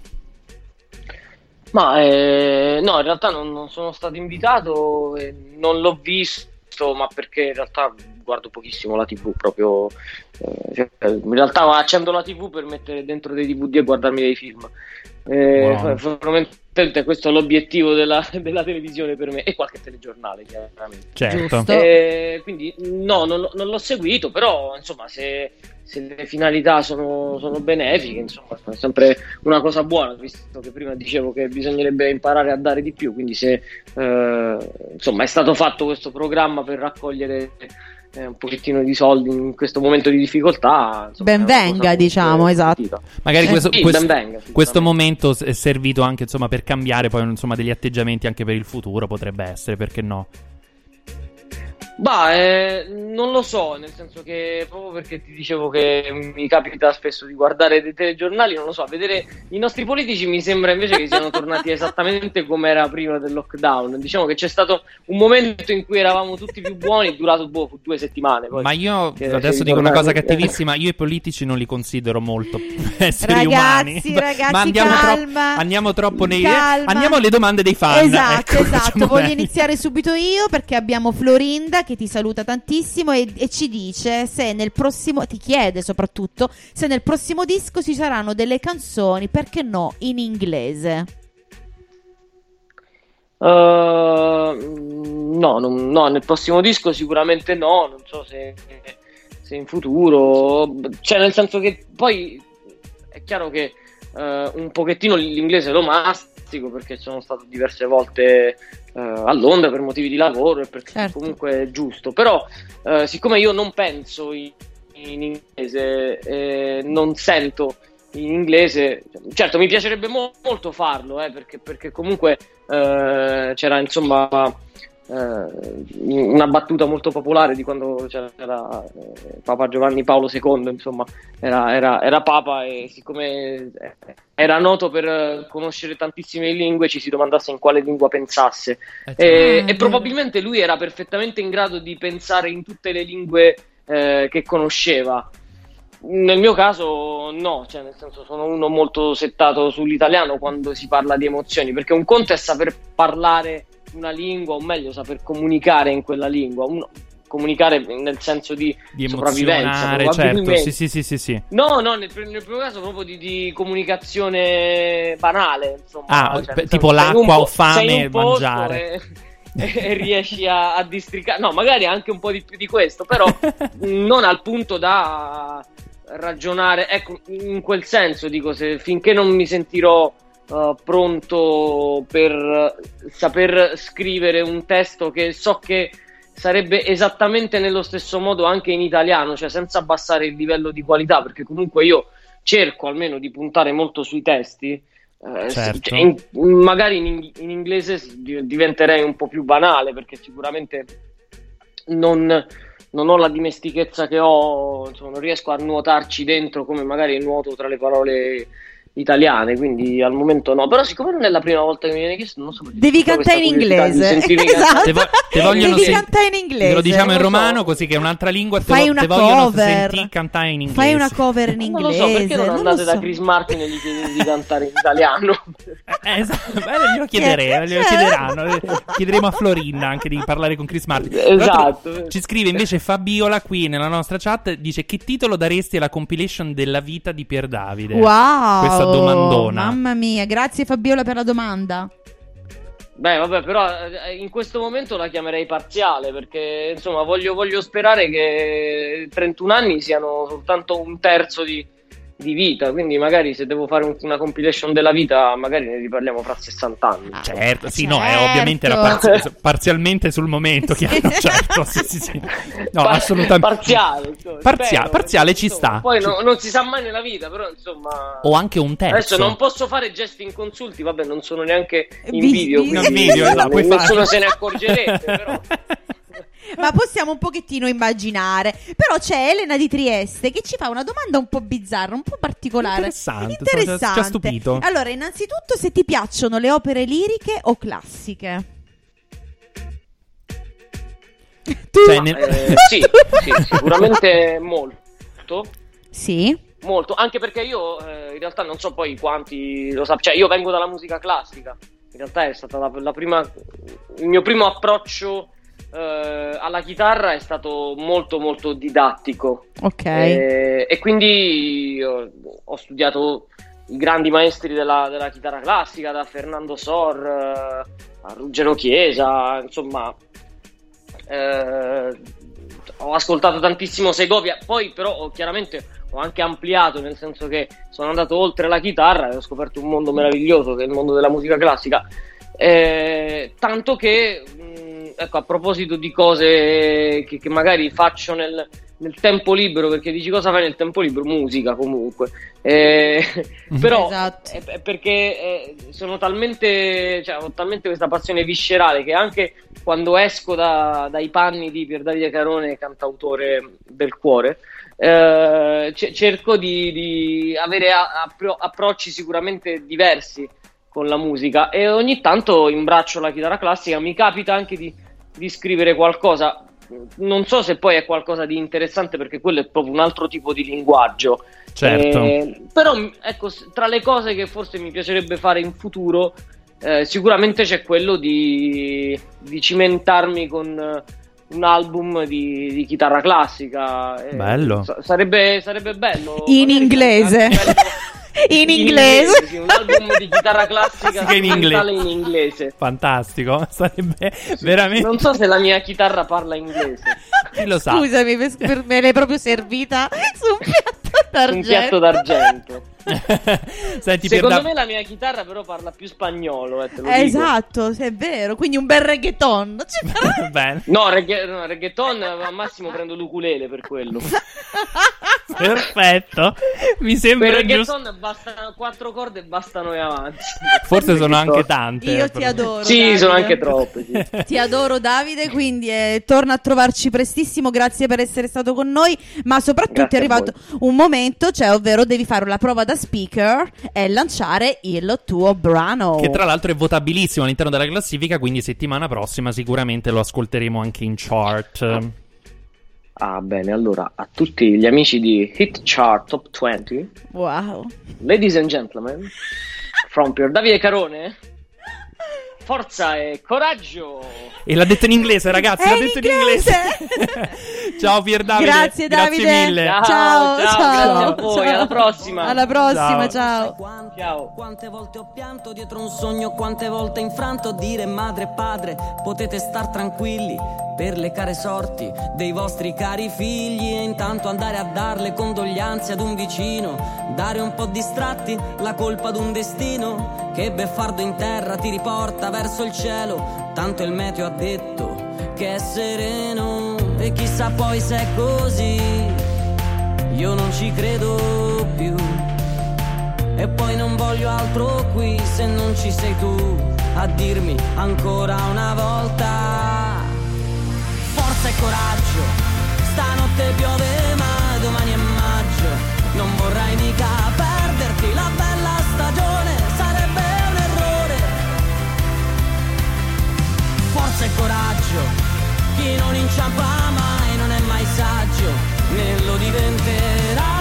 Ma eh, no, in realtà non, non sono stato invitato, e non l'ho visto, ma perché in realtà guardo pochissimo la TV proprio. eh, cioè, in realtà accendo la TV per mettere dentro dei DVD e guardarmi dei film. Eh, Buono. Fondamentalmente questo è l'obiettivo della, della televisione per me e qualche telegiornale, chiaramente. Certo. Eh, quindi no, non, non l'ho seguito, però insomma se, se le finalità sono, sono benefiche, insomma è sempre una cosa buona, visto che prima dicevo che bisognerebbe imparare a dare di più, quindi se eh, insomma è stato fatto questo programma per raccogliere eh, un pochettino di soldi in questo momento di difficoltà, insomma, Ben è una cosa venga, comunque diciamo, esatto. Magari Eh, questo, sì, questo- ben venga, questo momento è servito anche insomma per cambiare poi insomma degli atteggiamenti anche per il futuro, potrebbe essere, perché no? Bah, eh, non lo so, nel senso che proprio perché ti dicevo che mi capita spesso di guardare dei telegiornali, non lo so, vedere i nostri politici mi sembra invece che siano tornati esattamente come era prima del lockdown. Diciamo che c'è stato un momento in cui eravamo tutti più buoni, durato boh, due settimane. Poi, Ma io adesso dico una cosa cattivissima, io i politici non li considero molto esseri Ragazzi, umani. ragazzi, Ma andiamo, calma. troppo, andiamo troppo nei Calma. andiamo alle domande dei fan. Esatto, ecco, esatto. Voglio bene. iniziare subito io perché abbiamo Florinda che ti saluta tantissimo e, e ci dice se nel prossimo, ti chiede soprattutto se nel prossimo disco ci saranno delle canzoni, perché no, in inglese. Uh, no, non- no, nel prossimo disco sicuramente no, non so se, se in futuro, cioè nel senso che poi è chiaro che eh, un pochettino l'inglese lo mastico perché sono stato diverse volte eh, a Londra per motivi di lavoro e perché Certo. comunque è giusto, però eh, siccome io non penso in, in inglese, eh, non sento in inglese, certo mi piacerebbe mo- molto farlo eh, perché, perché comunque eh, c'era insomma eh, una battuta molto popolare di quando c'era eh, Papa Giovanni Paolo II, insomma, era, era- era Papa e siccome eh, era noto per eh, conoscere tantissime lingue, ci si domandasse in quale lingua pensasse. E, e probabilmente lui era perfettamente in grado di pensare in tutte le lingue eh, che conosceva. Nel mio caso no, cioè nel senso sono uno molto settato sull'italiano quando si parla di emozioni, perché un conto è saper parlare una lingua, o meglio saper comunicare in quella lingua, uno- comunicare nel senso di, Di sopravvivenza. certo. Sì, sì, sì, sì, sì. No, no, nel, nel primo caso proprio di, di comunicazione banale, insomma. Ah, cioè, tipo l'acqua o po- fame sei in e mangiare. E, e riesci a, a districare, no, magari anche un po' di più di questo, però non al punto da ragionare, ecco, in quel senso dico, se finché non mi sentirò eh, pronto per saper scrivere un testo che so che sarebbe esattamente nello stesso modo anche in italiano, cioè senza abbassare il livello di qualità, perché comunque io cerco almeno di puntare molto sui testi. eh, Certo. cioè, in- magari in, in inglese diventerei un po' più banale perché sicuramente non, non ho la dimestichezza che ho, insomma, non riesco a nuotarci dentro come magari nuoto tra le parole italiane, quindi al momento no. Però siccome non è la prima volta che mi viene chiesto, non so perché Devi cantare in inglese. Esatto. Te, vo- te vogliono Devi sen- cantare in inglese. Te lo diciamo in lo so. romano, così che è un'altra lingua. Te, Fai vo- una te vogliono cover. sentire cantare in inglese. Fai una cover in Non lo inglese. so, perché non non andate da so. Chris Martin e gli chiedete di cantare in italiano? Eh, esatto, beh, glielo chiederei, glielo Cioè- chiederanno. Chiederemo a Florinda anche di parlare con Chris Martin. Esatto. Ci scrive invece Fabiola qui nella nostra chat. Dice: Che titolo daresti alla compilation della vita di Pier Davide? Wow, Questa domandona. Mamma mia, grazie Fabiola per la domanda. Beh, vabbè, però eh, in questo momento la chiamerei parziale perché insomma voglio, voglio sperare che 31 anni siano soltanto un terzo di, di vita. Quindi, magari se devo fare un- una compilation della vita, magari ne riparliamo fra 60 anni. Certo, sì, no, è Certo. ovviamente era parzi- parzialmente sul momento, chiaro, certo, sì, sì, sì. No, Par- assolutamente. Parziale, insomma, Parzia- spero, parziale ci insomma, sta. Poi Ci- no- non si sa mai nella vita, però insomma. O anche un terzo. Adesso non posso fare gesti inconsulti, vabbè, non sono neanche in Vi- video. vi- quindi In video, esatto, puoi nessuno fare. se ne accorgerebbe, però. Ma possiamo un pochettino immaginare. Però c'è Elena di Trieste che ci fa una domanda un po' bizzarra, un po' particolare. Interessante, Interessante. ci ha stupito. Allora, innanzitutto, se ti piacciono le opere liriche o classiche? Tu? Cioè, nel- Eh, sì, sì, sicuramente molto. Sì. Molto, anche perché io eh, in realtà non so poi quanti lo sappiano, cioè io vengo dalla musica classica, in realtà è stata la, la prima, il mio primo approccio eh, alla chitarra è stato molto molto didattico Ok. Eh, e quindi ho studiato i grandi maestri della, della chitarra classica, da Fernando Sor eh, a Ruggero Chiesa, insomma eh, ho ascoltato tantissimo Segovia, poi però ho, chiaramente ho anche ampliato, nel senso che sono andato oltre la chitarra e ho scoperto un mondo meraviglioso che è il mondo della musica classica. Eh, tanto che, mh, ecco, a proposito di cose che, che magari faccio nel, nel tempo libero, perché dici cosa fai nel tempo libero? Musica comunque. Eh, però Esatto. è, è perché eh, sono talmente, cioè, ho talmente questa passione viscerale che anche quando esco da- dai panni di Pier Davide Carone, cantautore del cuore, eh, ce- cerco di, di avere a- appro- approcci sicuramente diversi con la musica e ogni tanto imbraccio la chitarra classica, mi capita anche di, di scrivere qualcosa. Non so se poi è qualcosa di interessante perché quello è proprio un altro tipo di linguaggio. Certo. Eh, però ecco, tra le cose che forse mi piacerebbe fare in futuro, eh, sicuramente c'è quello di, di cimentarmi con eh, un album di, di chitarra classica. Eh, Bello. sa- sarebbe, sarebbe bello. In inglese. bello- in inglese. sì, un album di chitarra classica in inglese. in inglese. Fantastico, sarebbe veramente... Non so se la mia chitarra parla inglese. Chi lo sa? Scusami, per- per- me l'hai proprio servita su un piatto d'argento. Un piatto d'argento. Senti, Secondo Pierda- me la mia chitarra però parla più spagnolo, eh, te lo Eh, dico. esatto, sì, è vero. Quindi un bel reggaeton. Bene. No, regga- no, reggaeton al massimo prendo l'ukulele per quello. Perfetto. Mi Per sembra reggaeton giusto. bastano quattro corde e bastano e avanti. Forse sono anche tante. Io ti però. adoro. Sì, Davide. sono anche troppe. sì. Ti adoro Davide, quindi eh, torna a trovarci prestissimo, grazie per essere stato con noi, ma soprattutto Grazie è arrivato un momento, cioè ovvero devi fare la prova da speaker e lanciare il tuo brano. Che tra l'altro è votabilissimo all'interno della classifica, quindi settimana prossima sicuramente lo ascolteremo anche in chart. Ah, bene, allora a tutti gli amici di Hit Chart Top 20, Wow. ladies and gentlemen, from Pier Davide Carone, forza e coraggio! E l'ha detto in inglese, ragazzi, È l'ha in detto in inglese. ciao Pier Davide. Grazie, Davide. mille. Ciao, Ciao, ciao, ciao. grazie a voi, Ciao. alla prossima. Alla prossima, ciao. Ciao. Quante volte ho pianto dietro un sogno, quante volte infranto dire madre e padre, potete star tranquilli per le care sorti dei vostri cari figli e intanto andare a dare le condoglianze ad un vicino, dare un po' distratti la colpa ad un destino che beffardo in terra ti riporta verso il cielo, tanto il meteo ha detto che è sereno e chissà poi se è così, io non ci credo più. E poi non voglio altro qui se non ci sei tu a dirmi ancora una volta. Forza e coraggio, stanotte piove ma domani è maggio. Non vorrai mica perderti la bella stagione, sarebbe un errore. Forza e coraggio, chi non inciampa mai non è mai saggio, né lo diventerà.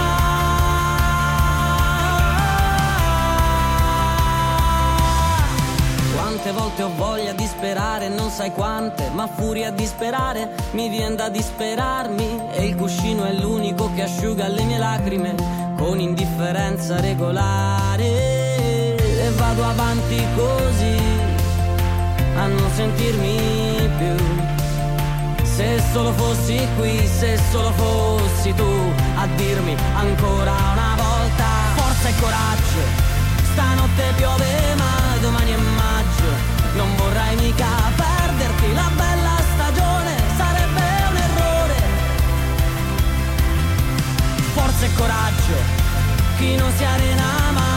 Quante volte ho voglia di sperare, non sai quante, ma furia di sperare mi viene da disperarmi e il cuscino è l'unico che asciuga le mie lacrime con indifferenza regolare e vado avanti così a non sentirmi più. Se solo fossi qui, se solo fossi tu a dirmi ancora una volta forza e coraggio. Stanotte piove ma domani è maggio, non vorrai mica perderti la bella stagione, sarebbe un errore. Forza e coraggio, chi non si arena mai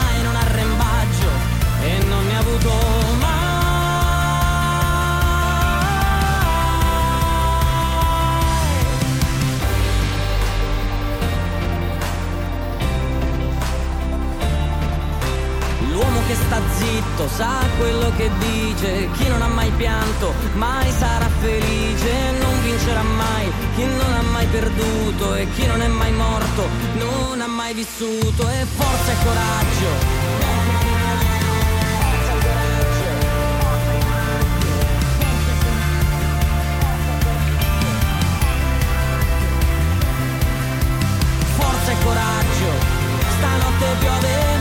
che sta zitto sa quello che dice, chi non ha mai pianto mai sarà felice, non vincerà mai chi non ha mai perduto. E chi non è mai morto non ha mai vissuto. E forza e coraggio. Forza e coraggio, stanotte piove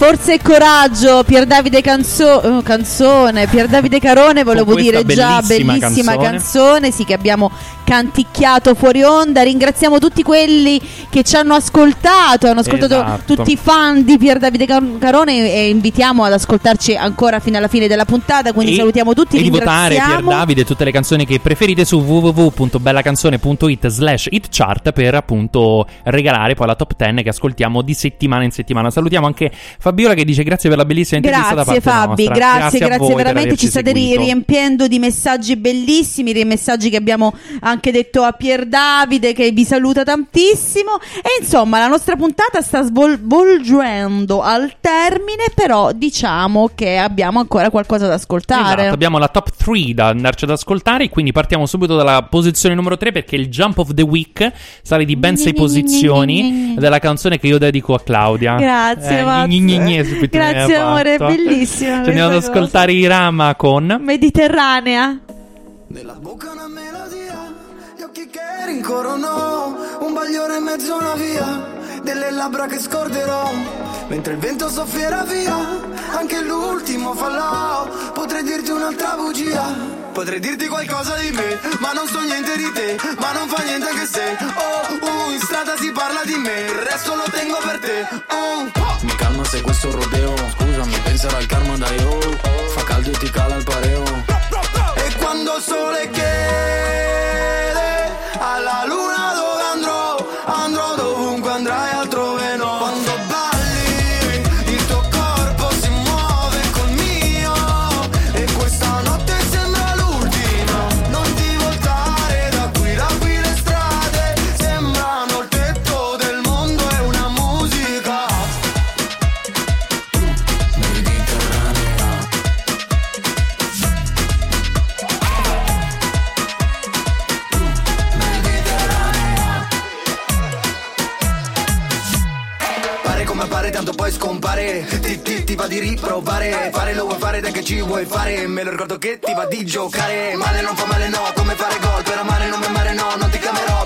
Forza e coraggio, Pier Davide Canzo- eh, Canzone, Pier Davide Carone, volevo dire già bellissima bellissima canzone. canzone, sì che abbiamo canticchiato fuori onda. Ringraziamo tutti quelli che ci hanno ascoltato, hanno ascoltato Esatto. tutti i fan di Pier Davide Car- Carone e invitiamo ad ascoltarci ancora fino alla fine della puntata, quindi E- salutiamo tutti, E di votare Pier. Davide tutte le canzoni che preferite su www.bellacanzone.it slash hitchart per appunto regalare poi la top 10 che ascoltiamo di settimana in settimana. Salutiamo anche Fabiola che dice grazie per la bellissima intervista da Grazie parte Fabi, nostra. grazie, a grazie, per veramente ci state seguito. riempiendo di messaggi bellissimi, dei messaggi che abbiamo anche detto a Pier Davide che vi saluta tantissimo e insomma la nostra puntata sta svol- volgendo al termine, però diciamo che abbiamo ancora qualcosa da ascoltare. Esatto, abbiamo la top 3 3 da andarci ad ascoltare. Quindi partiamo subito dalla posizione numero 3 perché il Jump of the Week sale di ben 6 posizioni ed è la canzone che io dedico a Claudia. Grazie, Eh, Mi Grazie, amore, fatto. bellissima Ci andiamo ad cosa. ascoltare i Rama con Mediterranea. che rincorrono un bagliore in mezzo a una via delle labbra che scorderò mentre il vento soffierà via anche l'ultimo fallò potrei dirti un'altra bugia Potrei dirti qualcosa di me, ma non so niente di te, ma non fa niente che se. Oh, uh, in strada si parla di me, il resto lo tengo per te. Oh. Mi calma se questo rodeo Scusami, penserò al karma da io Fa caldo e ti cala il pareo. E quando il sole chiede va di riprovare Fare lo vuoi fare dai che ci vuoi fare. Me lo ricordo che ti va di giocare. Male non fa male no Come fare gol per amare non mi amare no Non ti chiamerò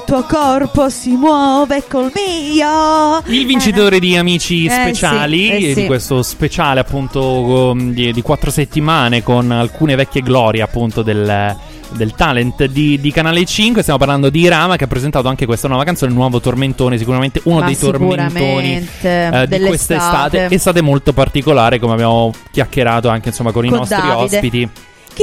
Il tuo corpo si muove col mio. Il vincitore di Amici Eh, Speciali, sì, eh, e sì. di questo speciale appunto um, di, di quattro settimane con alcune vecchie glorie appunto del, del talent di, di Canale 5. Stiamo parlando di Rama che ha presentato anche questa nuova canzone, il nuovo tormentone, sicuramente uno Ma dei tormentoni eh, di quest'estate. Estate molto particolare come abbiamo chiacchierato anche insomma con i Con nostri Davide. ospiti.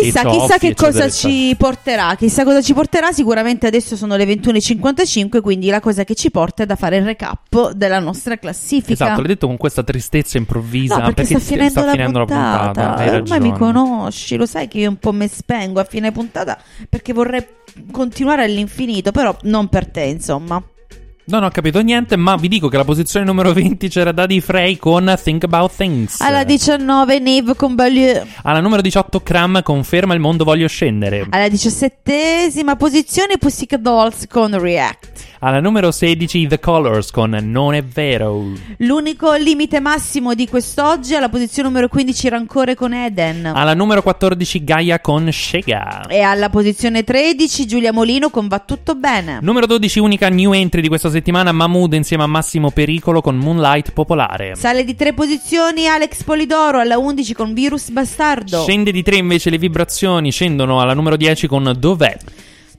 Chissà, chissà che cosa ci porterà. Chissà cosa ci porterà. Sicuramente adesso sono le 21.55, quindi la cosa che ci porta è da fare il recap della nostra classifica. Esatto, l'hai detto con questa tristezza improvvisa. No, perché, sta, si- finendo, la finendo puntata. Hai Ormai mi ragione. conosci, lo sai che io un po' mi spengo a fine puntata perché vorrei continuare all'infinito, però non per te, insomma. Non ho capito niente, ma vi dico che la posizione numero 20 c'era Daddy Frey con Think About Things. Alla 19 Neve con Beaulieu. Alla numero 18 Cram conferma il mondo voglio scendere. Alla diciassettesima posizione Pussycat Dolls con React. Alla numero 16 The Colors con Non è vero. L'unico limite massimo di quest'oggi alla posizione numero 15 Rancore con Eden. Alla numero 14 Gaia con Shega. E alla posizione 13 Giulia Molino con Va tutto bene. Numero 12 unica new entry di questa settimana Mahmood insieme a Massimo Pericolo con Moonlight Popolare. Sale di tre posizioni Alex Polidoro alla 11 con Virus Bastardo. Scende di 3 invece le vibrazioni, scendono alla numero 10 con Dov'è?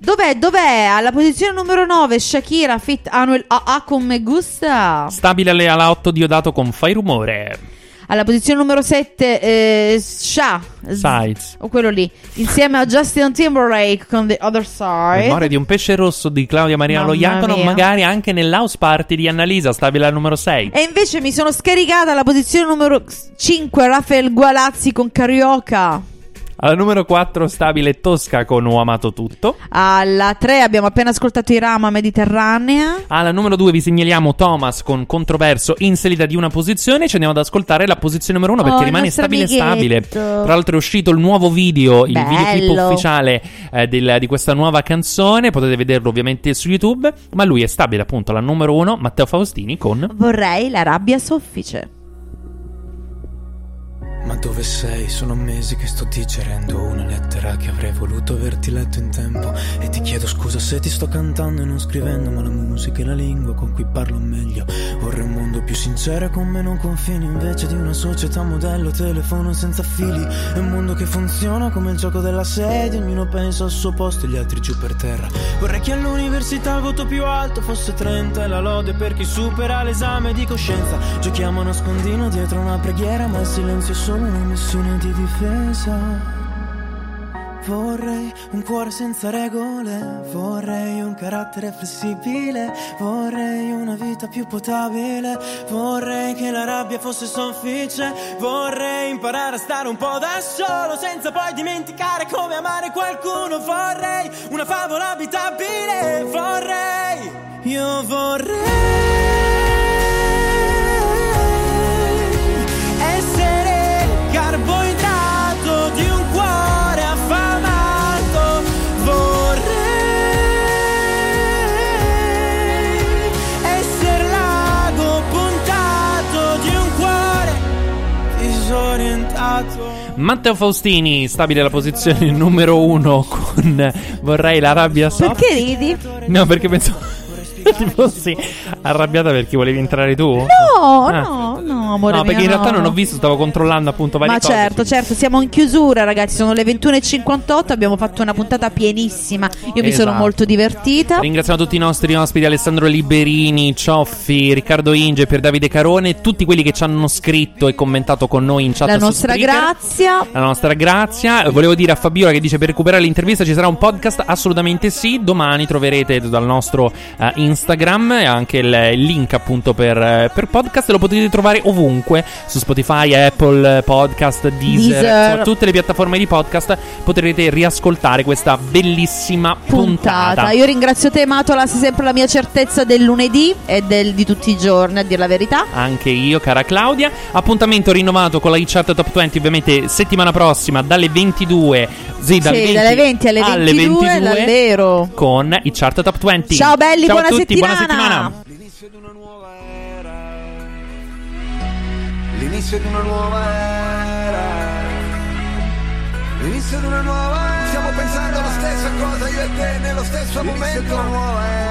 Dov'è? Dov'è? Alla posizione numero 9 Shakira Fit Anuel AA con Me Gusta. Stabile alle- alla 8 Diodato con Fai Rumore. Alla posizione numero 7 eh, Sha. Sides. O quello lì. Insieme a Justin Timberlake con The Other Side. Memoria di un pesce rosso di Claudia Maria Mamma Loiacono, mia. magari anche nell'house party di Annalisa, stabile al numero 6. E invece mi sono scaricata alla posizione numero 5 Rafael Gualazzi con Carioca. Alla numero 4 stabile Tosca con Ho amato tutto. Alla 3 abbiamo appena ascoltato i Rama Mediterranea. Alla numero 2 vi segnaliamo Thomas con Controverso in salita di una posizione. Ci andiamo ad ascoltare la posizione numero 1 perché Oh, rimane stabile stabile. amichetto. Tra l'altro è uscito il nuovo video, il Bello. videoclip ufficiale eh, del- di questa nuova canzone. Potete vederlo ovviamente su YouTube. Ma lui è stabile appunto alla numero 1, Matteo Faustini con Vorrei la rabbia soffice. Ma dove sei? Sono mesi che sto digerendo una lettera che avrei voluto averti letto in tempo. E ti chiedo scusa se ti sto cantando e non scrivendo, ma la musica è la lingua con cui parlo meglio. Vorrei un mondo più sincero e con meno confini, invece di una società modello, telefono senza fili. È un mondo che funziona come il gioco della sedia, ognuno pensa al suo posto e gli altri giù per terra. Vorrei che all'università il voto più alto fosse 30 e la lode per chi supera l'esame di coscienza. Giochiamo a nascondino dietro una preghiera, ma il silenzio è solo una missione di difesa. Vorrei un cuore senza regole, vorrei un carattere flessibile, vorrei una vita più potabile, vorrei che la rabbia fosse soffice, vorrei imparare a stare un po' da solo senza poi dimenticare come amare qualcuno, vorrei una favola abitabile, vorrei, io vorrei Matteo Faustini, stabile alla posizione numero uno con Vorrei la rabbia soft. Perché ridi? No, perché pensavo ti fossi arrabbiata perché volevi entrare tu. No, Ah. no, no, amore No, perché mio, in realtà no. non ho visto, stavo controllando appunto varie Ma cose. certo, certo, siamo in chiusura, ragazzi. Sono le 21.58. Abbiamo fatto una puntata pienissima. Io mi sono Esatto. molto divertita. Ringraziamo tutti i nostri ospiti Alessandro Liberini, Cioffi, Riccardo Inge, per Davide Carone, tutti quelli che ci hanno scritto e commentato con noi in chat La nostra Spreaker. grazia. La nostra grazia. Volevo dire a Fabiola che dice per recuperare l'intervista ci sarà un podcast? Assolutamente sì. Domani troverete dal nostro eh, Instagram anche il, il link appunto per, per podcast. Lo potete trovare ovunque su Spotify, Apple Podcast, Deezer, Deezer. insomma, tutte le piattaforme di podcast. Potrete riascoltare questa bellissima puntata. Puntata. Io ringrazio te, Matola, sei sempre la mia certezza del lunedì e del- di tutti i giorni, a dire la verità. Anche io, cara Claudia. Appuntamento rinnovato con la Chart Top 20, ovviamente settimana prossima dalle 22. Sì, dalle, Sì, 20 dalle 20 alle 22, l'allero. con i Chart Top 20. Ciao belli, Ciao buona tutti, buona settimana. settimana. L'inizio di una nuova era. L'inizio di una nuova era. Stiamo pensando alla stessa cosa io e te nello stesso momento. Di una nuova era.